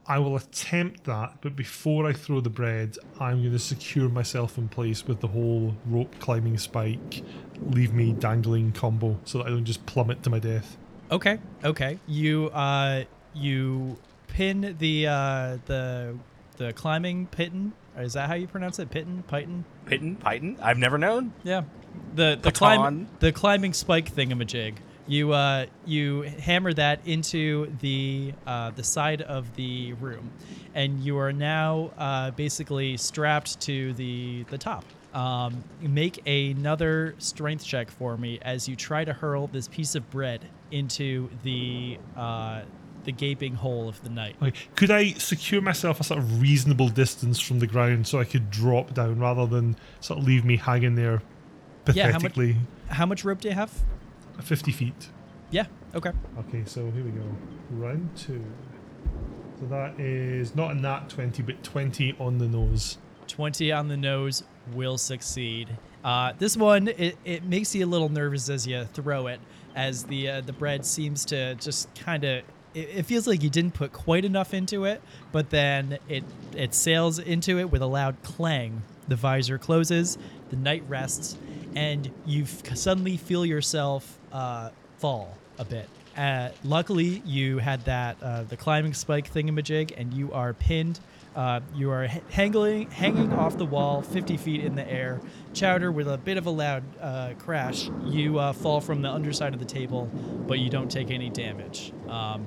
I will attempt that, but before I throw the bread, I'm going to secure myself in place with the whole rope climbing spike, leave me dangling combo so that I don't just plummet to my death. Okay. Okay. You uh you pin the uh the the climbing pitten. Is that how you pronounce it? Pitten, python? Pitten? Python? I've never known. Yeah. The the climb the climbing spike thingamajig. You uh you hammer that into the uh the side of the room, and you are now uh basically strapped to the the top. Um, make another strength check for me as you try to hurl this piece of bread into the uh the gaping hole of the knight. Like, could I secure myself a sort of reasonable distance from the ground so I could drop down rather than sort of leave me hanging there pathetically? Yeah, how much- How much rope do you have? 50 feet. Yeah. Okay. Okay, so here we go. Round two. So that is not a nat 20, but 20 on the nose. 20 on the nose will succeed. Uh, this one, it, it makes you a little nervous as you throw it, as the uh, the bread seems to just kind of. It, it feels like you didn't put quite enough into it, but then it it sails into it with a loud clang. The visor closes, the knight rests, and you suddenly feel yourself uh, fall a bit. Uh, luckily, you had that uh, the climbing spike thingamajig, and you are pinned. Uh, you are h- hanging hanging off the wall, 50 feet in the air. Chowder, with a bit of a loud uh, crash, you uh, fall from the underside of the table, but you don't take any damage. Um,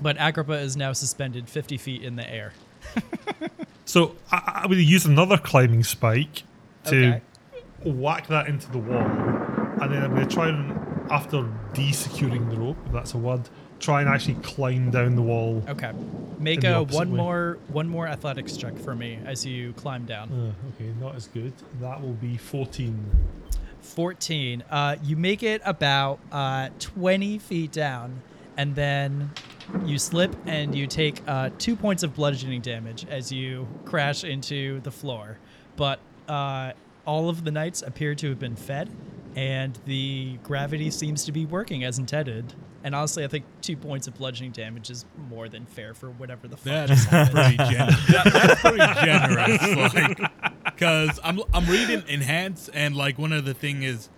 but Agrippa is now suspended 50 feet in the air. So I, I would use another climbing spike to Okay. whack that into the wall, and then I'm going to try and after de-securing the rope, if that's a word, try and actually climb down the wall. Okay. Make a one way. more one more athletics check for me as you climb down. Uh, okay, not as good. That will be 14. 14. Uh, you make it about uh, 20 feet down, and then you slip and you take uh, two points of bludgeoning damage as you crash into the floor. But uh, all of the knights appear to have been fed, and the gravity seems to be working as intended. And honestly, I think two points of bludgeoning damage is more than fair for whatever the fuck That's pretty, gen- that- that's pretty generous. Like, because I'm I'm reading enhance, and like one of the thing is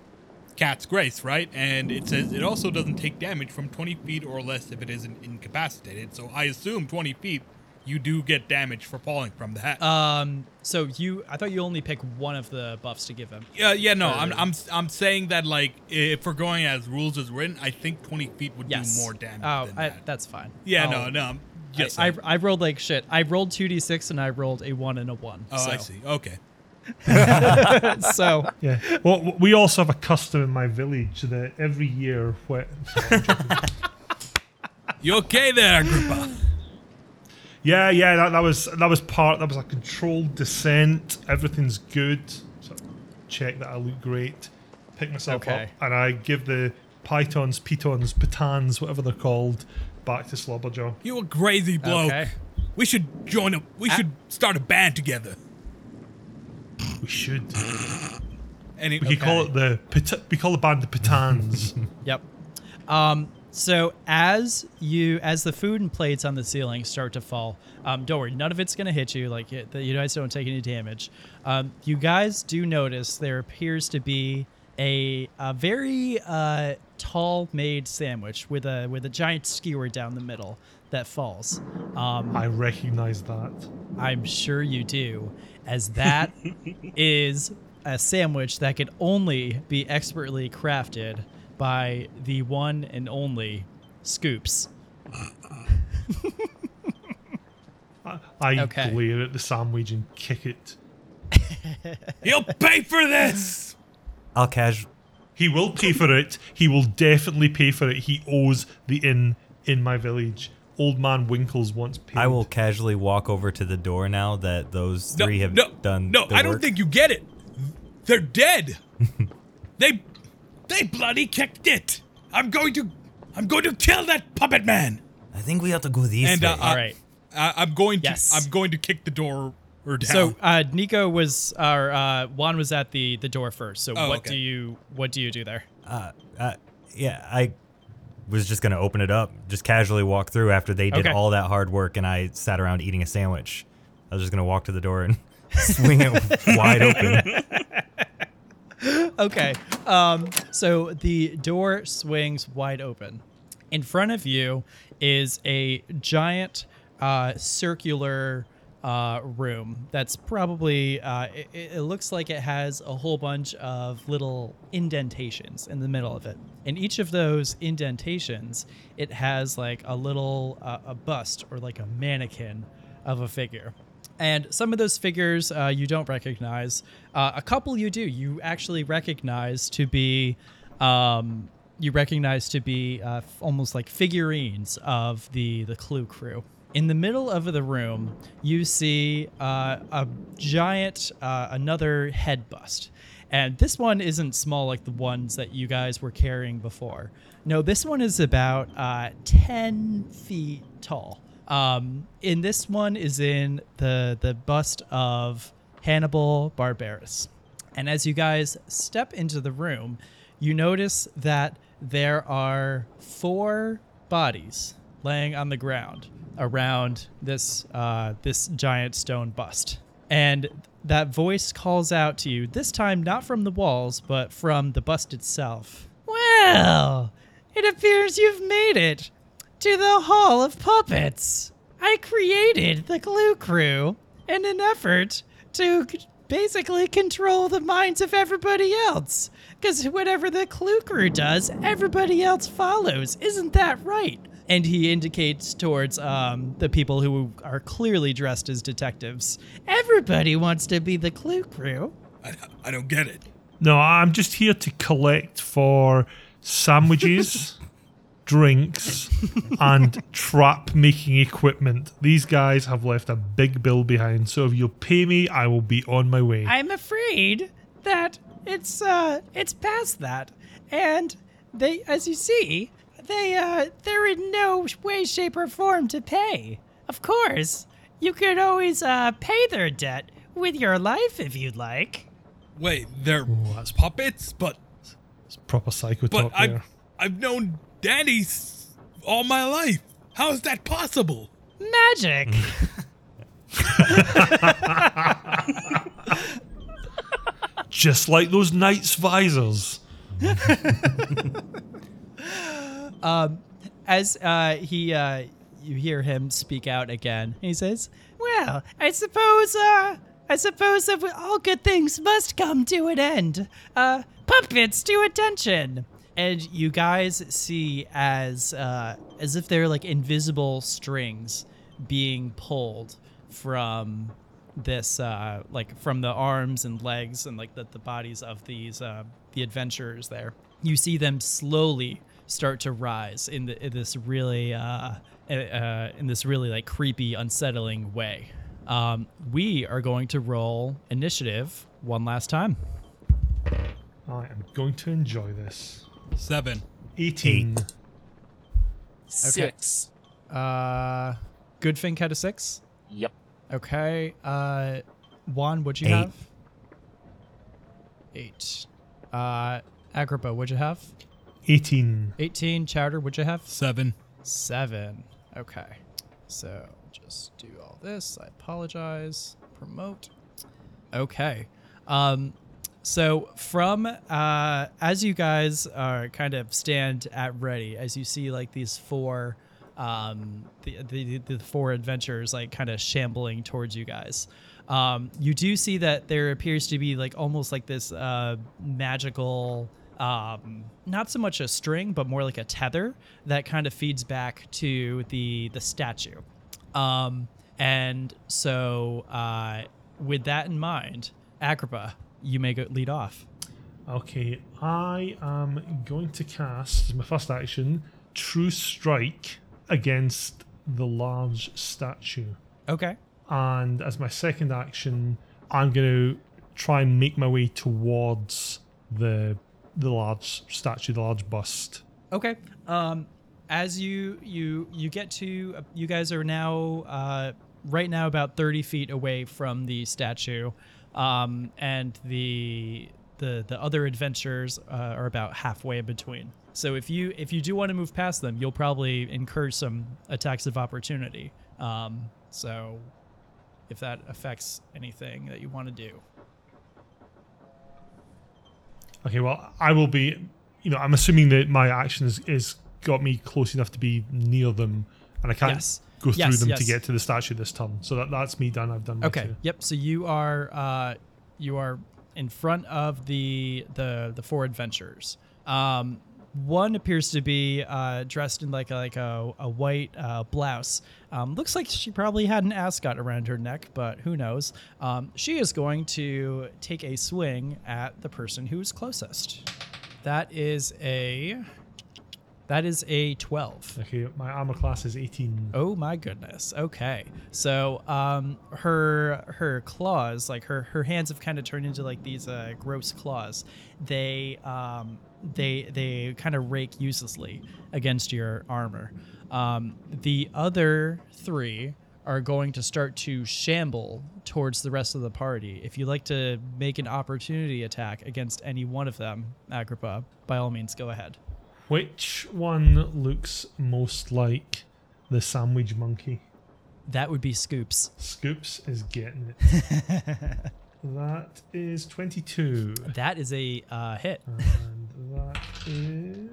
cat's grace, right? And it says it also doesn't take damage from 20 feet or less if it isn't incapacitated. So I assume 20 feet, you do get damage for falling from that. Um, so you, I thought you only pick one of the buffs to give him. yeah, yeah, no, I'm I'm I'm saying that like if we're going as rules as written, I think 20 feet would Yes. do more damage. Oh, than I, that. that's fine. yeah, no, no. I'm just I, I. I rolled like shit. I rolled 2d6 and I rolled a 1 and a 1. oh, so. I see. Okay. so, Yeah. Well, we also have a custom in my village that every year, when, You okay there, Agrippa? yeah, yeah, that, that was that was part. That was a controlled descent. Everything's good. So check that I look great. Pick myself Okay. up, and I give the pythons, pitons, pitans, whatever they're called, back to Slobberjaw. You a crazy bloke. Okay. We should join a. We should start a band together. We should. It, We could call it the we call the band the pitans. yep. Um, so as you as the food and plates on the ceiling start to fall, um, don't worry, none of it's gonna hit you. Like it, you guys don't take any damage. Um, you guys do notice there appears to be a, a very uh, tall made sandwich with a with a giant skewer down the middle that falls. Um, I recognize that. I'm sure you do, as that is a sandwich that could only be expertly crafted by the one and only Scoops. I, I Okay. glare at the sandwich and kick it. He'll pay for this. I'll cash. He will pay for it. He will definitely pay for it. He owes the inn in my village. Old man Winkles once paid. I will casually walk over to the door now that those No, three have no, done. No, the I don't think you get it. They're dead. they, they bloody kicked it. I'm going to, I'm going to kill that puppet man. I think we have to go this And way. uh, All I- right. I, I'm going to, Yes. I'm going to kick the door down. So uh, Nico was, or uh, Juan was at the the door first. So Oh, what okay. do you what do you do there? uh, uh, yeah, I was just gonna open it up, just casually walk through after they did Okay. all that hard work, and I sat around eating a sandwich. I was just gonna walk to the door and swing it wide open. okay. Um, so the door swings wide open. In front of you is a giant uh, circular uh, room that's probably, uh, it, it looks like it has a whole bunch of little indentations in the middle of it. In each of those indentations, it has like a little uh, a bust or like a mannequin of a figure. And some of those figures uh, you don't recognize. Uh, a couple you do. You actually recognize to be, um, you recognize to be uh, almost like figurines of the the Clue crew. In the middle of the room, you see uh, a giant, uh, another head bust. And this one isn't small like the ones that you guys were carrying before. No, this one is about uh, 10 feet tall. Um, in this one is in the the bust of Hannibal Barbarus. And as you guys step into the room, you notice that there are four bodies laying on the ground around this uh, this giant stone bust. And that voice calls out to you, this time not from the walls, but from the bust itself. Well, it appears you've made it to the Hall of Puppets. I created the Clue Crew in an effort to basically control the minds of everybody else. Because whatever the Clue Crew does, everybody else follows. Isn't that right? And he indicates towards um, the people who are clearly dressed as detectives. Everybody wants to be the Clue Crew. I, I don't get it. No, I'm just here to collect for sandwiches, drinks, and trap making equipment. These guys have left a big bill behind, so if you'll pay me, I will be on my way. I'm afraid that it's uh it's past that. And they as you see, they uh they're in no way, shape, or form to pay. Of course. You could always uh pay their debt with your life if you'd like. Wait, they're that's- puppets, but It's proper psycho but talk I've there. I've known Danny all my life. How is that possible? Magic. Just like those knights' visors. as uh, he uh, you hear him speak out again he says well i suppose uh, i suppose that all good things must come to an end. Uh, puppets to attention. And you guys see as uh, as if they're like invisible strings being pulled from this uh, like from the arms and legs and like the, the bodies of these uh, the adventurers there. You see them slowly start to rise in, the, in this really uh, uh, uh, in this really like creepy unsettling way um, we are going to roll initiative one last time I am going to enjoy this. Seven. 18. Six. uh goodfink had a six Yep. okay uh juan what'd you Eight. have eight uh agrippa what'd you have 18. 18 chowder what'd you have Seven. Seven. Okay. So just do all this. I apologize. Promote. Okay. Um, so from uh, as you guys are kind of stand at ready, as you see like these four, um, the, the the four adventurers like kind of shambling towards you guys. Um, you do see that there appears to be like almost like this uh, magical um, not so much a string, but more like a tether that kind of feeds back to the the statue. Um, and so, uh, with that in mind, Agrippa, you may go lead off. Okay, I am going to cast, as my first action, True Strike against the large statue. Okay. And as my second action, I'm going to try and make my way towards the the large statue, the large bust. Okay. Um, as you you you get to, uh, you guys are now uh, right now about thirty feet away from the statue, um, and the the the other adventures uh, are about halfway in between. So if you if you do want to move past them, you'll probably incur some attacks of opportunity. Um, so if that affects anything that you want to do. Okay, well, I will be. You know, I'm assuming that my action is, got me close enough to be near them, and I can't Yes. go through Yes, them yes. to get to the statue this turn. So that, that's me done. I've done. my Okay. two. Yep. So you are uh, you are in front of the the the four adventurers. Um, one appears to be uh, dressed in like a, like a, a white uh, blouse. Um, looks like she probably had an ascot around her neck, but who knows? Um, she is going to take a swing at the person who's closest. That is a that is a twelve. Okay, my armor class is 18. Oh my goodness. Okay. So um her her claws, like her her hands have kind of turned into like these uh gross claws. They um they they kind of rake uselessly against your armor. Um the other 3 are going to start to shamble towards the rest of the party. If you'd like to make an opportunity attack against any one of them, Agrippa, by all means go ahead. Which one looks most like the sandwich monkey? That would be Scoops. Scoops is getting it. that is 22. That is a uh, hit. That is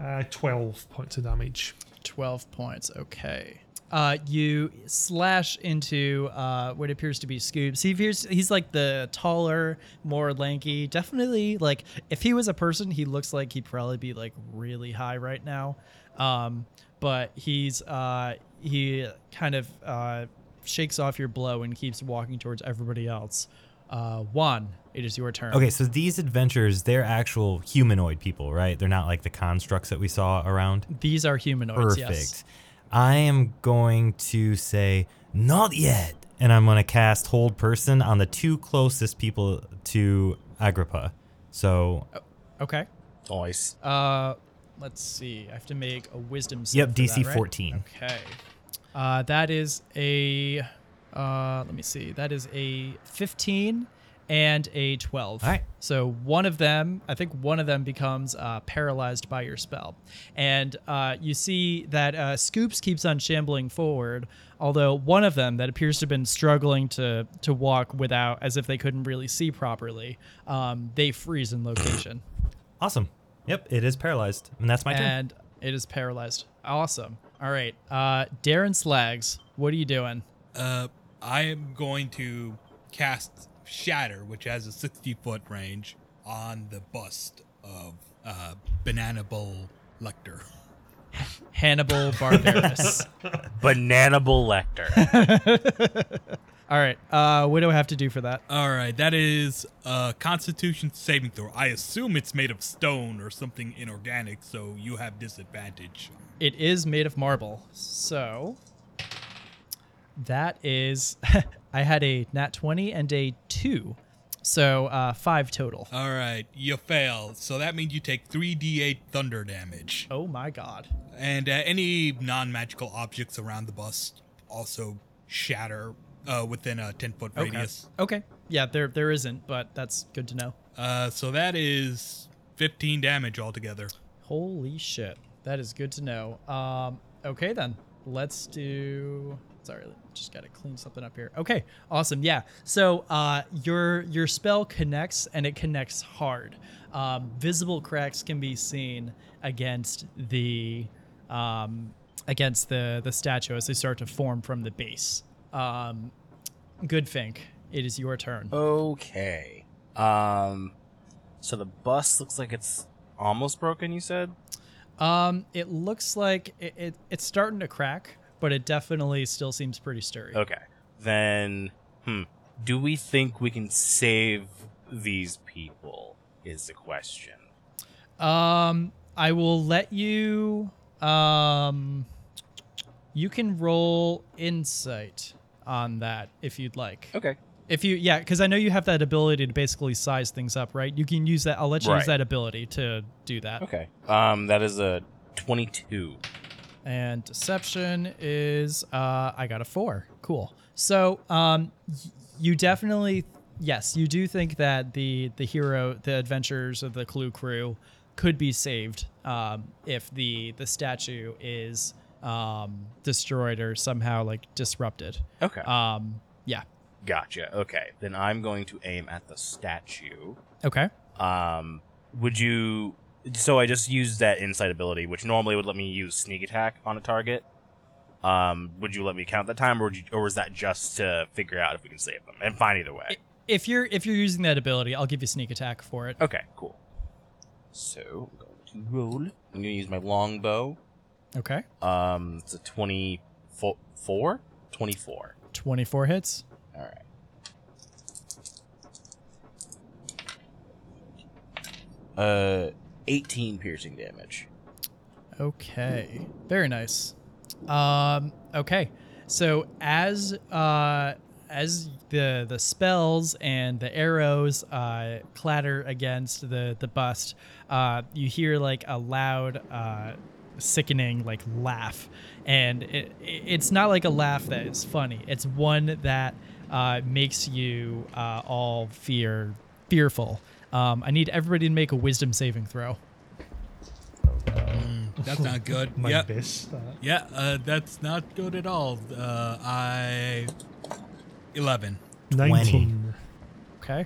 uh, 12 points of damage. 12 points. Okay. Uh, you slash into uh, what appears to be Scoops. He appears he's like the taller, more lanky. Definitely like if he was a person, he looks like he'd probably be like really high right now. Um, but he's uh, he kind of uh, shakes off your blow and keeps walking towards everybody else. Uh, Juan, it is your turn. Okay, so these adventures, they're actual humanoid people, right? They're not like the constructs that we saw around. These are humanoids. Perfect. Yes. I am going to say not yet, and I'm going to cast hold person on the two closest people to Agrippa. So, Okay. Nice. Uh, let's see. I have to make a wisdom. save yep, for DC that, right? 14. Okay. Uh, that is a. Uh, let me see. That is a 15 and a 12. All right. So one of them, I think one of them becomes uh, paralyzed by your spell. And uh, you see that uh, Scoops keeps on shambling forward, although one of them that appears to have been struggling to, to walk without, as if they couldn't really see properly, um, they freeze in location. Awesome. Yep, it is paralyzed, and that's my turn. and it is paralyzed. Awesome. All right. Uh, Darren Slags, what are you doing? Uh, I am going to cast Shatter, which has a 60 foot range, on the bust of uh, Banana Bowl Lecter. Hannibal Barbarus. Bananable Lecter. All right. Uh, what do I have to do for that? All right, that is a Constitution saving throw. I assume it's made of stone or something inorganic, so you have disadvantage. It is made of marble. So that is, I had a nat 20 and a 2. So uh, five total. All right, you fail, so that means you take 3d8 thunder damage. Oh my god. And uh, any non magical objects around the bust also shatter uh, within a 10 foot Okay. radius. Okay. Yeah, there there isn't, but that's good to know. Uh, so that is 15 damage altogether. Holy shit. That is good to know. Um, okay then. Let's do sorry, just gotta clean something up here. Okay, awesome. Yeah. So uh your your spell connects and it connects hard. Um, visible cracks can be seen against the um against the the statue as they start to form from the base. Um Goodfink, it is your turn. okay. Um. So the bus looks like it's almost broken. You said. Um, it looks like it, it it's starting to crack, but it definitely still seems pretty sturdy. Okay. Then, hmm. Do we think we can save these people? Is the question. Um, I will let you. Um, you can roll insight on that if you'd like. Okay. If you, yeah, because I know you have that ability to basically size things up, right? You can use that. I'll let you use that ability to do that. Okay. Um. That is a twenty-two. And deception is uh I got a 4. Cool. So, um you definitely yes, you do think that the the hero, the adventures of the Clue crew could be saved um if the the statue is um destroyed or somehow like disrupted. Okay. Um yeah. Gotcha. Okay. Then I'm going to aim at the statue. Okay. Um, would you? So I just used that insight ability, which normally would let me use sneak attack on a target. Um, would you let me count that time, or you, or was that just to figure out if we can save them? And fine either way. If you're if you're using that ability, I'll give you sneak attack for it. Okay, cool. So I'm going to roll. I'm going to use my longbow. Okay. Um, it's a 24? 24. 24 hits. All right. Uh, 18 piercing damage. Okay. Very nice. Um okay. So as uh as the the spells and the arrows uh clatter against the the bust, uh you hear like a loud uh sickening like laugh and it, it's not like a laugh that is funny. It's one that uh makes you uh all fear fearful. Um I need everybody to make a wisdom saving throw. That's not good. My yeah, best. Uh, yeah, uh, that's not good at all. Uh, I eleven. 19. Okay?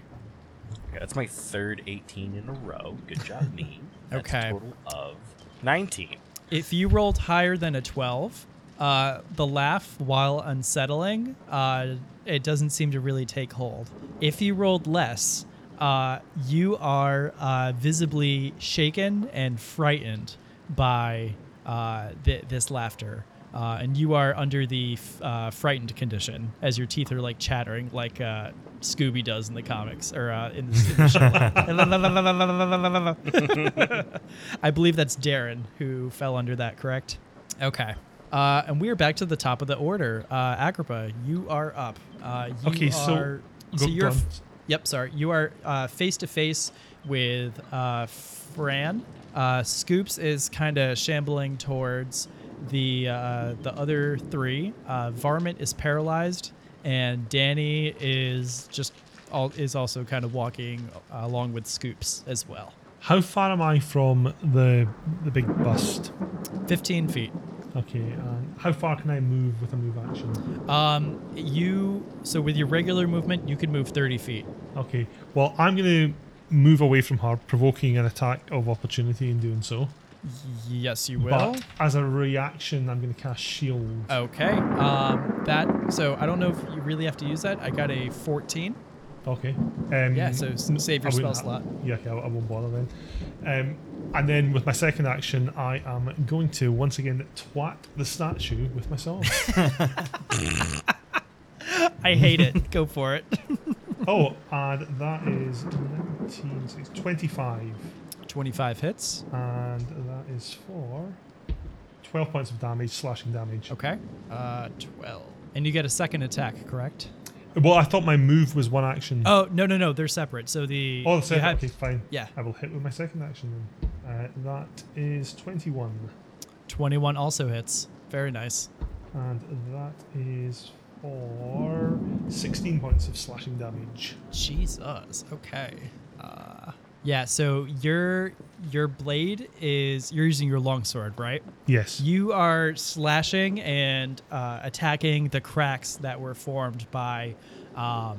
Okay, that's my third 18 in a row. Good job, me. That's Okay. A total of 19. If you rolled higher than a 12, uh, the laugh, while unsettling, uh, it doesn't seem to really take hold. If you rolled less, uh, you are uh, visibly shaken and frightened by uh, th- this laughter. Uh, and you are under the f- uh, frightened condition as your teeth are like chattering, like uh, Scooby does in the comics or uh, in, the, in the show. I believe that's Darren who fell under that. Correct? Okay. Uh, and we are back to the top of the order. Uh, Agrippa, you are up. Uh, you Okay, so- are, Go- so you're go on. Yep, sorry. You are face to face with uh, Fran. Uh, Scoops is kind of shambling towards the uh, the other three. Uh, Varmint is paralyzed, and Danny is just all, is also kind of walking along with Scoops as well. How far am I from the the big bust? Fifteen feet. Okay, and how far can I move with a move action? Um, you so with your regular movement, you can move thirty feet. Okay, well, I'm going to move away from her, provoking an attack of opportunity in doing so. Yes, you will. But as a reaction, I'm going to cast Shield. Okay. Um, that so I don't know if you really have to use that. I got a fourteen. Okay. Um, Yeah, so s- save your spell slot. Yeah, okay, I, I won't bother then. Um, and then with my second action, I am going to once again twat the statue with my sword. I hate it. Go for it. oh, and that is 19, so it's 25. 25 hits. And that is for 12 points of damage, slashing damage. Okay. Uh, 12. And you get a second attack, correct? Well, I thought my move was one action. Oh, no, no, no. They're separate. So the. Oh, the you second. okay, fine. Yeah. I will hit with my second action then. Uh, that is 21. 21 also hits. Very nice. And that is for 16 points of slashing damage. Jesus. Okay. Uh, yeah. So your your blade is you're using your longsword, right? Yes. You are slashing and uh, attacking the cracks that were formed by um,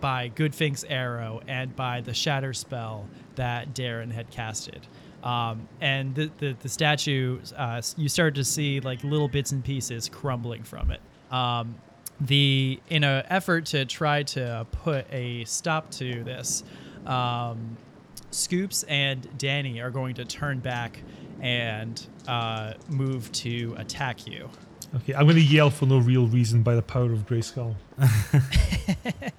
by Goodfink's arrow and by the shatter spell that Darren had casted. Um, and the, the, the statue, uh, you start to see like little bits and pieces crumbling from it. Um, the in an effort to try to put a stop to this, um, Scoops and Danny are going to turn back and uh, move to attack you. Okay, I'm going to yell for no real reason by the power of Grayskull.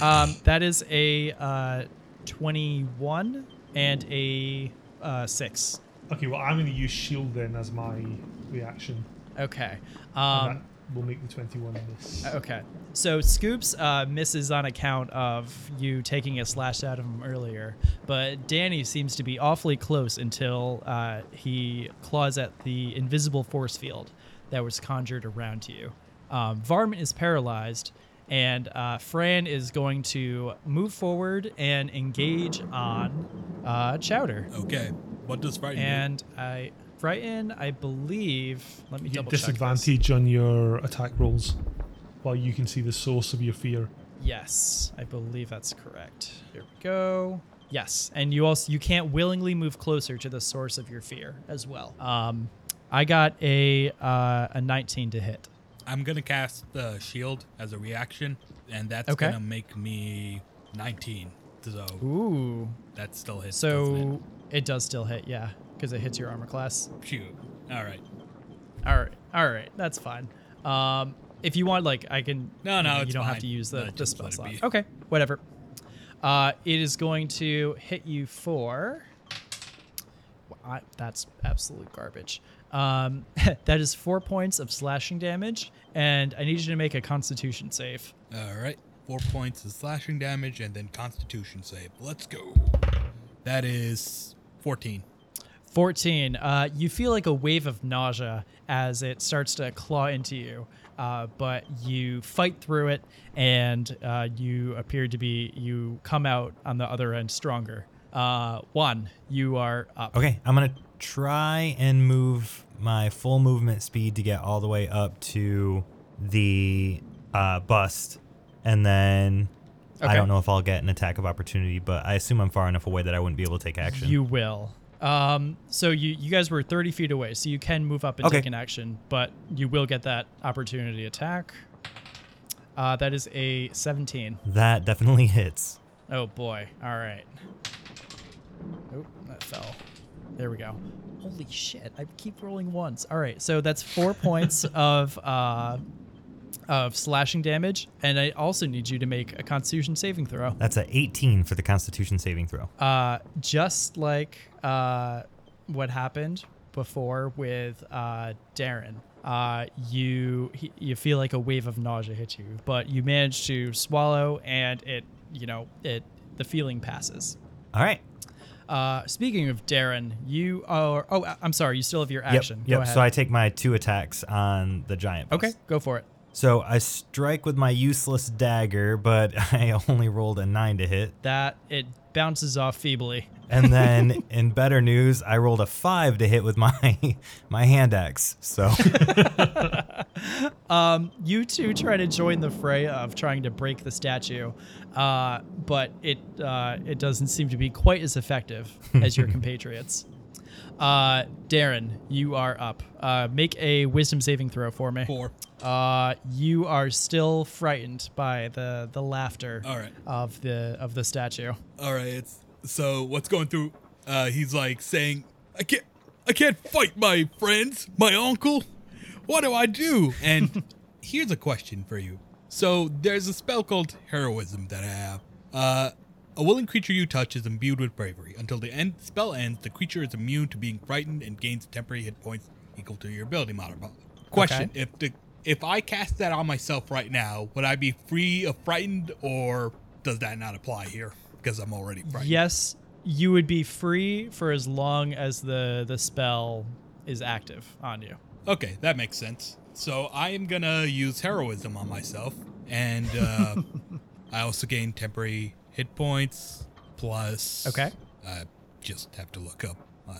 Um, that is a uh, 21 and a uh, 6. Okay, well, I'm going to use shield then as my reaction. Okay. Um, will make the 21 miss. okay. So Scoops uh, misses on account of you taking a slash out of him earlier, but Danny seems to be awfully close until uh, he claws at the invisible force field that was conjured around you. Um, Varmint is paralyzed, and uh, Fran is going to move forward and engage on uh, Chowder. Okay. What does frighten do? And I frighten, I believe. Let me You get double check. this. disadvantage on your attack rolls while you can see the source of your fear. Yes, I believe that's correct. Here we go. Yes, and you also you can't willingly move closer to the source of your fear as well. Um, I got a uh, a 19 to hit. I'm gonna cast the shield as a reaction, and that's Okay. gonna make me 19. So Ooh, that still hits. doesn't so it does still hit, yeah, because it hits your armor class. shoot. All right. All right, all right, that's fine. Um, if you want, like, I can. No, no, you, know, you don't have to use the, No, the spell slot. Okay, whatever. Uh, it is going to hit you for. I, that's absolute garbage. Um, that is four points of slashing damage, and I need you to make a Constitution save. All right. Four points of slashing damage and then Constitution save. Let's go. That is 14. 14. Uh, you feel like a wave of nausea as it starts to claw into you, uh, but you fight through it, and uh, you appear to be, you come out on the other end stronger. Uh, one, you are up. Okay, I'm gonna try and move my full movement speed to get all the way up to the uh, bust, and then Okay. I don't know if I'll get an attack of opportunity, but I assume I'm far enough away that I wouldn't be able to take action. You will. Um, so you, you guys were 30 feet away, so you can move up and Okay. take an action, but you will get that opportunity attack. Uh, that is a 17. that definitely hits. Oh boy. All right. Oh, that fell. There we go. Holy shit! I keep rolling ones. All right, so that's four points of uh, of slashing damage, and I also need you to make a Constitution saving throw. That's a 18 for the Constitution saving throw. Uh, just like uh, what happened before with uh, Darren. Uh, you he, you feel like a wave of nausea hit you, but you manage to swallow, and it you know it the feeling passes. All right. Uh, speaking of Darren, you are. Oh, I'm sorry. You still have your action. Yep. Go Yep. ahead. So I take my two attacks on the giant. boss. okay, go for it. So I strike with my useless dagger, but I only rolled a nine to hit. That it bounces off feebly. And then in better news, I rolled a five to hit with my my hand axe. So Um, you two try to join the fray of trying to break the statue, uh, but it uh, it doesn't seem to be quite as effective as your compatriots. Uh, Darren, you are up. Uh, make a wisdom saving throw for me. Four. Uh, you are still frightened by the the laughter All right. of the of the statue. All right. It's so what's going through. Uh, he's like saying, "I can't, I can't fight my friends, my uncle. What do I do?" And here's a question for you. So there's a spell called heroism that I have. Uh, a willing creature you touch is imbued with bravery. Until the end spell ends, the creature is immune to being frightened and gains temporary hit points equal to your ability modifier. Question: Okay. If the if I cast that on myself right now, would I be free of frightened, or does that not apply here because I'm already frightened? Yes, you would be free for as long as the the spell is active on you. Okay, that makes sense. So I am gonna use heroism on myself, and uh, I also gain temporary hit points plus. Okay. I just have to look up my.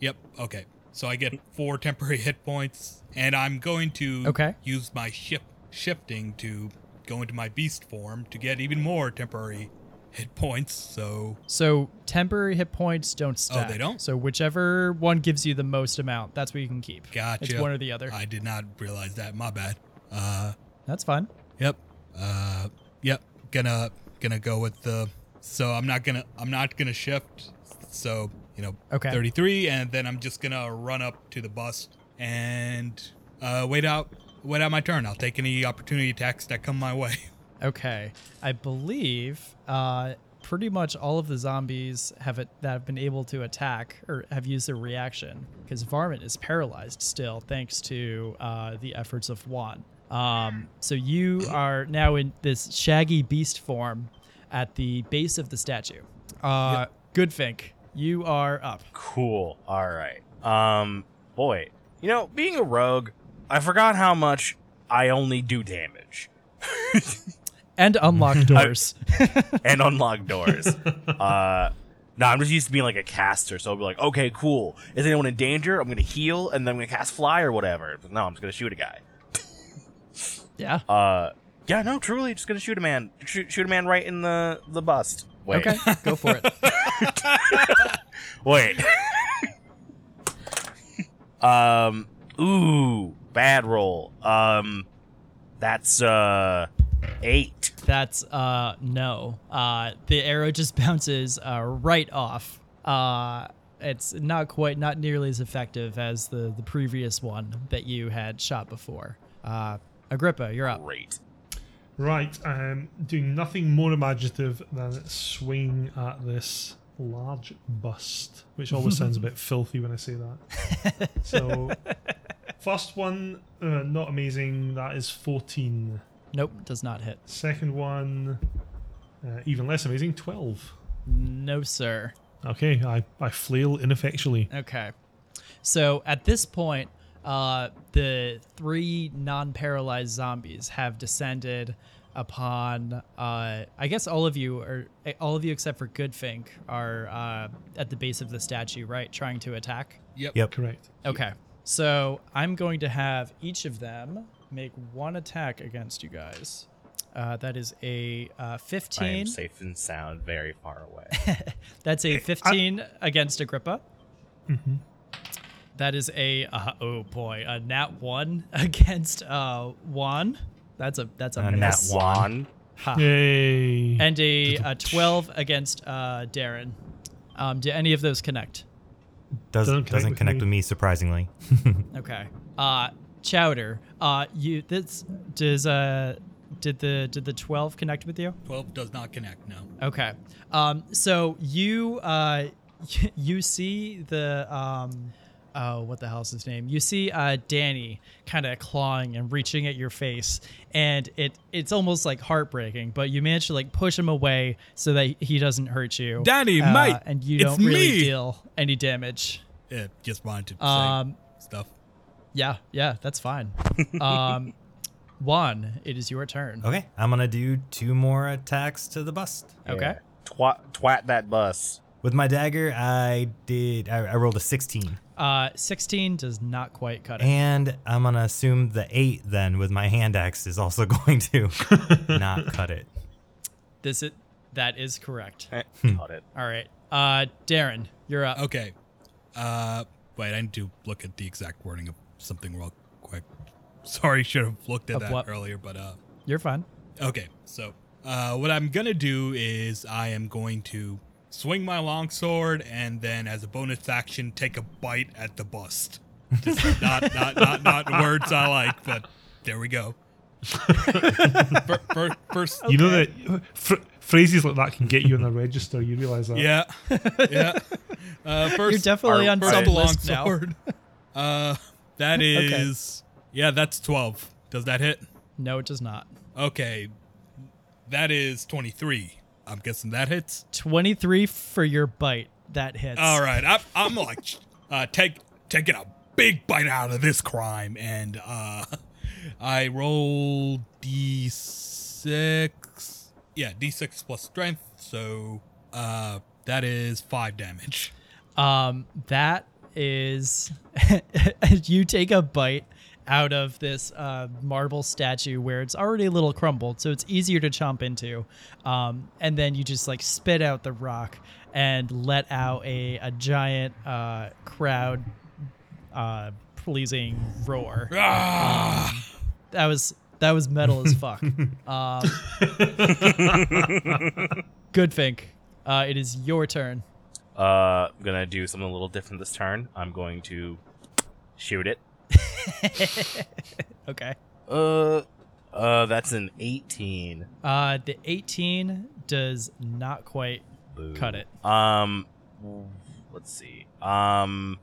Yep. Okay. So I get four temporary hit points, and I'm going to Okay. use my shift shifting to go into my beast form to get even more temporary hit points. So So temporary hit points don't stack. Oh, they don't? So whichever one gives you the most amount, that's what you can keep. gotcha. It's one or the other. I did not realize that. My bad. Uh. That's fine. Yep. Uh yep. Gonna gonna go with the so I'm not gonna I'm not gonna shift. So, you know, Okay. 33 and then I'm just gonna run up to the bus and uh wait out wait out my turn. I'll take any opportunity attacks that come my way. Okay. I believe uh, pretty much all of the zombies have it, that have been able to attack or have used their reaction because Varmint is paralyzed still thanks to uh, the efforts of Juan. Um, so you are now in this shaggy beast form at the base of the statue. Uh, Goodfink, you are up. Cool. All right. Um, boy, you know, being a rogue, I forgot how much I only do damage And unlock doors. and unlock doors. uh, no, I'm just used to being like a caster, so I'll be like, okay, cool. Is anyone in danger? I'm gonna heal, and then I'm gonna cast fly or whatever. But no, I'm just gonna shoot a guy. Yeah. Uh, yeah, no, truly, just gonna shoot a man. Shoot, shoot a man right in the the bust. Wait, Okay, go for it. wait. um, ooh, bad roll. Um, that's uh eight. That's uh no. Uh the arrow just bounces uh right off. Uh it's not quite not nearly as effective as the the previous one that you had shot before. Uh Agrippa, you're up. Great. Right, um, doing nothing more imaginative than swing at this large bust, which always sounds a bit filthy when I say that. So, first one, uh, not amazing. That is 14. Nope, does not hit. Second one, uh, even less amazing, 12. No sir. Okay, I, I flail ineffectually. Okay. So at this point, uh, the three non-paralyzed zombies have descended upon. Uh, I guess all of you are all of you except for Goodfink are uh, at the base of the statue, right? Trying to attack. Yep. Yep. Correct. Okay. So I'm going to have each of them make one attack against you guys. Uh, that is a uh, I am 15. safe and sound, very far away. That's a 15 against Agrippa. That is a uh, oh boy, a nat one against uh Juan. That's a that's a A nat one. Swan. Ha. Yay. And a, a 12 against uh Darren. Um, do any of those connect? Does, Doesn't doesn't, connect with connect me. with me, surprisingly. Okay. Uh, Chowder. Uh, you this does uh did the did the twelve connect with you? 12 does not connect, no. Okay. Um, so you uh, you see the um, oh, what the hell's his name? You see uh, Danny kind of clawing and reaching at your face, and it it's almost like heartbreaking. But you manage to like push him away so that he doesn't hurt you. Danny, uh, mate, and you don't really me. deal any damage. Yeah, just wanted to Um, say stuff. yeah, yeah, that's fine. um, Juan, it is your turn. Okay, I'm gonna do two more attacks to the bust. Okay. Twat, twat that bus. With my dagger, I did. I, I rolled a 16, Uh, 16 does not quite cut it. and I'm gonna assume the eight then with my hand axe is also going to not cut it. This it that is correct. Eh, Got it. All right. Uh, Darren, you're up. Okay. Uh, wait, I need to look at the exact wording of something real quick. Sorry, should have looked at Of that what? earlier, but uh, You're fine. okay. So, uh, what I'm gonna do is I am going to swing my longsword and then, as a bonus action, take a bite at the bust. Just not, not, not, not words I like, but there we go. Fir- fir- first, You know that fr- phrases like that can get you on the register. You realize that? Yeah, yeah. Uh, first, You're definitely our on first some the list now. longsword. Uh, that is yeah, that's twelve. Does that hit? No, it does not. Okay, that is twenty-three. I'm guessing that hits. 23 for your bite. That hits. All right, I'm, I'm like uh, take taking a big bite out of this crime, and uh, I roll d6. Yeah, d6 plus strength, so uh, that is five damage. Um, that is you take a bite out of this uh, marble statue where it's already a little crumbled, so it's easier to chomp into. Um, and then you just like spit out the rock and let out a, a giant uh, crowd uh, pleasing roar. Ah! That was that was metal as fuck. Um, Goodfink. Uh, it is your turn. Uh, I'm gonna do something a little different this turn. I'm going to shoot it. Okay. Uh, uh, that's an 18. Uh, the 18 does not quite Boo. cut it. Um, let's see. Um,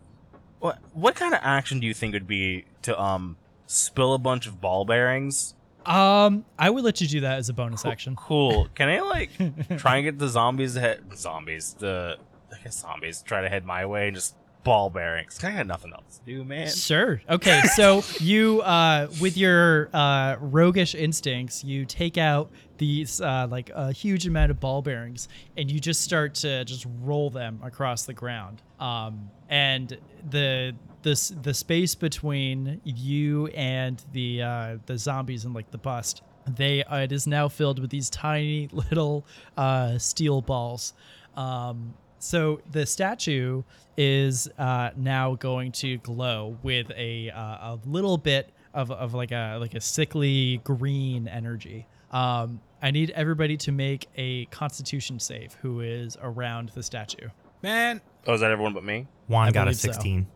what what kind of action do you think would be to um spill a bunch of ball bearings? Um, I would let you do that as a bonus action. Cool. Can I like try and get the zombies head zombies the I guess zombies try to head my way and just ball bearings? I got nothing else to do, man. Sure. Okay. So you, uh, with your uh, roguish instincts, you take out these uh, like a huge amount of ball bearings, and you just start to just roll them across the ground. Um, and the the the space between you and the uh, the zombies and like the bust, they uh, it is now filled with these tiny little uh, steel balls. Um, so the statue is uh, now going to glow with a uh, a little bit of, of like a like a sickly green energy. Um, I need everybody to make a Constitution save who is around the statue. Man, Oh, is that everyone but me? Juan I got a believe so. 16.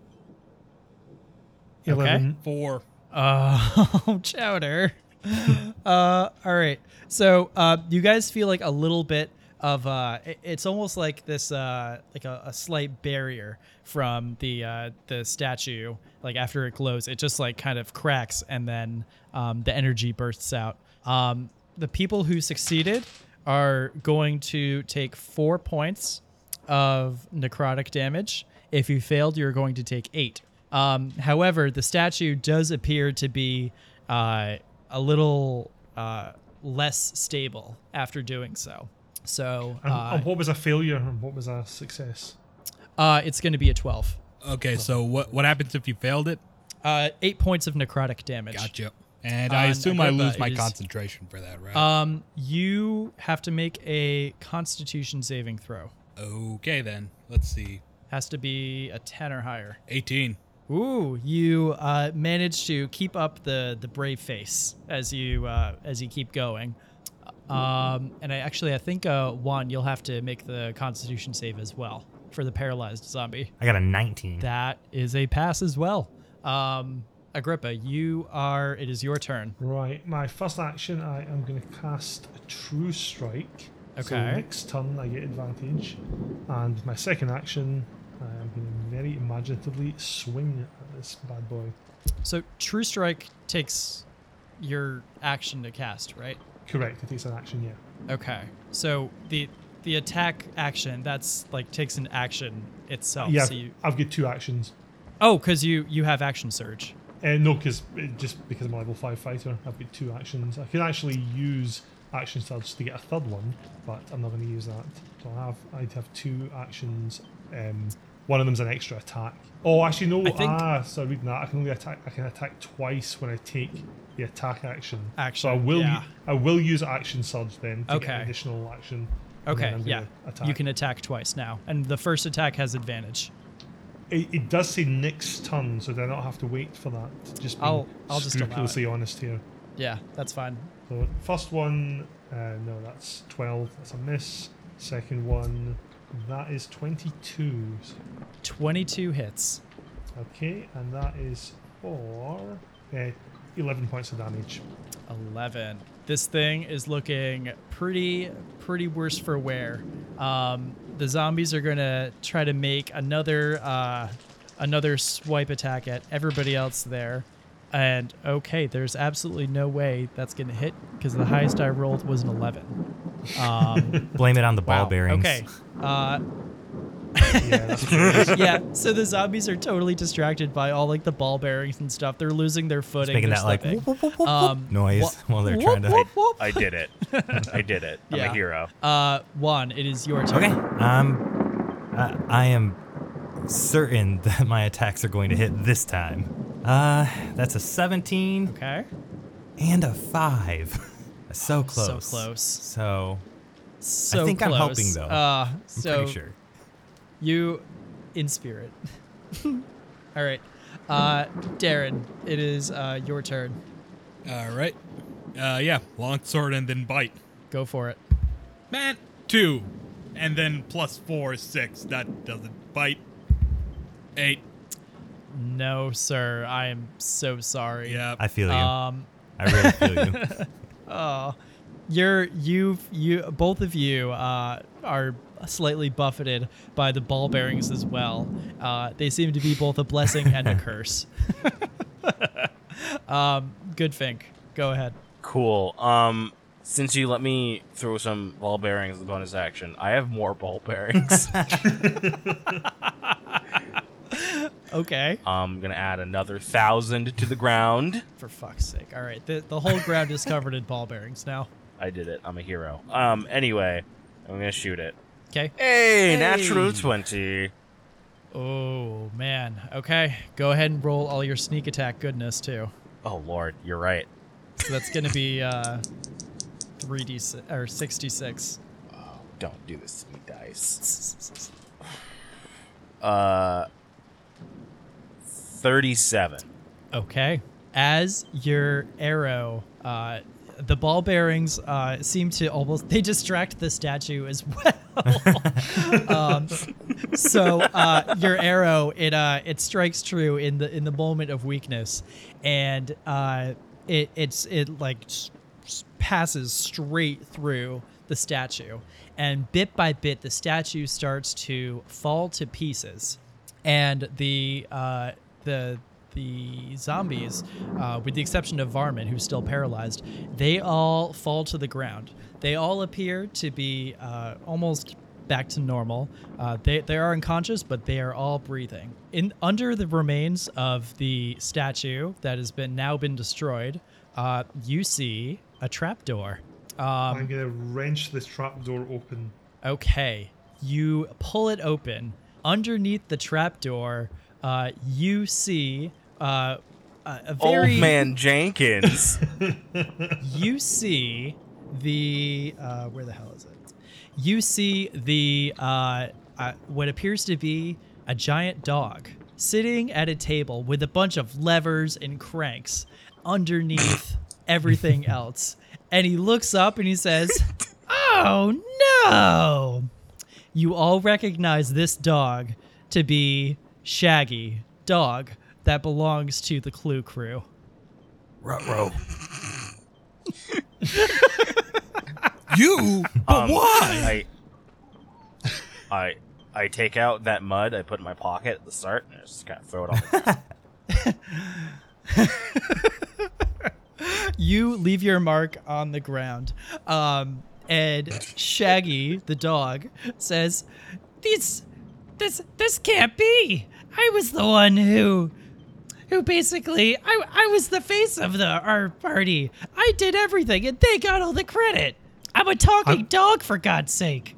Eleven. four. Oh, chowder. uh, all right. So, uh, you guys feel like a little bit of uh, it's almost like this, uh, like a, a slight barrier from the uh, the statue. Like after it glows, it just like kind of cracks, and then um, the energy bursts out. Um, the people who succeeded are going to take four points of necrotic damage. If you failed, you're going to take eight. Um, however, the statue does appear to be uh, a little uh, less stable after doing so. So And, uh, and what was a failure and what was a success? uh, it's going to be a 12. Okay, so what what happens if you failed it? Uh, eight points of necrotic damage. Gotcha. And Uh, I assume I lose my it is- concentration for that, right? Um, you have to make a Constitution saving throw. okay, then. Let's see. Has to be a 10 or higher. 18. Ooh, you uh, managed to keep up the the brave face as you uh, as you keep going. Um, and I actually I think uh, Juan, you'll have to make the Constitution save as well. for the paralyzed zombie. I got a 19. That is a pass as well. Um, Agrippa, you are. It is your turn. Right, my first action, I am going to cast a True Strike. So Okay. next turn, I get advantage. And my second action, I am going to very imaginatively swing at this bad boy. So True Strike takes your action to cast, right? Correct, it takes an action, yeah. Okay. So the the attack action that's like takes an action itself. yeah, So you, I've got two actions. oh, because you you have action surge. Uh, no, because just because I'm a level five fighter, I've got two actions. I can actually use action surge to get a third one, but I'm not going to use that. So I have I'd have two actions. Um, one of them's an extra attack. Oh, actually no. I think- ah, so reading that, I can only attack. I can attack twice when I take the attack action. Action, So I will. yeah. I will use action surge then to get Okay. an additional action. Okay, yeah. Attack. You can attack twice now, and the first attack has advantage. It, it does say next turn, so do I not have to wait for that? Just being I'll- I'll just allow it. scrupulously honest here. Yeah, that's fine. So first one, uh, no, that's twelve. That's a miss. Second one, that is twenty-two. Twenty-two hits. Okay, and that is for uh, eleven points of damage. 11. This thing is looking pretty pretty worse for wear. Um, the zombies are going to try to make another uh, another swipe attack at everybody else there. And okay, there's absolutely no way that's going to hit because the highest I rolled was an 11. Um, Blame it on the ball wow. bearings. Okay. Uh, Yeah, yeah, so the zombies are totally distracted by all like the ball bearings and stuff. They're losing their footing. making they're that like whoop, whoop, whoop, whoop, Um, noise wha- while they're whoop, trying to. whoop, whoop. I did it. I did it. I'm Yeah. a hero. Uh, Juan, it is your turn. Okay. Um, I, I am certain that my attacks are going to hit this time. Uh, that's a 17 Okay. and a 5. so close. So close. So, So I think I'm close. helping, though. Uh, I'm so pretty sure. You, in spirit. All right. Uh, Darren, it is uh, your turn. All right. Uh, yeah, long sword and then bite. Go for it. Man, two, and then plus four, six. That doesn't bite. Eight. No, sir. I am so sorry. Yeah. I feel you. Um. I really feel you. Oh, you're you you both of you uh, are slightly buffeted by the ball bearings as well. Uh, they seem to be both a blessing and a curse. um, Goodfink. Go ahead. Cool. Um, since you let me throw some ball bearings as a bonus action, I have more ball bearings. Okay. I'm gonna add another thousand to the ground. For fuck's sake. All right. The the whole ground is covered in ball bearings now. I did it. I'm a hero. Um, anyway, I'm gonna shoot it. Okay. Hey, natural twenty. Oh man. Okay. Go ahead and roll all your sneak attack goodness too. Oh lord, you're right. So that's gonna be uh, three d or sixty six. Oh, don't do this to me, dice. Uh, thirty-seven. Okay. As your arrow, uh, the ball bearings uh, seem to almost they distract the statue as well. um, so uh, your arrow it uh, it strikes true in the in the moment of weakness, and uh, it it's it like passes straight through the statue, and bit by bit the statue starts to fall to pieces, and the uh, the the zombies, uh, with the exception of Varmint, who's still paralyzed, they all fall to the ground. They all appear to be uh, almost back to normal. Uh, they, they are unconscious, but they are all breathing. In under the remains of the statue that has been now been destroyed, uh, you see a trapdoor. Um, I'm gonna wrench this trapdoor open. Okay. You pull it open. Underneath the trapdoor, uh, you see uh, a, a very Old man Jenkins. you see the uh, where the hell is it? You see the uh, uh, what appears to be a giant dog sitting at a table with a bunch of levers and cranks underneath everything else, and he looks up and he says, "Oh no." you all recognize this dog to be Shaggy, dog that belongs to the Clue crew. Ruh-roh. You? But Um, why? I, I, I take out that mud I put in my pocket at the start and I just kind of throw it on the ground. You leave your mark on the ground. Um, and Shaggy, the dog, says, "This, this, this can't be. I was the one who, who basically, I, I was the face of the our party. I did everything, and they got all the credit. I'm a talking I'm- dog, for God's sake."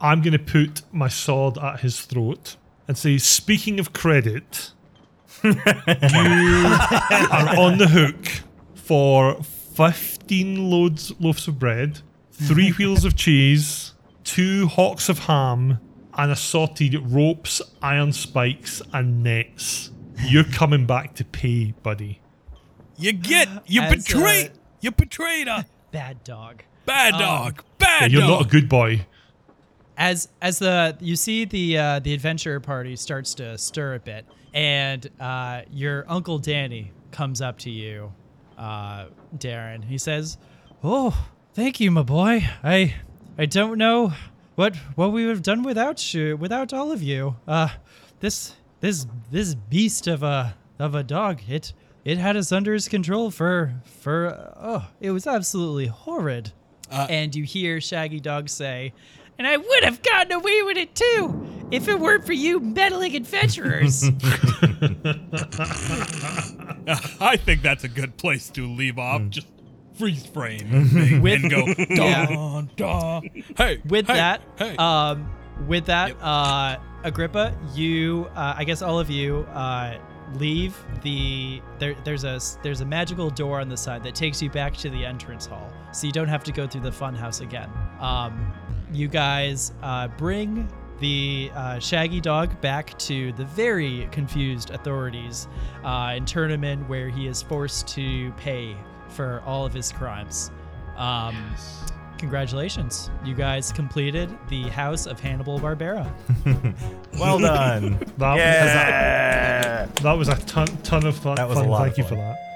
I'm going to put my sword at his throat and say, speaking of credit, you are on the hook for 15 loads loaves of bread, three wheels of cheese, two hocks of ham, and assorted ropes, iron spikes, and nets. You're coming back to pay, buddy. You get you As, betrayed. uh, you betrayed a Bad dog. bad um, dog. Yeah, Bad you're dog. not a good boy. as as the you see the uh, the adventure party starts to stir a bit, and uh, your uncle Danny comes up to you, uh, Darren. He says, "Oh, thank you, my boy. I I don't know what what we would have done without you, without all of you. Uh, this this this beast of a of a dog. It it had us under its control for for uh, oh, it was absolutely horrid." Uh, and you hear Shaggy Dog say, "And I would have gotten away with it too, if it weren't for you meddling adventurers." I think that's a good place to leave off. Just freeze frame With- and go Yeah. dun dun. Hey, with hey, that, hey. um, with that, Yep. uh, Agrippa, you, uh, I guess all of you, uh, leave the there. There's a there's a magical door on the side that takes you back to the entrance hall, so you don't have to go through the funhouse again. Um, you guys uh, bring the uh, shaggy dog back to the very confused authorities uh, and turn him in where he is forced to pay for all of his crimes. Um, Congratulations. You guys completed the House of Hannibal Barbera. well done. That, Yeah. that was a ton, ton of fun. That was a lot Thank of you fun. for that.